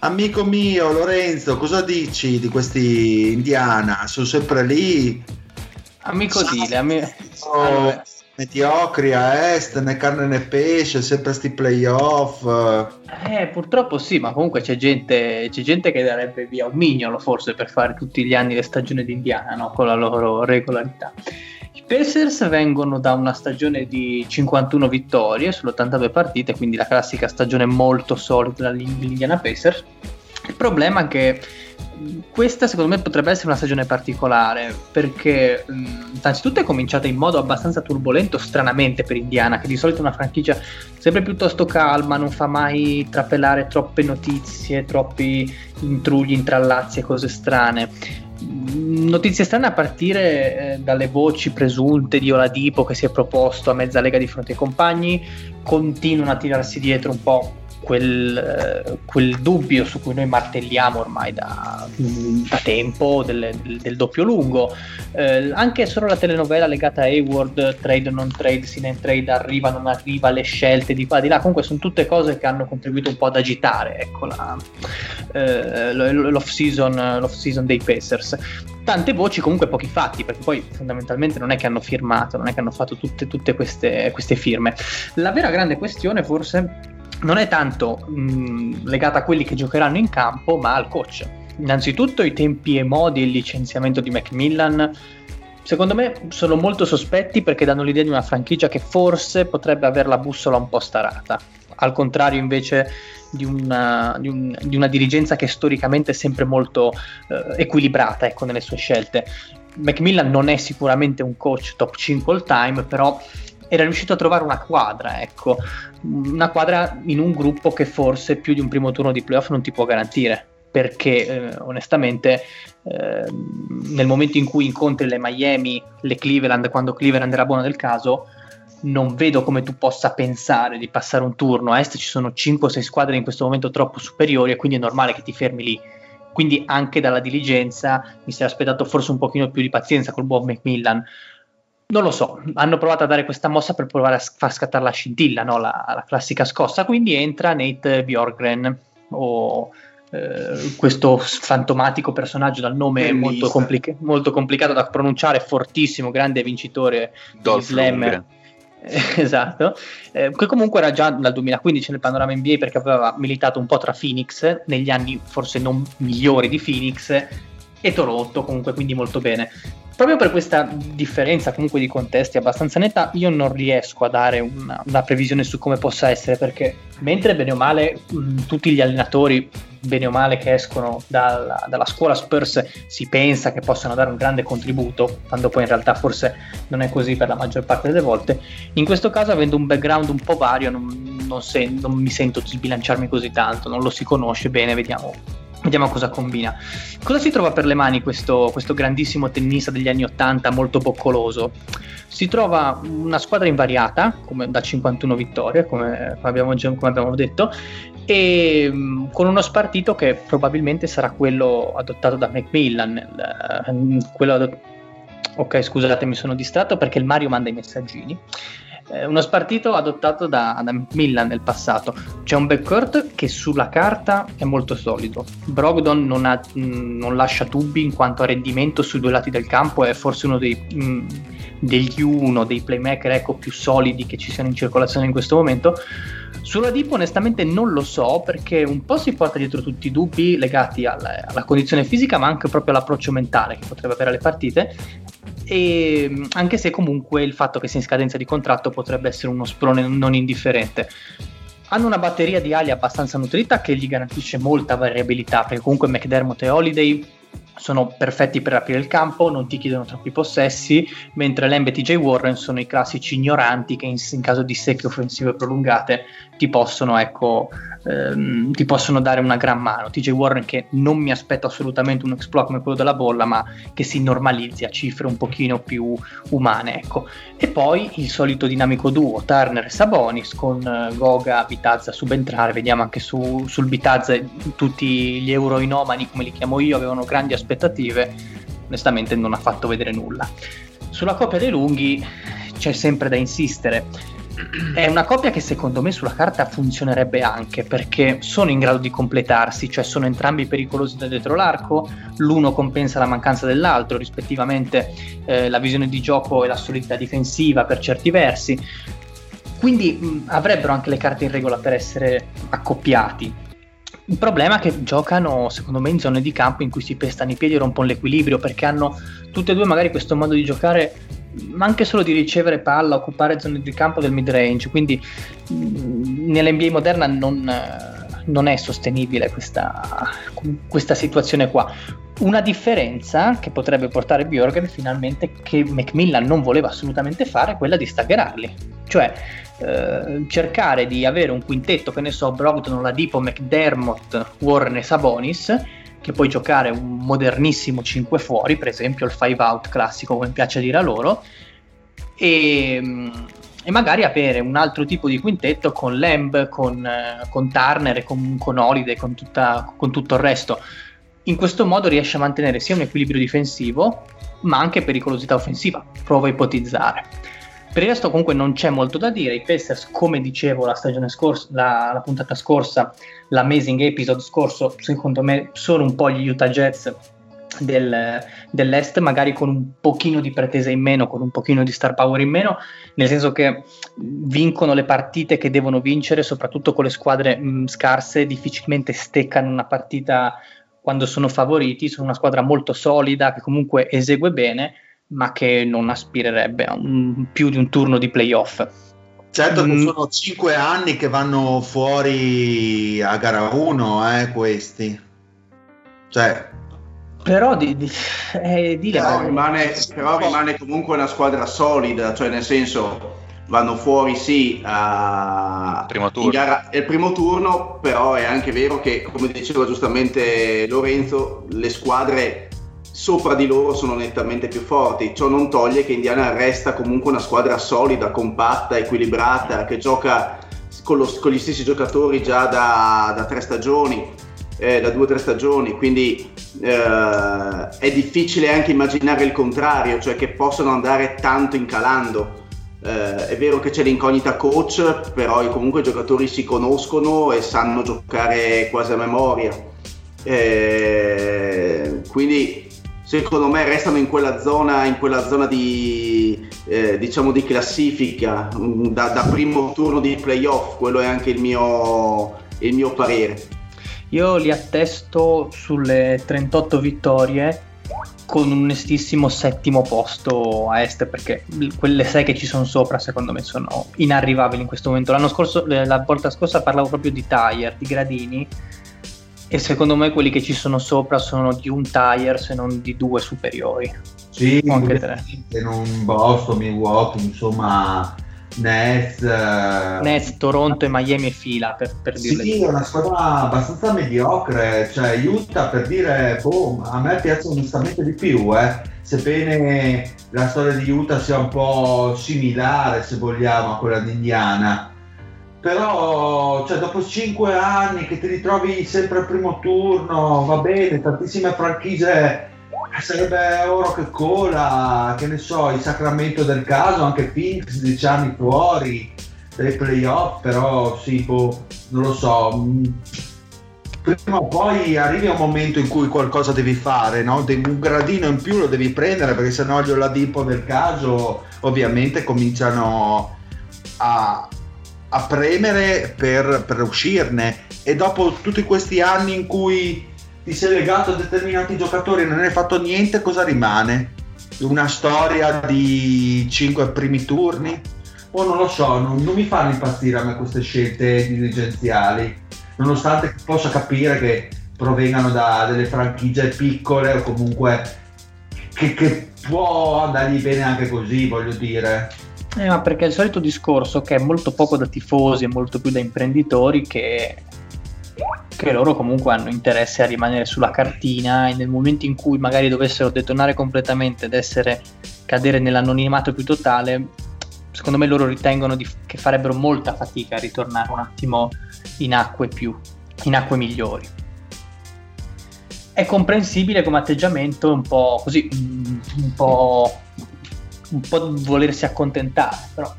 Amico mio Lorenzo, cosa dici di questi Indiana? Sono sempre lì. Amico Dile, ami- Sono Allora, mediocri a est, né carne né pesce, sempre sti playoff. eh, purtroppo sì, ma comunque c'è gente, c'è gente che darebbe via un mignolo forse per fare tutti gli anni le stagioni di Indiana, no? con la loro regolarità. I Pacers vengono da una stagione di 51 vittorie sulle 82 partite, quindi la classica stagione molto solida dell'Indiana Pacers. Il problema è che questa secondo me potrebbe essere una stagione particolare perché mh, innanzitutto è cominciata in modo abbastanza turbolento stranamente per Indiana che di solito è una franchigia sempre piuttosto calma non fa mai trapelare troppe notizie troppi intrugli intrallazzi e cose strane. Mm, notizie strane a partire eh, dalle voci presunte di Oladipo che si è proposto a mezza lega di fronte ai compagni continuano a tirarsi dietro un po' quel, quel dubbio su cui noi martelliamo ormai da, da tempo del, del- doppio lungo. Eh, anche solo la telenovela legata a Hayward, trade o non trade, sin and trade, arriva o non arriva, le scelte di qua di là, comunque sono tutte cose che hanno contribuito un po' ad agitare ecco, la, eh, l'off season dei Pacers. Tante voci, comunque pochi fatti, perché poi fondamentalmente non è che hanno firmato, non è che hanno fatto tutte, tutte queste, queste firme. La vera grande questione forse non è tanto mh, legata a quelli che giocheranno in campo, ma al coach. Innanzitutto i tempi e modi e il licenziamento di Macmillan, secondo me, sono molto sospetti perché danno l'idea di una franchigia che forse potrebbe avere la bussola un po' starata. Al contrario, invece, di una, di un- di una dirigenza che storicamente è sempre molto eh, equilibrata ecco, nelle sue scelte. Macmillan non è sicuramente un coach top 5 all time, però era riuscito a trovare una quadra, ecco, una quadra in un gruppo che forse più di un primo turno di playoff non ti può garantire. Perché eh, onestamente eh, nel momento in cui incontri le Miami, le Cleveland, quando Cleveland era buona del caso, non vedo come tu possa pensare di passare un turno. A est ci sono 5-6 squadre in questo momento troppo superiori e quindi è normale che ti fermi lì. Quindi anche dalla diligenza mi sarei aspettato forse un pochino più di pazienza col buon Macmillan. Non lo so, hanno provato a dare questa mossa per provare a far scattare la scintilla, no? la, la, classica scossa, quindi entra Nate Bjorgren o eh, questo fantomatico personaggio dal nome molto, complica- molto, complicato da pronunciare, fortissimo, grande vincitore Dolph di slam. Lundgren. esatto, eh, che comunque era già dal 2015 nel panorama NBA perché aveva militato un po' tra Phoenix negli anni forse non migliori di Phoenix e Toronto, comunque quindi molto bene. Proprio per questa differenza comunque di contesti abbastanza netta, io non riesco a dare una, una previsione su come possa essere perché mentre bene o male mh, tutti gli allenatori bene o male che escono dalla, dalla, scuola Spurs si pensa che possano dare un grande contributo, quando poi in realtà forse non è così per la maggior parte delle volte. In questo caso, avendo un background un po' vario, non, non, se, non mi sento di sbilanciarmi così tanto, non lo si conosce bene, vediamo Vediamo cosa combina. Cosa si trova per le mani questo, questo, grandissimo tennista degli anni 80, molto boccoloso? Si trova una squadra invariata, come da 51 vittorie, come, abbiamo, come abbiamo, detto, e mm, con uno spartito che probabilmente sarà quello adottato da Macmillan. Il, eh, quello adott- ok, scusate, mi sono distratto perché il Mario manda i messaggini uno spartito adottato da, da Milan nel passato. C'è un backcourt che sulla carta è molto solido. Brogdon non, ha, mh, mm, non lascia dubbi in quanto a rendimento sui due lati del campo, è forse uno dei, mh, mm, degli uno dei playmaker ecco, più solidi che ci siano in circolazione in questo momento. Sulla Deep onestamente non lo so perché un po' si porta dietro tutti i dubbi legati alla, alla condizione fisica ma anche proprio all'approccio mentale che potrebbe avere alle partite e anche se comunque il fatto che sia in scadenza di contratto potrebbe essere uno sprone non indifferente. Hanno una batteria di ali abbastanza nutrita che gli garantisce molta variabilità perché comunque McDermott e Holiday sono perfetti per aprire il campo, non ti chiedono troppi possessi, mentre Lamb e TJ Warren sono i classici ignoranti che in, in caso di secche offensive prolungate ti possono, ecco, ehm, ti possono dare una gran mano. TJ Warren che non mi aspetto assolutamente un exploit come quello della bolla, ma che si normalizzi a cifre un pochino più umane. Ecco. E poi il solito dinamico duo, Turner e Sabonis, con uh, Goga, Bitazza subentrare, vediamo anche su, sul Bitazza tutti gli euroinomani, come li chiamo io, avevano grandi aspettative, onestamente non ha fatto vedere nulla. Sulla coppia dei lunghi c'è sempre da insistere è una coppia che secondo me sulla carta funzionerebbe anche perché sono in grado di completarsi, cioè sono entrambi pericolosi da dietro l'arco, l'uno compensa la mancanza dell'altro, rispettivamente eh, la visione di gioco e la solidità difensiva per certi versi. Quindi mh, avrebbero anche le carte in regola per essere accoppiati. Il problema è che giocano, secondo me, in zone di campo in cui si pestano i piedi e rompono l'equilibrio perché hanno tutte e due magari questo modo di giocare ma anche solo di ricevere palla, occupare zone di campo del mid range. Quindi mh, nell'NBA moderna non, non è sostenibile questa, questa, situazione qua. Una differenza che potrebbe portare Bjorgen finalmente che Macmillan non voleva assolutamente fare è quella di staggerarli. Cioè eh, cercare di avere un quintetto, che ne so, Brogdon, Ladipo, McDermott, Warren e Sabonis che puoi giocare un modernissimo 5 fuori, per esempio il 5 out classico come piace dire a loro, e, e, magari avere un altro tipo di quintetto con Lamb, con, con Turner con, con Holiday, con, tutta, con tutto il resto. In questo modo riesce a mantenere sia un equilibrio difensivo, ma anche pericolosità offensiva. Provo a ipotizzare. Per il resto comunque non c'è molto da dire, i Pacers come dicevo la stagione scorsa, la, la puntata scorsa, l'amazing episode scorso, secondo me sono un po' gli Utah Jets del, dell'Est, magari con un pochino di pretesa in meno, con un pochino di star power in meno, nel senso che vincono le partite che devono vincere, soprattutto con le squadre mh, scarse, difficilmente steccano una partita quando sono favoriti, sono una squadra molto solida che comunque esegue bene ma che non aspirerebbe a un, più di un turno di playoff. Certo mm. sono cinque anni che vanno fuori a gara 1, eh, questi. Cioè... Però, di, di, eh, di però, rimane, però rimane comunque una squadra solida, cioè nel senso vanno fuori sì a primo turno. Gara, il primo turno, però è anche vero che come diceva giustamente Lorenzo, le squadre sopra di loro sono nettamente più forti. Ciò non toglie che Indiana resta comunque una squadra solida, compatta, equilibrata, che gioca con, lo, con gli stessi giocatori già da, da tre stagioni, eh, da due o tre stagioni, quindi eh, è difficile anche immaginare il contrario, cioè che possono andare tanto incalando. Eh, è vero che c'è l'incognita coach, però comunque i giocatori si conoscono e sanno giocare quasi a memoria. Eh, quindi secondo me restano in quella zona, in quella zona di, eh, diciamo di classifica, mm, da, da, primo turno di playoff, quello è anche il mio, il mio parere. Io li attesto sulle 38 vittorie con un onestissimo settimo posto a est perché quelle sei che ci sono sopra secondo me sono inarrivabili in questo momento. L'anno scorso, la volta scorsa parlavo proprio di tire, di gradini e secondo me quelli che ci sono sopra sono di un tire se non di due superiori. Sì, anche tre. Non Boston, Milwaukee, insomma, Nets. Uh... Nets, Toronto e Miami e fila per, per dirle. Sì, è una squadra abbastanza mediocre, cioè Utah per dire, boh, a me piace onestamente di più, eh. sebbene la storia di Utah sia un po' similare, se vogliamo, a quella di Indiana però cioè, dopo cinque anni che ti ritrovi sempre al primo turno, va bene, tantissime franchigie, eh, sarebbe oro che cola, che ne so, il Sacramento del caso, anche Phoenix, dieci anni fuori dai playoff, però sì, boh, non lo so. Mm, prima o poi arrivi a un momento in cui qualcosa devi fare, no? un gradino in più lo devi prendere perché sennò gli Oladipo del caso ovviamente cominciano a, a premere per, per uscirne e dopo tutti questi anni in cui ti sei legato a determinati giocatori e non hai fatto niente, cosa rimane? Una storia di 5 primi turni? O oh, non lo so, non, non, mi fanno impazzire a me queste scelte dirigenziali, nonostante possa capire che provengano da delle franchigie piccole o comunque che, che può andargli bene anche così, voglio dire. Eh, ma perché è il solito discorso che è molto poco da tifosi e molto più da imprenditori che, che loro comunque hanno interesse a rimanere sulla cartina e nel momento in cui magari dovessero detonare completamente ed essere cadere nell'anonimato più totale, secondo me loro ritengono di, che farebbero molta fatica a ritornare un attimo in acque più, in acque migliori. È comprensibile come atteggiamento un po' così, un po' un po' volersi accontentare, però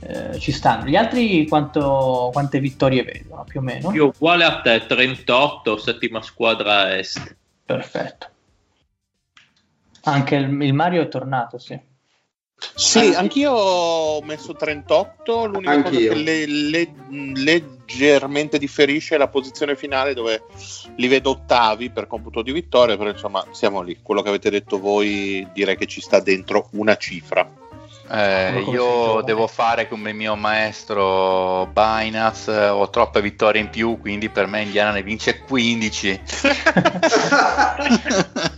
eh, ci stanno. Gli altri quanto, quante vittorie vedono più o meno? Io uguale a te, 38, settima squadra est. Perfetto. Anche il, il Mario è tornato, sì. Sì, anch'io ho messo 38, l'unica anch'io. cosa che le, le, leggermente differisce la posizione finale dove li vedo ottavi per computo di vittoria, però insomma siamo lì, quello che avete detto voi direi che ci sta dentro una cifra. Eh, io devo fare come il mio maestro Binance, ho troppe vittorie in più, quindi per me Indiana ne vince 15.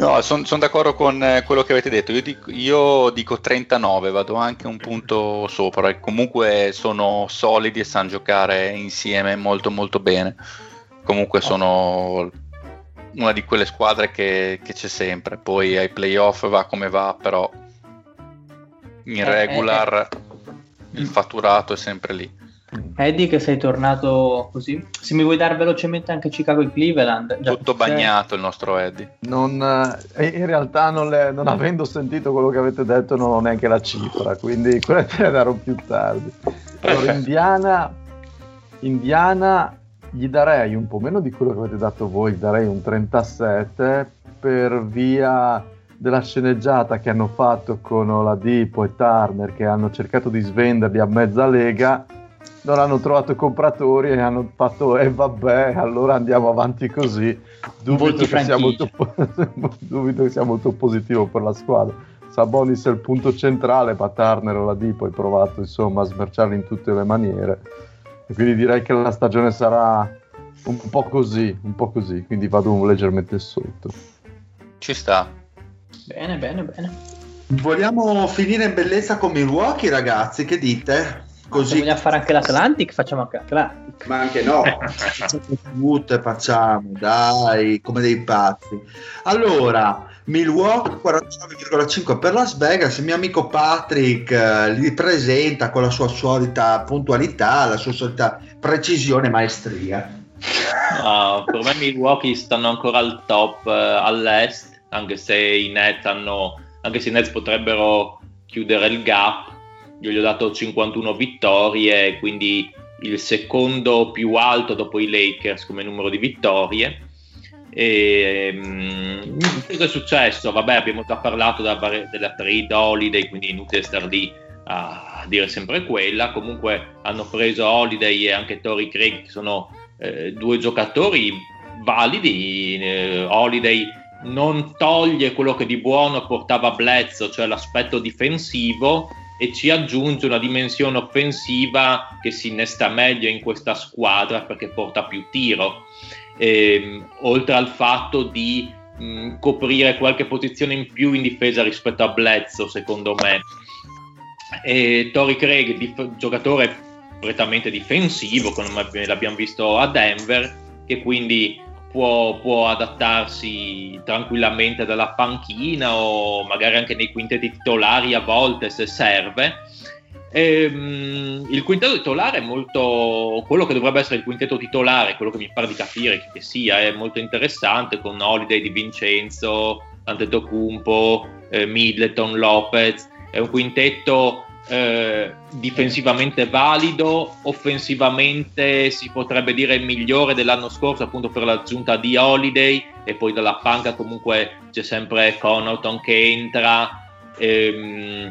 No, sono son d'accordo con eh, quello che avete detto. Io dico, io dico, 39, vado anche un punto sopra. Comunque sono solidi e sanno giocare insieme molto molto bene. Comunque sono una di quelle squadre che, che c'è sempre. Poi ai playoff va come va, però in eh, regular eh, eh. il fatturato è sempre lì. Eddie che sei tornato così? Se mi vuoi dare velocemente anche Chicago e Cleveland già tutto bagnato il nostro Eddie. Non, eh, in realtà non, le, non, avendo sentito quello che avete detto non ho neanche la cifra quindi quella te la darò più tardi. Allora Indiana Indiana gli darei un po' meno di quello che avete dato voi darei un 37 per via della sceneggiata che hanno fatto con Oladipo e Turner che hanno cercato di svenderli a mezza lega non hanno trovato compratori e hanno fatto e eh, vabbè allora andiamo avanti così. Dubito che, sia molto, dubito che sia molto positivo per la squadra. Sabonis è il punto centrale ma Turner o la Dipo hai provato insomma a smerciarli in tutte le maniere. E quindi direi che la stagione sarà un po' così un po' così. Quindi vado leggermente sotto. Ci sta. Bene bene bene. Vogliamo finire in bellezza con Milwaukee ragazzi che dite? Se così vogliamo fare anche l'Atlantic, facciamo anche l'Atlantic. Ma anche no. tutte facciamo, dai, come dei pazzi. Allora, Milwaukee 49,5 per Las Vegas, il mio amico Patrick eh, li presenta con la sua solita puntualità, la sua solita precisione e maestria. No, per me Milwaukee stanno ancora al top eh, all'est, anche se i Nets hanno, anche se i Nets potrebbero chiudere il gap. Gli ho dato 51 vittorie, quindi il secondo più alto dopo i Lakers come numero di vittorie. E, mm, cosa è successo? Vabbè, abbiamo già parlato della, della trade holiday, quindi inutile star lì a dire sempre quella. Comunque hanno preso Holiday e anche Tori Craig, che sono eh, due giocatori validi. Eh, Holiday non toglie quello che di buono portava Bledsoe, cioè l'aspetto difensivo, e ci aggiunge una dimensione offensiva che si innesta meglio in questa squadra perché porta più tiro. Ehm, oltre al fatto di mh, coprire qualche posizione in più in difesa rispetto a Bledsoe, secondo me. E Tori Craig, dif- giocatore prettamente difensivo, come l'abbiamo visto a Denver, che quindi può, può, adattarsi tranquillamente dalla panchina o magari anche nei quintetti titolari a volte se serve. E, um, il quintetto titolare è molto quello che dovrebbe essere il quintetto titolare, quello che mi pare di capire che sia, è molto interessante con Holiday di Vincenzo, Antetokounmpo, eh, Middleton, Lopez, è un quintetto eh, difensivamente valido, offensivamente si potrebbe dire migliore dell'anno scorso appunto per l'aggiunta di Holiday e poi dalla panca comunque c'è sempre Connaughton che entra. Ehm,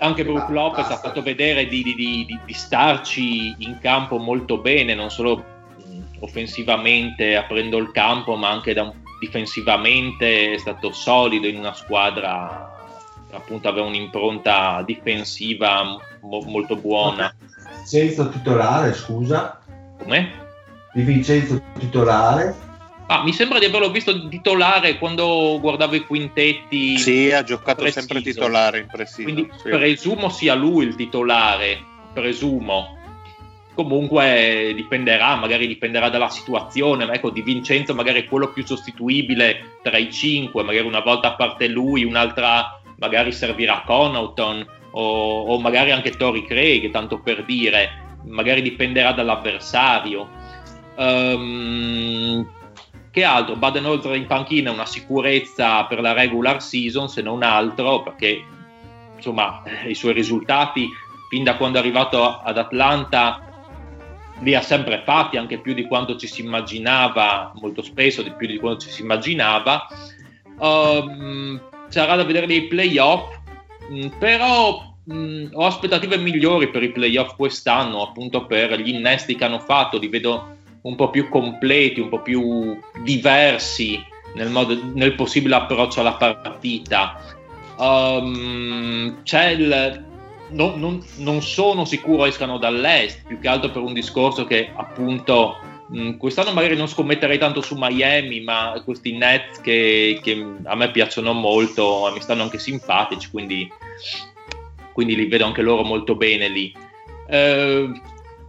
anche Brook Lopez ha fatto vedere di, di, di, di, starci in campo molto bene, non solo mh, offensivamente aprendo il campo, ma anche da, difensivamente è stato solido in una squadra appunto aveva un'impronta difensiva mo- molto buona. Vincenzo titolare, scusa. Come? Di Vincenzo titolare. Ah, mi sembra di averlo visto titolare quando guardavo i quintetti. Sì, ha giocato preciso. sempre titolare in preciso. Quindi sì. presumo sia lui il titolare, presumo. Comunque dipenderà, magari dipenderà dalla situazione, ma ecco, di Vincenzo magari è quello più sostituibile tra i cinque, magari una volta a parte lui, un'altra magari servirà Connaughton o, o magari anche Tori Craig, tanto per dire, magari dipenderà dall'avversario. Um, che altro? Baden Holzer in panchina è una sicurezza per la regular season, se non altro, perché insomma i suoi risultati fin da quando è arrivato ad Atlanta li ha sempre fatti, anche più di quanto ci si immaginava, molto spesso di più di quanto ci si immaginava. Um, sarà da vedere nei playoff, mh, però mh, ho aspettative migliori per i playoff quest'anno, appunto per gli innesti che hanno fatto, li vedo un po' più completi, un po' più diversi nel, modo, nel possibile approccio alla partita. Um, c'è il, no, non, non, sono sicuro escano dall'est, più che altro per un discorso che appunto mh, quest'anno magari non scommetterei tanto su Miami, ma questi Nets che, che a me piacciono molto, mi stanno anche simpatici, quindi, quindi li vedo anche loro molto bene lì. Eh,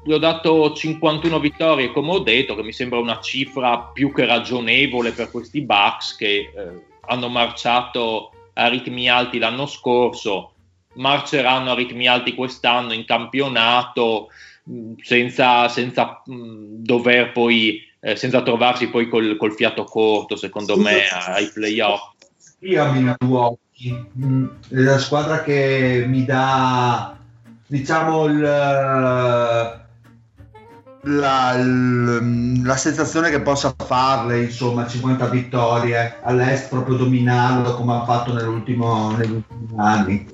gli ho dato 51 vittorie, come ho detto, che mi sembra una cifra più che ragionevole per questi Bucks che eh, hanno marciato a ritmi alti l'anno scorso, marceranno a ritmi alti quest'anno in campionato senza, senza mh, dover poi, eh, senza trovarsi poi col, col fiato corto, secondo sì, me, ai playoff. Io a Milwaukee, è la squadra che mi dà, diciamo, il, la, la, sensazione che possa farle, insomma, 50 vittorie all'est, proprio dominarlo come ha fatto negli ultimi anni.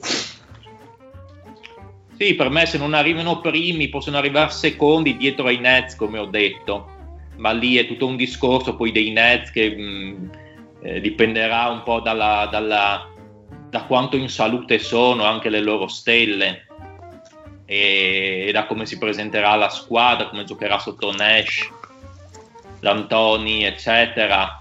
Sì, per me se non arrivano primi possono arrivare secondi dietro ai Nets, come ho detto, ma lì è tutto un discorso poi dei Nets che mh, eh, dipenderà un po' dalla, dalla, da quanto in salute sono anche le loro stelle e, e da come si presenterà la squadra, come giocherà sotto Nash, D'Antoni, eccetera.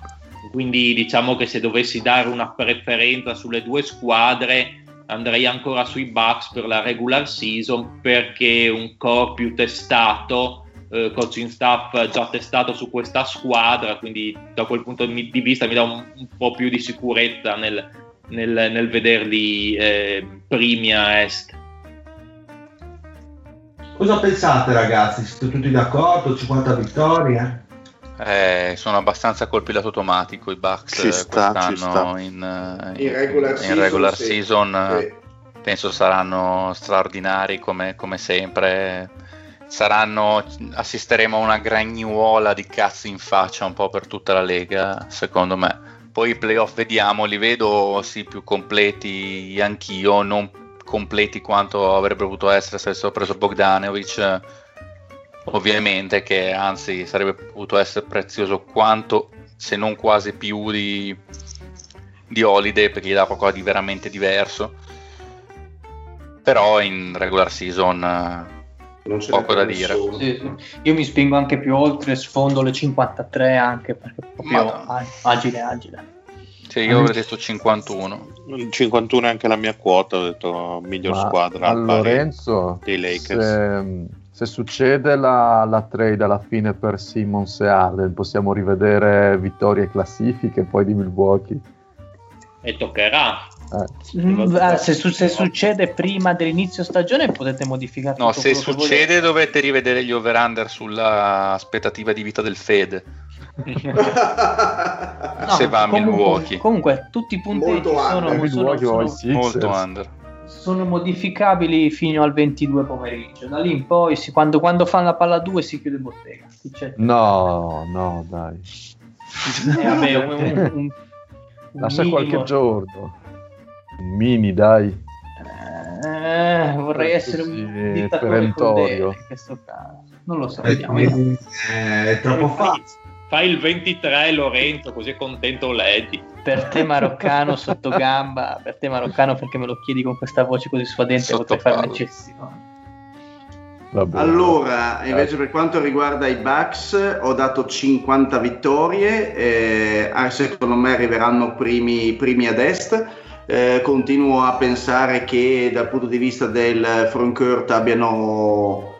Quindi diciamo che se dovessi dare una preferenza sulle due squadre andrei ancora sui Bucks per la regular season perché un core più testato, eh, coaching staff già testato su questa squadra, quindi da quel punto di vista mi dà un, un po' più di sicurezza nel, nel, nel vederli eh, primi a est. Cosa pensate ragazzi? Siete tutti d'accordo? 50 vittorie? Eh, sono abbastanza colpi lato automatico i Bucks Ci sta, ci quest'anno sta. in, In regular in season, regular sì. season, Sì. penso saranno straordinari come, come sempre saranno assisteremo a una gragnuola di cazzo in faccia un po' per tutta la lega secondo me poi i playoff vediamo li vedo sì più completi anch'io non completi quanto avrebbero potuto essere se avessero preso Bogdanovic ovviamente che anzi sarebbe potuto essere prezioso quanto se non quasi più di, di Holiday perché gli dà qualcosa di veramente diverso però in regular season eh, Non ce Poco da dire. Sì, sì. Io mi spingo anche più oltre, sfondo le 53 anche perché è proprio Madonna. ah, agile, agile. Sì, io avrei detto 51. Il 51 è anche la mia quota, ho detto miglior Ma squadra a Lorenzo, dei Lakers. se, se succede la, la trade alla fine per Simmons e Arden, possiamo rivedere vittorie e classifiche poi di Milwaukee. E toccherà. Eh, Mm, ah, se, su- se succede prima dell'inizio stagione potete modificare No, se succede dovete rivedere gli over-under sulla aspettativa di vita del Fede. volete. No, se va a comunque- Milwaukee. Comunque tutti i punteggi Molto sono, under. sono- sono- Sixers. Molto under. Sono modificabili fino al 22 pomeriggio. Da lì in poi, si- quando, quando fanno la palla 2 si chiude bottega. No, no, dai. Eh, vabbè, un, un- un- un Lascia minimo. qualche giorno. Un mini, dai. Eh, vorrei essere un dittatore perentorio. crudele in questo caso. Non lo so, Eh, vediamo. vediamo. eh, è troppo facile. Fai il 23 Lorenzo, così è contento Lady. Per te maroccano sotto gamba, per te maroccano perché me lo chiedi con questa voce così sfadente, Sotto potrei fare un'eccezione. Vabbè. Allora, invece per quanto riguarda i Bucks, ho dato 50 vittorie, eh, ah, secondo me arriveranno primi, primi ad est. Eh, continuo a pensare che dal punto di vista del frontcourt abbiano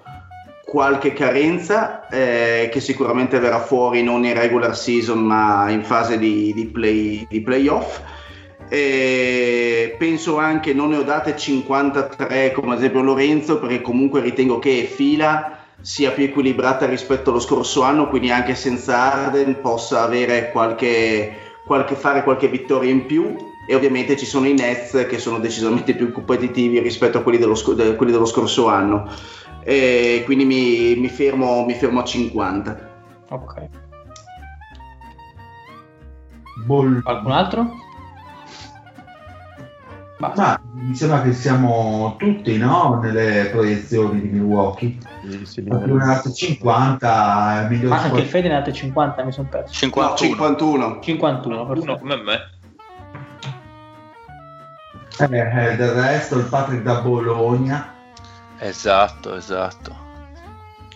qualche carenza eh, che sicuramente verrà fuori non in regular season ma in fase di, di, play, di playoff. E penso anche, non ne ho date 53 come ad esempio Lorenzo, perché comunque ritengo che fila sia più equilibrata rispetto allo scorso anno, quindi anche senza Arden possa avere qualche, qualche, fare qualche vittoria in più. E ovviamente ci sono i Nets che sono decisamente più competitivi rispetto a quelli dello, quelli dello scorso anno. E quindi mi, mi fermo, mi fermo a 50. Ok. Boll- Qualcun altro? Basta. Ma mi sembra che siamo tutti no? nelle proiezioni di Milwaukee. Sì, sì, dato 50 è Ma anche. Fede ne ha date 50, mi sono perso. 51. No, 51. 51, Uno perfetto. come me. Eh, eh, del resto il Patrick da Bologna. Esatto, esatto.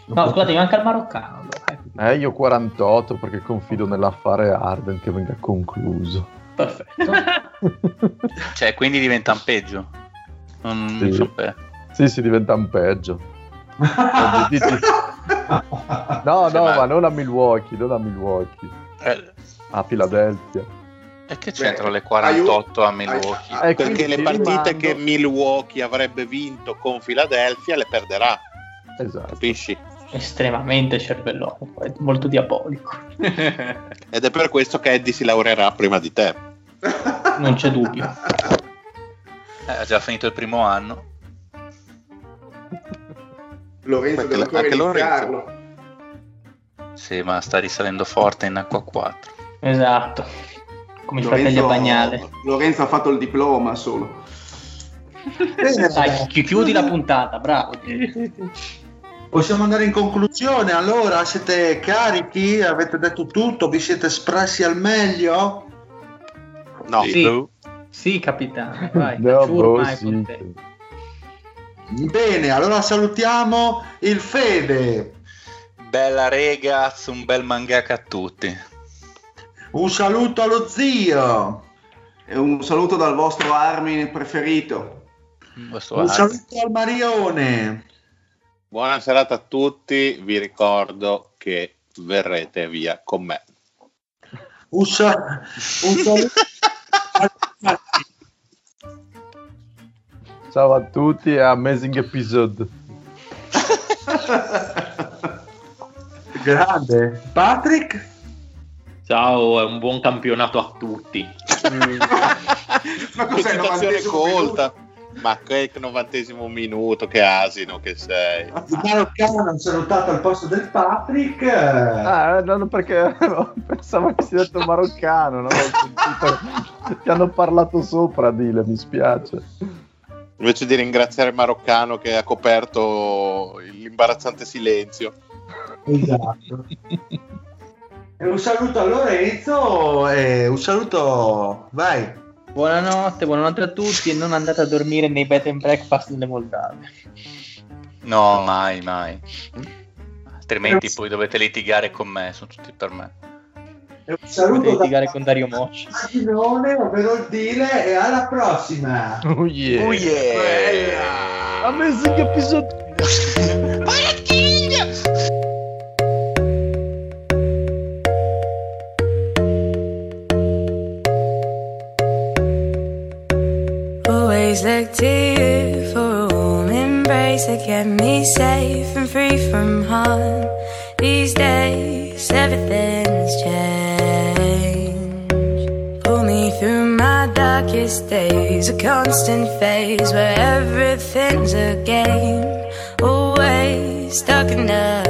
No, scusate, manca il maroccano. allora, eh. Eh, io 48 perché confido nell'affare Arden che venga concluso. Perfetto. Cioè, quindi diventano peggio. Non, Sì. non so per- Sì, si diventa un peggio. No, Sì, no, ma- ma non a Milwaukee, non a Milwaukee, Eh, a Philadelphia. E che c'entrano le 48 a Milwaukee? ai- Eh, Perché le ti partite che Milwaukee avrebbe vinto con Philadelphia le perderà, Esatto. capisci? Estremamente cervelloso, poi, molto diabolico. Ed è per questo che Eddie si laureerà prima di te. Non c'è dubbio. Eh, ha già finito il primo anno. Lorenzo deve ancora anche Lorenzo. Sì, ma sta risalendo forte in acqua 4. Esatto. Come i fratelli a bagnale. Lorenzo ha fatto il diploma solo. Dai, chi- chiudi la puntata, bravo. Possiamo andare in conclusione allora? Siete carichi? Avete detto tutto? Vi siete espressi al meglio? No, Sì. Sì, capitano, vai. No, boh, è sì. con te. Bene, allora salutiamo il Fede. Bella regaz, un bel mangaka a tutti. Un saluto allo zio. E un saluto dal vostro Armin preferito. questo Un saluto al Marione. Buona serata a tutti, vi ricordo che verrete via con me. Un, sa- un saluto Ciao a tutti e amazing episode. grande. Patrick? Ciao, è un buon campionato a tutti. Ma cos'è Situazione 90esimo colta. Ma che novantesimo minuto, che asino che sei. Il maroccano hanno salutato al posto del Patrick. Ah, no, no, perché no, pensavo che si detto maroccano, no? Ti hanno parlato sopra, Dile, mi spiace. Invece di ringraziare il maroccano che ha coperto l'imbarazzante silenzio. Esatto. E un saluto a Lorenzo e un saluto, vai. Buonanotte, buonanotte a tutti e non andate a dormire nei bed and breakfast nelle Moldave. No, mai, mai. Altrimenti poi dovete litigare con me, sono tutti per me. E un saluto Potete da litigare con Dario Mocci. Maginone, ovvero il Dile e alla prossima. Oh yeah. Oh yeah! Amazing episode. Look to you for a warm embrace that kept me safe and free from harm. These days, everything's changed. Pull me through my darkest days, a constant phase where everything's a game. Always stuck in the